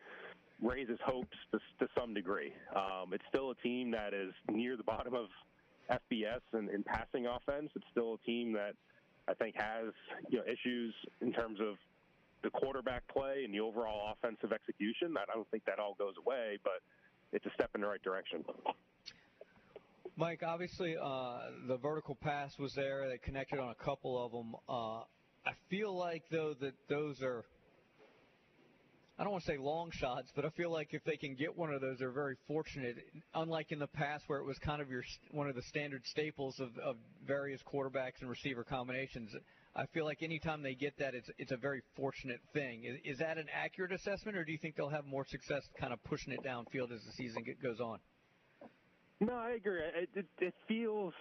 raises hopes to, to some degree. Um, it's still a team that is near the bottom of FBS and in passing offense. It's still a team that I think has you know issues in terms of the quarterback play and the overall offensive execution. I don't think that all goes away, but it's a step in the right direction. Mike, obviously uh, the vertical pass was there. They connected on a couple of them. Uh, I feel like though that those are. I don't want to say long shots, but I feel like if they can get one of those, they're very fortunate. Unlike in the past, where it was kind of your one of the standard staples of, of various quarterbacks and receiver combinations. I feel like anytime they get that, it's it's a very fortunate thing. Is, is that an accurate assessment, or do you think they'll have more success kind of pushing it downfield as the season goes on? No, I agree. It, it, it feels,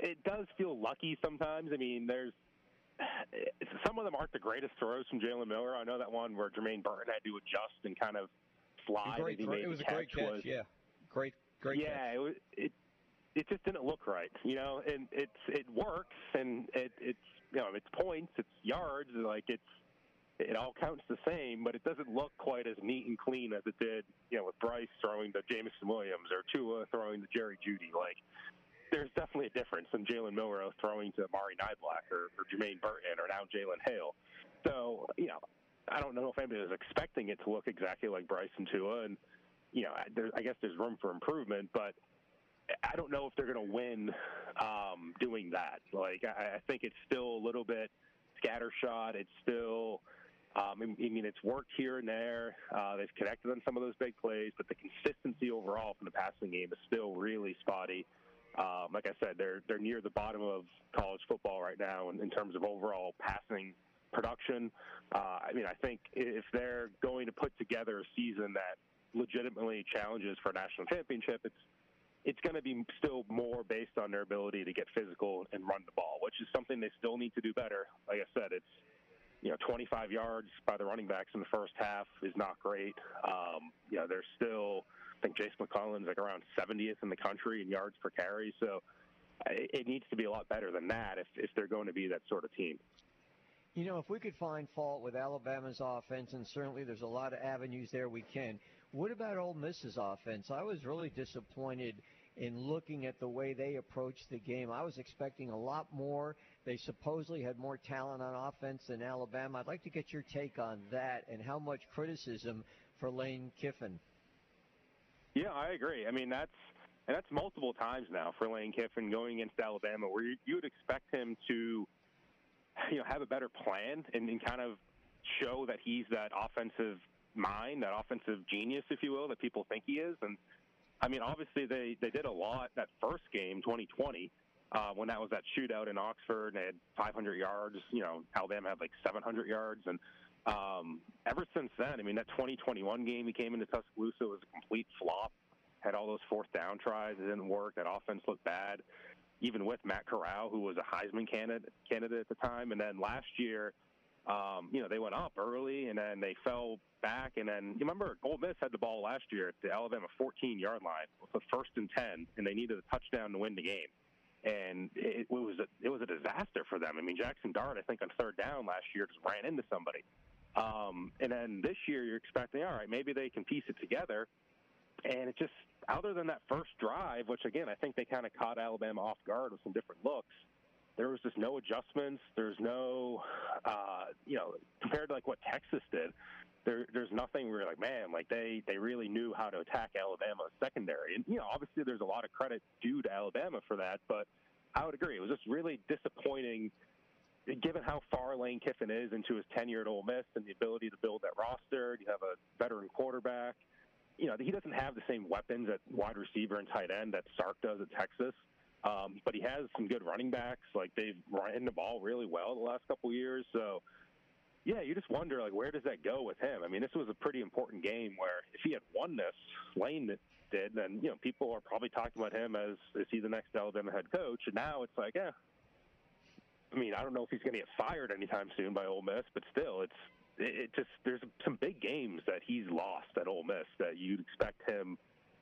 it does feel lucky sometimes. I mean, there's some of them aren't the greatest throws from Jalen Milroe. I know that one where Jermaine Burton had to adjust and kind of fly. Great, he made it was the a great catch. was, yeah, great, great. yeah, catch. it, was, it it just didn't look right, you know. And it's it works, and it it's you know it's points, it's yards, like it's it all counts the same, but it doesn't look quite as neat and clean as it did, you know, with Bryce throwing to Jameson Williams or Tua throwing to Jerry Jeudy. Like, there's definitely a difference in Jalen Milroe throwing to Mari Nyblack or, or Jermaine Burton or now Jalen Hale. So, you know, I don't know if anybody was expecting it to look exactly like Bryce and Tua, and you know, there, I guess there's room for improvement, but I don't know if they're going to win um, doing that. Like, I, I think it's still a little bit scattershot. It's still, um, I mean, it's worked here and there. Uh, they've connected on some of those big plays, but the consistency overall from the passing game is still really spotty. Um, like I said, they're they're near the bottom of college football right now in, in terms of overall passing production. Uh, I mean, I think if they're going to put together a season that legitimately challenges for a national championship, it's it's going to be still more based on their ability to get physical and run the ball, which is something they still need to do better. Like I said, it's you know 25 yards by the running backs in the first half is not great. Um, you know, they're still think Jase McClellan's like around 70th in the country in yards per carry, so it, it needs to be a lot better than that if if they're going to be that sort of team. You know, if we could find fault with Alabama's offense, and certainly there's a lot of avenues there we can. What about Ole Miss's offense? I was really disappointed in looking at the way they approached the game. I was expecting a lot more. They supposedly had more talent on offense than Alabama. I'd like to get your take on that and how much criticism for Lane Kiffin. Yeah, I agree. I mean, that's and that's multiple times now for Lane Kiffin going against Alabama, where you, you would expect him to, you know, have a better plan and, and kind of show that he's that offensive mind, that offensive genius, if you will, that people think he is. And I mean, obviously they they did a lot that first game, 2020. Uh, when that was that shootout in Oxford, and they had 500 yards. You know, Alabama had like 700 yards, and um, ever since then, I mean, that 2021 game he came into Tuscaloosa was a complete flop. Had all those fourth down tries, it didn't work. That offense looked bad, even with Matt Corral, who was a Heisman candidate candidate at the time. And then last year, um, you know, they went up early and then they fell back. And then you remember, Ole Miss had the ball last year at the Alabama 14 yard line with a first and 10, and they needed a touchdown to win the game. And it, it was a, it was a disaster for them. I mean, Jackson Dart, I think on third down last year, just ran into somebody. Um, and then this year, you're expecting, all right, maybe they can piece it together. And it just, other than that first drive, which again, I think they kind of caught Alabama off guard with some different looks, there was just no adjustments. There's no, uh, you know, compared to like what Texas did, there, there's nothing where you're like, man, like they, they really knew how to attack Alabama's secondary. And, you know, obviously there's a lot of credit due to Alabama for that, but I would agree. It was just really disappointing given how far Lane Kiffin is into his tenure at Ole Miss and the ability to build that roster, you have a veteran quarterback. You know, he doesn't have the same weapons at wide receiver and tight end that Sark does at Texas. Um, but he has some good running backs. Like they've run the ball really well the last couple years. So, yeah, you just wonder like where does that go with him? I mean, this was a pretty important game where if he had won this, Lane did, then you know people are probably talking about him as is he the next Alabama head coach? And now it's like, yeah, I mean, I don't know if he's going to get fired anytime soon by Ole Miss, but still, it's it, just there's some big games that he's lost at Ole Miss that you'd expect him,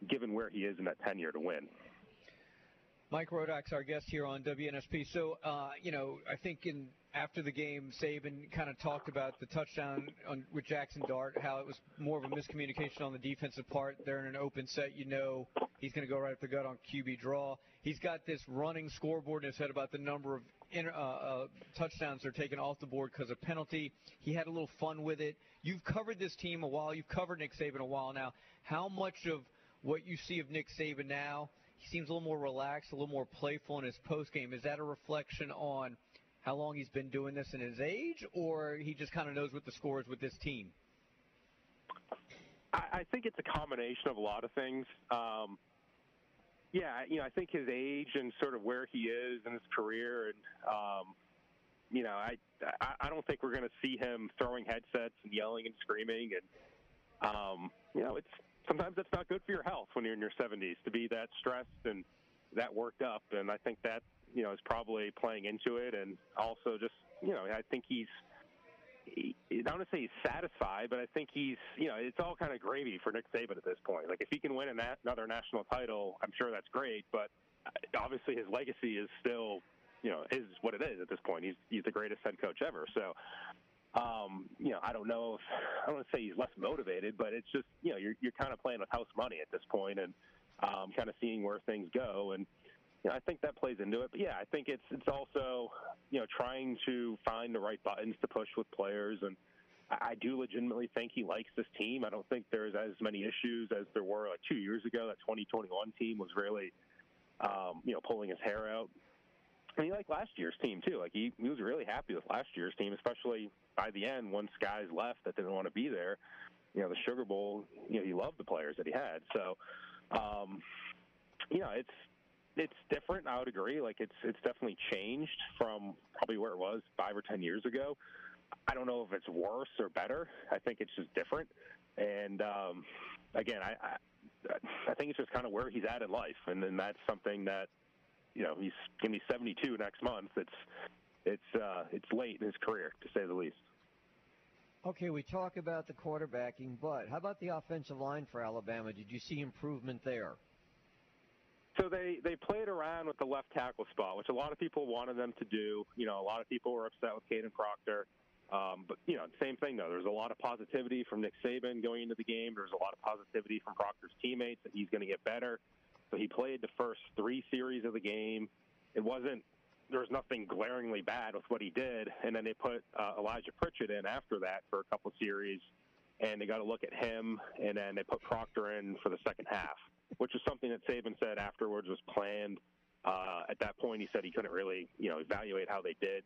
given where he is in that tenure, to win. Mike Rodak's our guest here on WNSP. So, uh, you know, I think in after the game, Saban kind of talked about the touchdown on, with Jackson Dart, how it was more of a miscommunication on the defensive part. They're in an open set, you know, he's going to go right up the gut on QB draw. He's got this running scoreboard in his head about the number of uh, uh, touchdowns they're taken off the board because of penalty. He had a little fun with it. You've covered this team a while. You've covered Nick Saban a while now. How much of what you see of Nick Saban now? He seems a little more relaxed, a little more playful in his post game. Is that a reflection on how long he's been doing this in his age, or he just kind of knows what the score is with this team? I, I think it's a combination of a lot of things. Um, yeah, you know, I think his age and sort of where he is in his career, and um, you know, I I don't think we're going to see him throwing headsets and yelling and screaming, and um, you know, it's sometimes that's not good for your health when you're in your 70s to be that stressed and that worked up. And I think that, you know, is probably playing into it. And also just, you know, I think he's, he, I don't want to say he's satisfied, but I think he's, you know, it's all kind of gravy for Nick Saban at this point. Like if he can win another national title, I'm sure that's great. But uh, obviously his legacy is still, you know, is what it is at this point. He's he's the greatest head coach ever. So um, you know, I don't know if I don't want to say he's less motivated, but it's just you know you're you're kind of playing with house money at this point and um, kind of seeing where things go, and you know, I think that plays into it. But yeah, I think it's it's also you know trying to find the right buttons to push with players, and I, do legitimately think he likes this team. I don't think there's as many issues as there were like two years ago. That 2021 team was really um, you know pulling his hair out. and he liked last year's team too. Like he, he was really happy with last year's team, especially by the end, once guys left that didn't want to be there. You know, the Sugar Bowl. You know, he loved the players that he had. So, um, you know, it's it's different. I would agree. Like it's it's definitely changed from probably where it was five or ten years ago. I don't know if it's worse or better. I think it's just different. And um, again, I, I I think it's just kind of where he's at in life, and then that's something that you know he's to be 72 next month. It's it's uh, it's late in his career to say the least. Okay, we talk about the quarterbacking, but how about the offensive line for Alabama? Did you see improvement there? So they they played around with the left tackle spot, which a lot of people wanted them to do. You know, a lot of people were upset with Kadyn Proctor. Um, but you know, same thing though. There's a lot of positivity from Nick Saban going into the game. There's a lot of positivity from Proctor's teammates that he's going to get better. So he played the first three series of the game. It wasn't there was nothing glaringly bad with what he did, and then they put uh, Elijah Pritchett in after that for a couple series, and they got to look at him, and then they put Proctor in for the second half, which is something that Saban said afterwards was planned. Uh, at that point, he said he couldn't really, you know, evaluate how they did,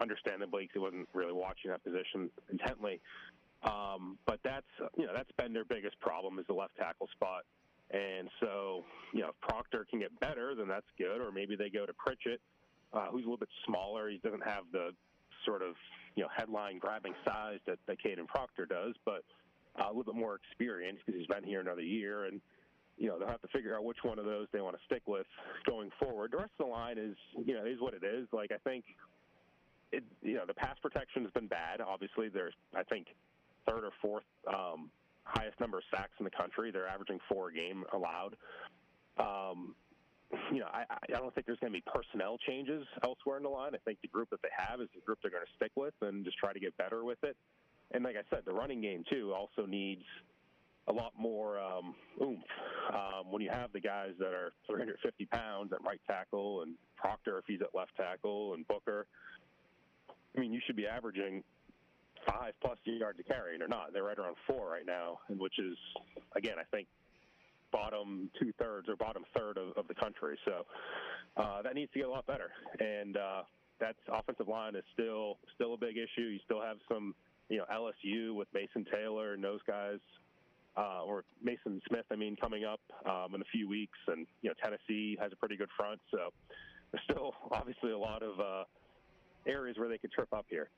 understandably, because he wasn't really watching that position intently. Um, but that's, you know, that's been their biggest problem is the left tackle spot. And so, you know, if Proctor can get better, then that's good. Or maybe they go to Pritchett, uh, who's a little bit smaller. He doesn't have the sort of, you know, headline grabbing size that, that Kadyn Proctor does, but uh, a little bit more experience because he's been here another year. And, you know, they'll have to figure out which one of those they want to stick with going forward. The rest of the line is, you know, is what it is. Like, I think, it, you know, the pass protection has been bad. Obviously, there's, I think, third or fourth um, highest number of sacks in the country. They're averaging four a game allowed. Um, you know, I, I don't think there's going to be personnel changes elsewhere in the line. I think the group that they have is the group they're going to stick with and just try to get better with it. And like I said, the running game too also needs a lot more um, oomph. Um, when you have the guys that are 350 pounds at right tackle and Proctor if he's at left tackle and Booker, I mean, you should be averaging five plus yards a carry, and they're not. They're right around four right now, which is, again, I think bottom two thirds or bottom third of, of the country. So uh, that needs to get a lot better. And uh, that's offensive line is still still a big issue. You still have some, you know, LSU with Mason Taylor and those guys, uh, or Mason Smith. I mean, coming up um, in a few weeks, and you know, Tennessee has a pretty good front. So there's still obviously a lot of uh, areas where they could trip up here.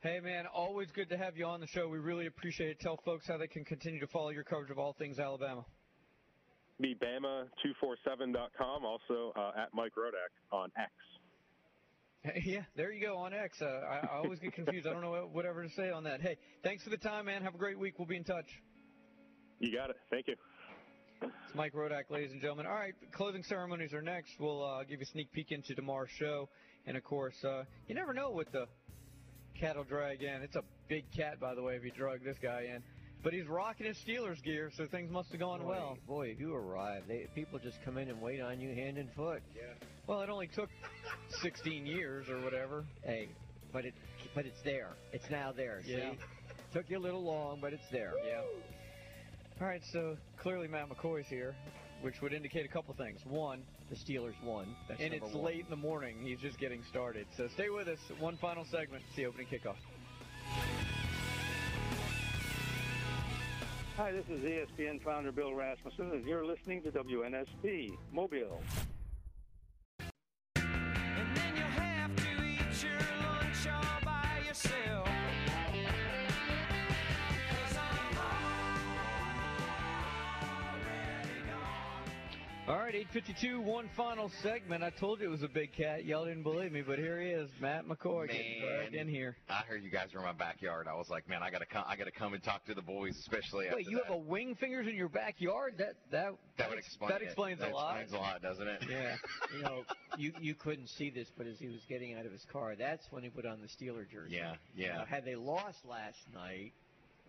Hey, man, always good to have you on the show. We really appreciate it. Tell folks how they can continue to follow your coverage of all things Alabama. Be Bama247.com, also uh, at Mike Rodak on X. Yeah, there you go on X. Uh, I, I always get confused. I don't know what, whatever to say on that. Hey, thanks for the time, man. Have a great week. We'll be in touch. You got it. Thank you. It's Mike Rodak, ladies and gentlemen. All right, closing ceremonies are next. We'll uh, give you a sneak peek into tomorrow's show. And, of course, uh, you never know what the cattle drag in. It's a big cat, by the way, if you drug this guy in. But he's rocking his Steelers gear, so things must have gone boy, well. Boy, if you arrive, they, people just come in and wait on you hand and foot. Yeah. Well, it only took 16 years or whatever. Hey, but it, but it's there. It's now there. Yeah. See? Took you a little long, but it's there. Yeah. All right, so clearly Matt McCoy's here, which would indicate a couple things. One, the Steelers won. That's and it's one. late in the morning. He's just getting started. So stay with us. One final segment. It's the opening kickoff. Hi, this is ESPN founder Bill Rasmussen, and you're listening to WNSP Mobile. All right, 852, one final segment. I told you it was a big cat. Y'all didn't believe me, but here he is, Matt McCoy, getting dragged in here. I heard you guys were in my backyard. I was like, man, I gotta come. I gotta come and talk to the boys, especially after Wait, you that. have a Wingfingers in your backyard? That that that would explain. that explains that a lot. Explains a lot, doesn't it? Yeah. you know, you you couldn't see this, but as he was getting out of his car, that's when he put on the Steeler jersey. Yeah, yeah. Now, had they lost last night,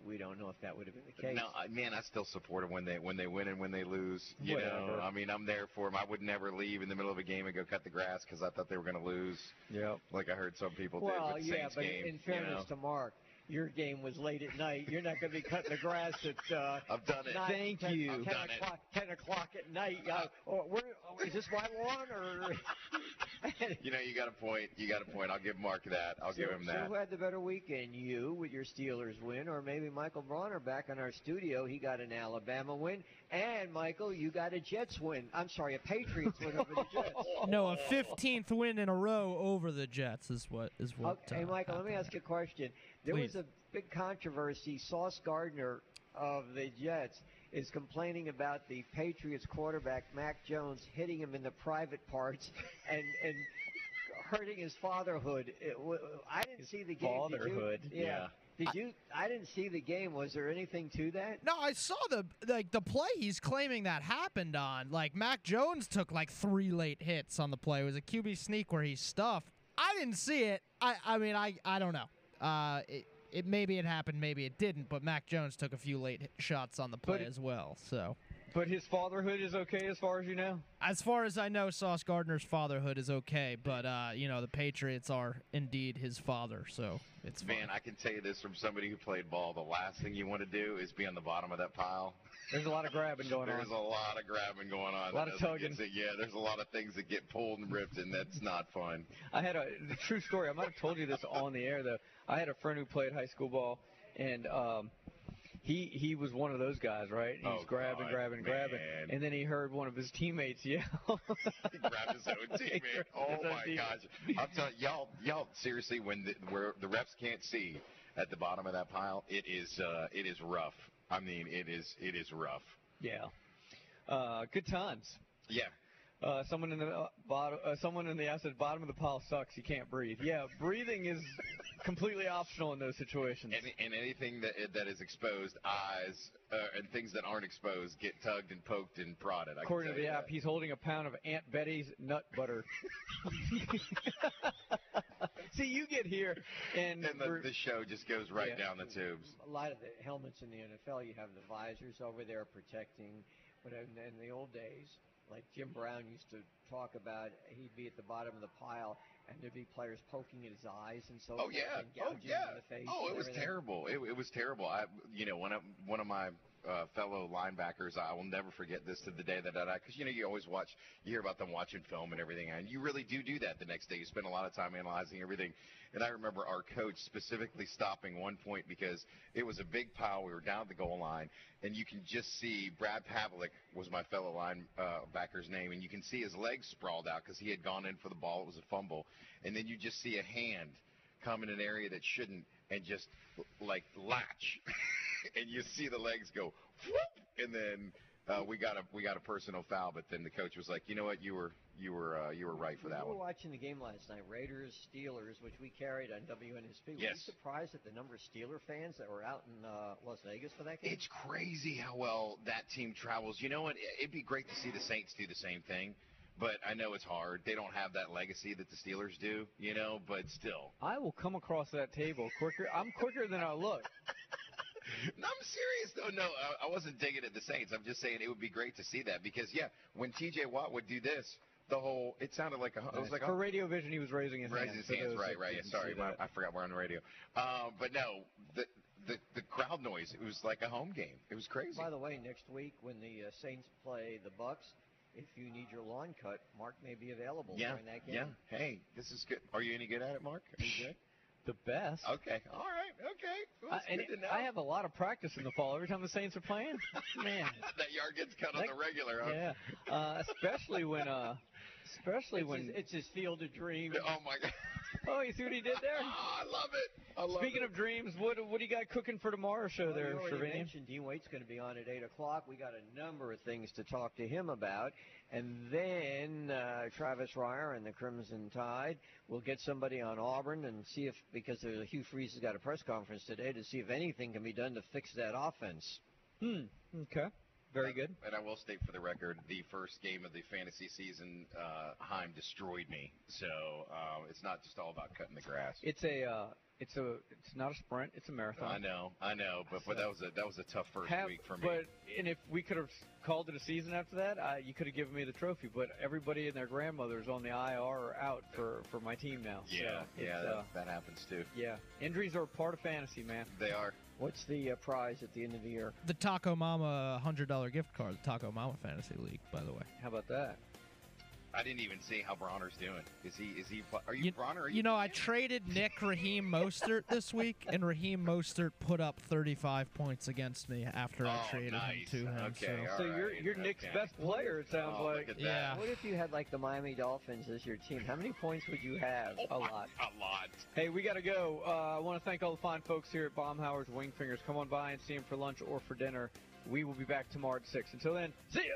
we don't know if that would have been the case. No, I- man, I still support them when they when they win and when they lose. You know, I mean, I'm there for them. I would never leave in the middle of a game and go cut the grass because I thought they were going to lose. Yep. Like I heard some people well, did with yeah, Saints but game. in fairness you know? to Mark, your game was late at night. You're not going to be cutting the grass at. Uh, I've done it. nine, Thank 10, you. 10 Done it. o'clock, Ten o'clock at night. Uh, or where, oh, is this my lawn or? You know, you got a point. You got a point. I'll give Mark that. I'll give So- him So that. who had the better weekend? You with your Steelers win, or maybe Michael Bronner back in our studio? He got an Alabama win, and Michael, you got a Jets win. I'm sorry, a Patriots win over the Jets. No, a 15th win in a row over the Jets is what is what. Okay, hey, uh, Michael, let me ask you a question. There Please. was a big controversy. Sauce Gardner of the Jets is complaining about the Patriots quarterback Mac Jones hitting him in the private parts and and hurting his fatherhood. It, w- I didn't see the game. Did you? fatherhood, yeah. Did you? I didn't see the game. Was there anything to that? No, I saw the like the play he's claiming that happened on. Like Mac Jones took like three late hits on the play. It was a QB sneak where he stuffed. I didn't see it. I I mean I I don't know. Uh, it, it maybe it happened, maybe it didn't. But Mac Jones took a few late shots on the play as well. So But his fatherhood is okay as far as you know. as far as I know, Sauce Gardner's fatherhood is okay. But uh, you know the Patriots are indeed his father, so it's fine. Man, I can tell you this from somebody who played ball. The last thing you want to do is be on the bottom of that pile. There's a lot of grabbing going There's on. There's a lot of grabbing going on. A lot of get tugging. yeah, there's a lot of things that get pulled and ripped, and that's not fun. I had a true story. I might have told you this on the air though. I had a friend who played high school ball, and um, he he was one of those guys, right? He was Oh, grabbing, God, grabbing, grabbing, and then he heard one of his teammates yell. grab his own teammate. Oh my teammate. gosh! I'm telling y'all, y'all seriously, when the, where the refs can't see at the bottom of that pile, it is uh, it is rough. I mean, it is it is rough. Yeah. Uh, good times. Yeah. Uh, someone in the uh, bottom, uh, someone in the I said bottom of the pile sucks. You can't breathe. Yeah, breathing is completely optional in those situations. And, and anything that that is exposed, eyes uh, and things that aren't exposed, get tugged and poked and prodded. I According to the you app, he's holding a pound of Aunt Betty's nut butter. See, you get here, and, and the, the show just goes right Yeah. down the tubes. A lot of the helmets in the NFL, you have the visors over there protecting. But in, in the old days, like Jim Brown used to talk about, he'd be at the bottom of the pile, and there'd be players poking at his eyes and so Oh yeah, and oh gouging yeah. him in the face. Oh, it was everything. terrible. It, it was terrible. I, you know, one of one of my uh, fellow linebackers, I will never forget this to the day that I, because you know, you always watch, you hear about them watching film and everything, and you really do do that the next day. You spend a lot of time analyzing everything. And I remember our coach specifically stopping one point because it was a big pile. We were down at the goal line, and you can just see Brad Pavlik was my fellow linebacker's name, and you can see his legs sprawled out because he had gone in for the ball. It was a fumble, and then you just see a hand come in an area that shouldn't and just like latch and you see the legs go whoop, and then uh, we got a we got a personal foul but then the coach was like you know what you were you were uh, you were right for that we one were watching the game last night, Raiders, Steelers, which we carried on WNSP. Were you surprised at the number of Steeler fans that were out in uh, Las Vegas for that game? It's crazy how well that team travels. You know what? It'd be great to see the Saints do the same thing, but I know it's hard. They don't have that legacy that the Steelers do, you know, but still. I will come across that table quicker. I'm quicker than I look. No, I'm serious though. No, I, I wasn't digging at the Saints. I'm just saying it would be great to see that because yeah, when T.J. Watt would do this, the whole it sounded like a it was like For a, Radio Vision, he was raising his raising hands. his hands. Right, right. Yeah, sorry, my. I forgot we're on the radio. Um, but no, the the the crowd noise. It was like a home game. It was crazy. By the way, next week when the uh, Saints play the Bucks, if you need your lawn cut, Mark may be available Yeah, during that game. yeah. Hey, this is good. Are you any good at it, Mark? Are you good? The best. Okay. All right. Okay. Well, I, and good to know. I have a lot of practice in the fall. Every time the Saints are playing, man. that yard gets cut on the regular. Huh? Yeah, uh, especially when, uh, especially It's when. his, it's his field of dreams. Oh my God. Oh, you see what he did there? Oh, I love it. I love Speaking it. of dreams, what what do you got cooking for tomorrow's show Well, there, you already Shervanian? mentioned Dean Waite's going to be on at 8 o'clock. We got a number of things to talk to him about. And then uh, Travis Reier and the Crimson Tide We'll get somebody on Auburn and see if, because Hugh Freeze has got a press conference today, to see if anything can be done to fix that offense. Hmm. Okay. Very good. And I will state for the record, the first game of the fantasy season, uh, Heim destroyed me. So um, it's not just all about cutting the grass. It's a uh, It's a it's not a sprint. It's a marathon. I know, I know, but but that was a that was a tough first Have- week for me. But and if we could have called it a season after that, uh, you could have given me the trophy. But everybody and their grandmothers on the IR are out for for my team now. yeah, so yeah, that, uh, that happens too. yeah. Injuries are part of fantasy, man. They are. What's the uh, prize at the end of the year? The Taco Mama hundred dollar gift card, the Taco Mama Fantasy League, by the way. How about that? I didn't even see how Bronner's doing. Is he? Is he? Are you, Bronner? Are you? You know, I traded Nick Raheem Mostert this week, and Raheem Mostert put up 35 points against me after I Oh, traded nice. him to him. Okay, so. all So you're you're Nick's okay. best player. It sounds Oh, like. Yeah. What if you had like the Miami Dolphins as your team? How many points would you have? A lot. A lot. Hey, we got to go. Uh, I want to thank all the fine folks here at Baumhower's Wingfingers. Come on by and see them for lunch or for dinner. We will be back tomorrow at 6. Until then, see ya!